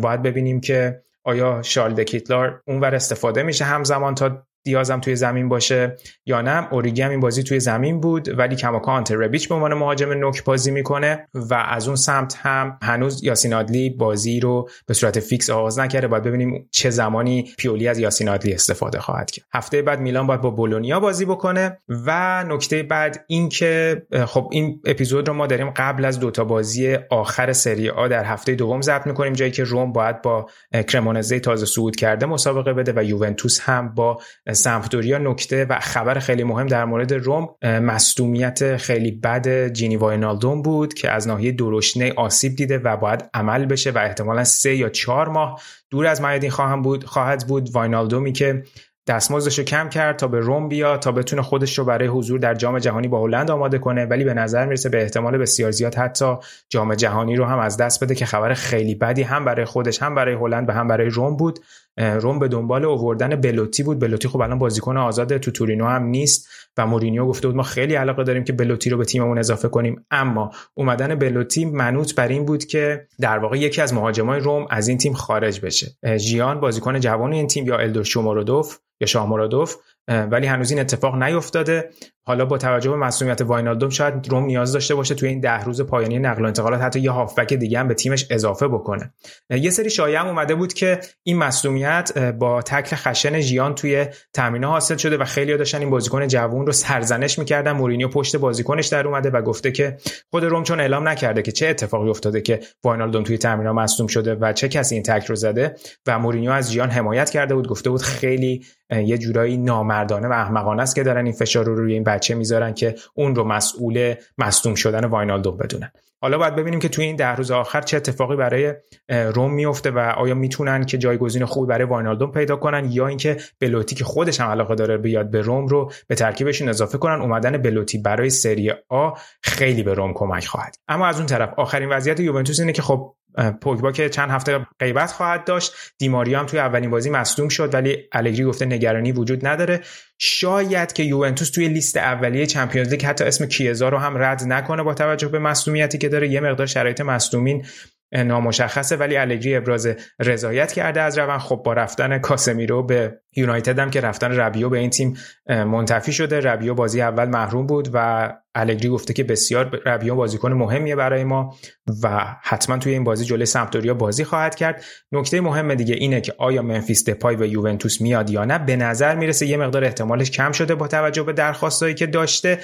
باید ببینیم که آیا شارل دکیتلار اونور استفاده میشه همزمان تا دیازم توی زمین باشه یا نه. اوریگی هم این بازی توی زمین بود ولی کماکان ربیچ به عنوان مهاجم نوک بازی می‌کنه و از اون سمت هم هنوز یاسین آدلی بازی رو به صورت فیکس آغاز نکرده. باید ببینیم چه زمانی پیولی از یاسین آدلی استفاده خواهد کرد. هفته بعد میلان باید با بولونیا بازی بکنه و نکته بعد این که خب این اپیزود رو ما داریم قبل از دوتا بازی آخر سری آ در هفته دوم ضبط می‌کنیم جایی که روم باید با کرمونزه تازه صعود کرده مسابقه بده و یوونتوس هم با سمپدوریا نکته و خبر خیلی مهم در مورد روم مصدومیت خیلی بد جینی واینالدوم بود که از ناحیه درشنه آسیب دیده و باید عمل بشه و احتمالا سه یا چهار ماه دور از میادین خواهم بود خواهد بود واینالدومی که دستمزدش رو کم کرد تا به روم بیا تا بتونه خودش رو برای حضور در جام جهانی با هلند آماده کنه ولی به نظر می‌رسه به احتمال بسیار زیاد حتی جام جهانی رو هم از دست بده که خبر خیلی بدی هم برای خودش هم برای هلند و هم برای روم بود. روم به دنبال اووردن بلوتی بود. بلوتی خب الان بازیکن آزاد تو تورینو هم نیست و مورینیو گفته بود ما خیلی علاقه داریم که بلوتی رو به تیممون اضافه کنیم. اما اومدن بلوتی منوط بر این بود که در واقع یکی از مهاجمای روم از این تیم خارج بشه. ژیان بازیکن جوان این تیم یا الدور شومورودوف یا شامورادوف ولی هنوز این اتفاق نیفتاده. حالا با توجه به مسئولیت واینالدوم شاید روم نیاز داشته باشه توی این ده روز پایانی نقل و انتقالات حتی یه هافبک دیگه هم به تیمش اضافه بکنه. یه سری شایعه هم اومده بود که این مسئولیت با تکل خشن ژیان توی تامینه حاصل شده و خیلی داشتن این بازیکن جوون رو سرزنش می‌کردن. مورینیو پشت بازیکنش در اومده و گفته که خود روم چون اعلام نکرده که چه اتفاقی افتاده که واینالدوم توی تامینه مصدوم شده و چه کسی این تکل رو زده و مورینیو از ژیان حمایت کرده بود گفته بود خیلی یه جورایی نامردانه و احمقانه است که دارن این فشار رو روی این بچه می‌ذارن که اون رو مسئول مصدوم شدن واینالدوم بدونن. حالا باید ببینیم که توی این ده روز آخر چه اتفاقی برای روم میفته و آیا می‌تونن که جایگزین خوبی برای واینالدوم پیدا کنن یا اینکه بلوتی که خودش هم علاقه داره بیاد به روم رو به ترکیبشون اضافه کنن. اومدن بلوتی برای سری آ خیلی به روم کمک خواهد. اما از اون طرف آخرین وضعیت یوونتوس اینه که خب پوگبا که چند هفته غیبت خواهد داشت. دیماری هم توی اولین بازی مصدوم شد ولی الگری گفته نگرانی وجود نداره. شاید که یوونتوس توی لیست اولیه چمپیونز لیگ حتی اسم کیزا رو هم رد نکنه با توجه به مصدومیتی که داره. یه مقدار شرایط مصدومین نامشخصه ولی الگری ابراز رضایت کرده از روند. خب با رفتن کاسمیرو به یونایتد هم که رفتن ربیو به این تیم منتفی شده. ربیو بازی اول محروم بود و الگری گفته که بسیار ربیو بازیکن مهمیه برای ما و حتما توی این بازی جلوی سمپدوریا بازی خواهد کرد. نکته مهم دیگه اینه که آیا منفیس دپای و یوونتوس میاد یا نه. به نظر می‌رسه یه مقدار احتمالش کم شده با توجه به درخواستایی که داشته.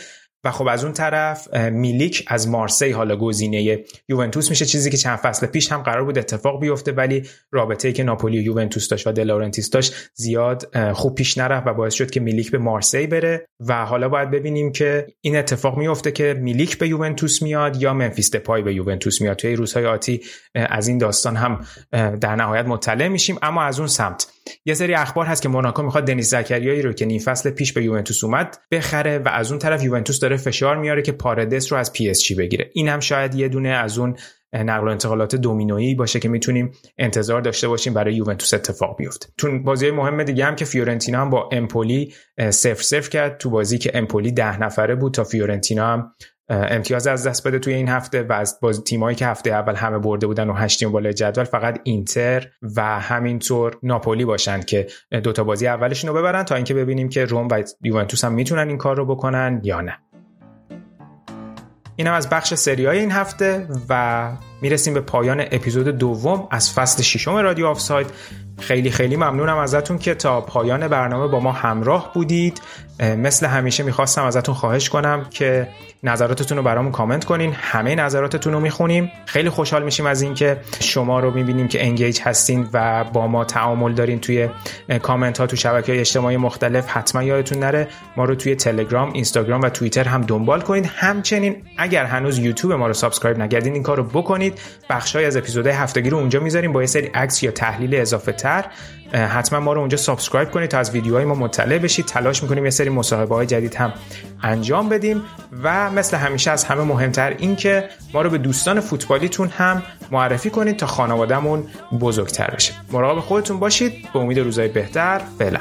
و خب از اون طرف میلیک از مارسی حالا گزینه یوونتوس میشه چیزی که چند فصل پیش هم قرار بود اتفاق بیفته ولی رابطه‌ای که ناپولی و یوونتوس داشت و دلورنتیس داشت زیاد خوب پیش نرفت و باعث شد که میلیک به مارسی بره. و حالا باید ببینیم که این اتفاق میفته که میلیک به یوونتوس میاد یا منفیس دپای به یوونتوس میاد. توی روزهای آتی از این داستان هم در نهایت مطلع میشیم. اما از اون سمت یه سری اخبار هست که موناکو می‌خواد دنیس زکریایی رو که نیم فصل پیش به یوونتوس اومد بخره و از اون طرف یوونتوس داره فشار میاره که پاردس رو از پی اس جی بگیره. این هم شاید یه دونه از اون نقل و انتقالات دومینویی باشه که می‌تونیم انتظار داشته باشیم برای یوونتوس اتفاق بیفته. تو بازی مهم دیگه هم که فیورنتینا هم با امپولی صفر صفر کرد. تو بازی که امپولی ده نفره بود تا فیورنتینا هم امتیاز از دست بده توی این هفته و از بازی تیمایی که هفته اول همه برده بودن و هشتیم بالای جدول فقط اینتر و همینطور ناپولی باشن که دوتا بازی اولشون رو ببرن تا اینکه ببینیم که روم و یوونتوس هم می‌تونن این کار رو بکنن یا نه. اینم از بخش سریای این هفته و می‌رسیم به پایان اپیزود دوم از فصل ششم رادیو آفساید. خیلی خیلی ممنونم ازتون که تا پایان برنامه با ما همراه بودید. مثل همیشه می‌خواستم ازتون خواهش کنم که نظراتتون رو برامون کامنت کنین. همه نظراتتون رو می‌خونیم. خیلی خوشحال میشیم از اینکه شما رو می‌بینیم که engage هستین و با ما تعامل دارین توی کامنت ها تو شبکه های اجتماعی مختلف. حتما یادتون نره ما رو توی تلگرام اینستاگرام و توییتر هم دنبال کنید همچنین اگر هنوز یوتیوب ما رو subscribe نکردین این کار رو بکنید. بخشای از اپیزودهای هفتگی رو اونجا می‌ذاریم. با یه سری عکس یا تحلیل اضافه تر حتما ما رو اونجا سابسکرایب کنید تا از ویدیوهای ما مطلع بشید. تلاش می‌کنیم یه سری مصاحبه های جدید هم انجام بدیم و مثل همیشه از همه مهمتر این که ما رو به دوستان فوتبالیتون هم معرفی کنید تا خانوادهمون بزرگتر بشه. مراقب خودتون باشید. به امید روزای بهتر. فعلا.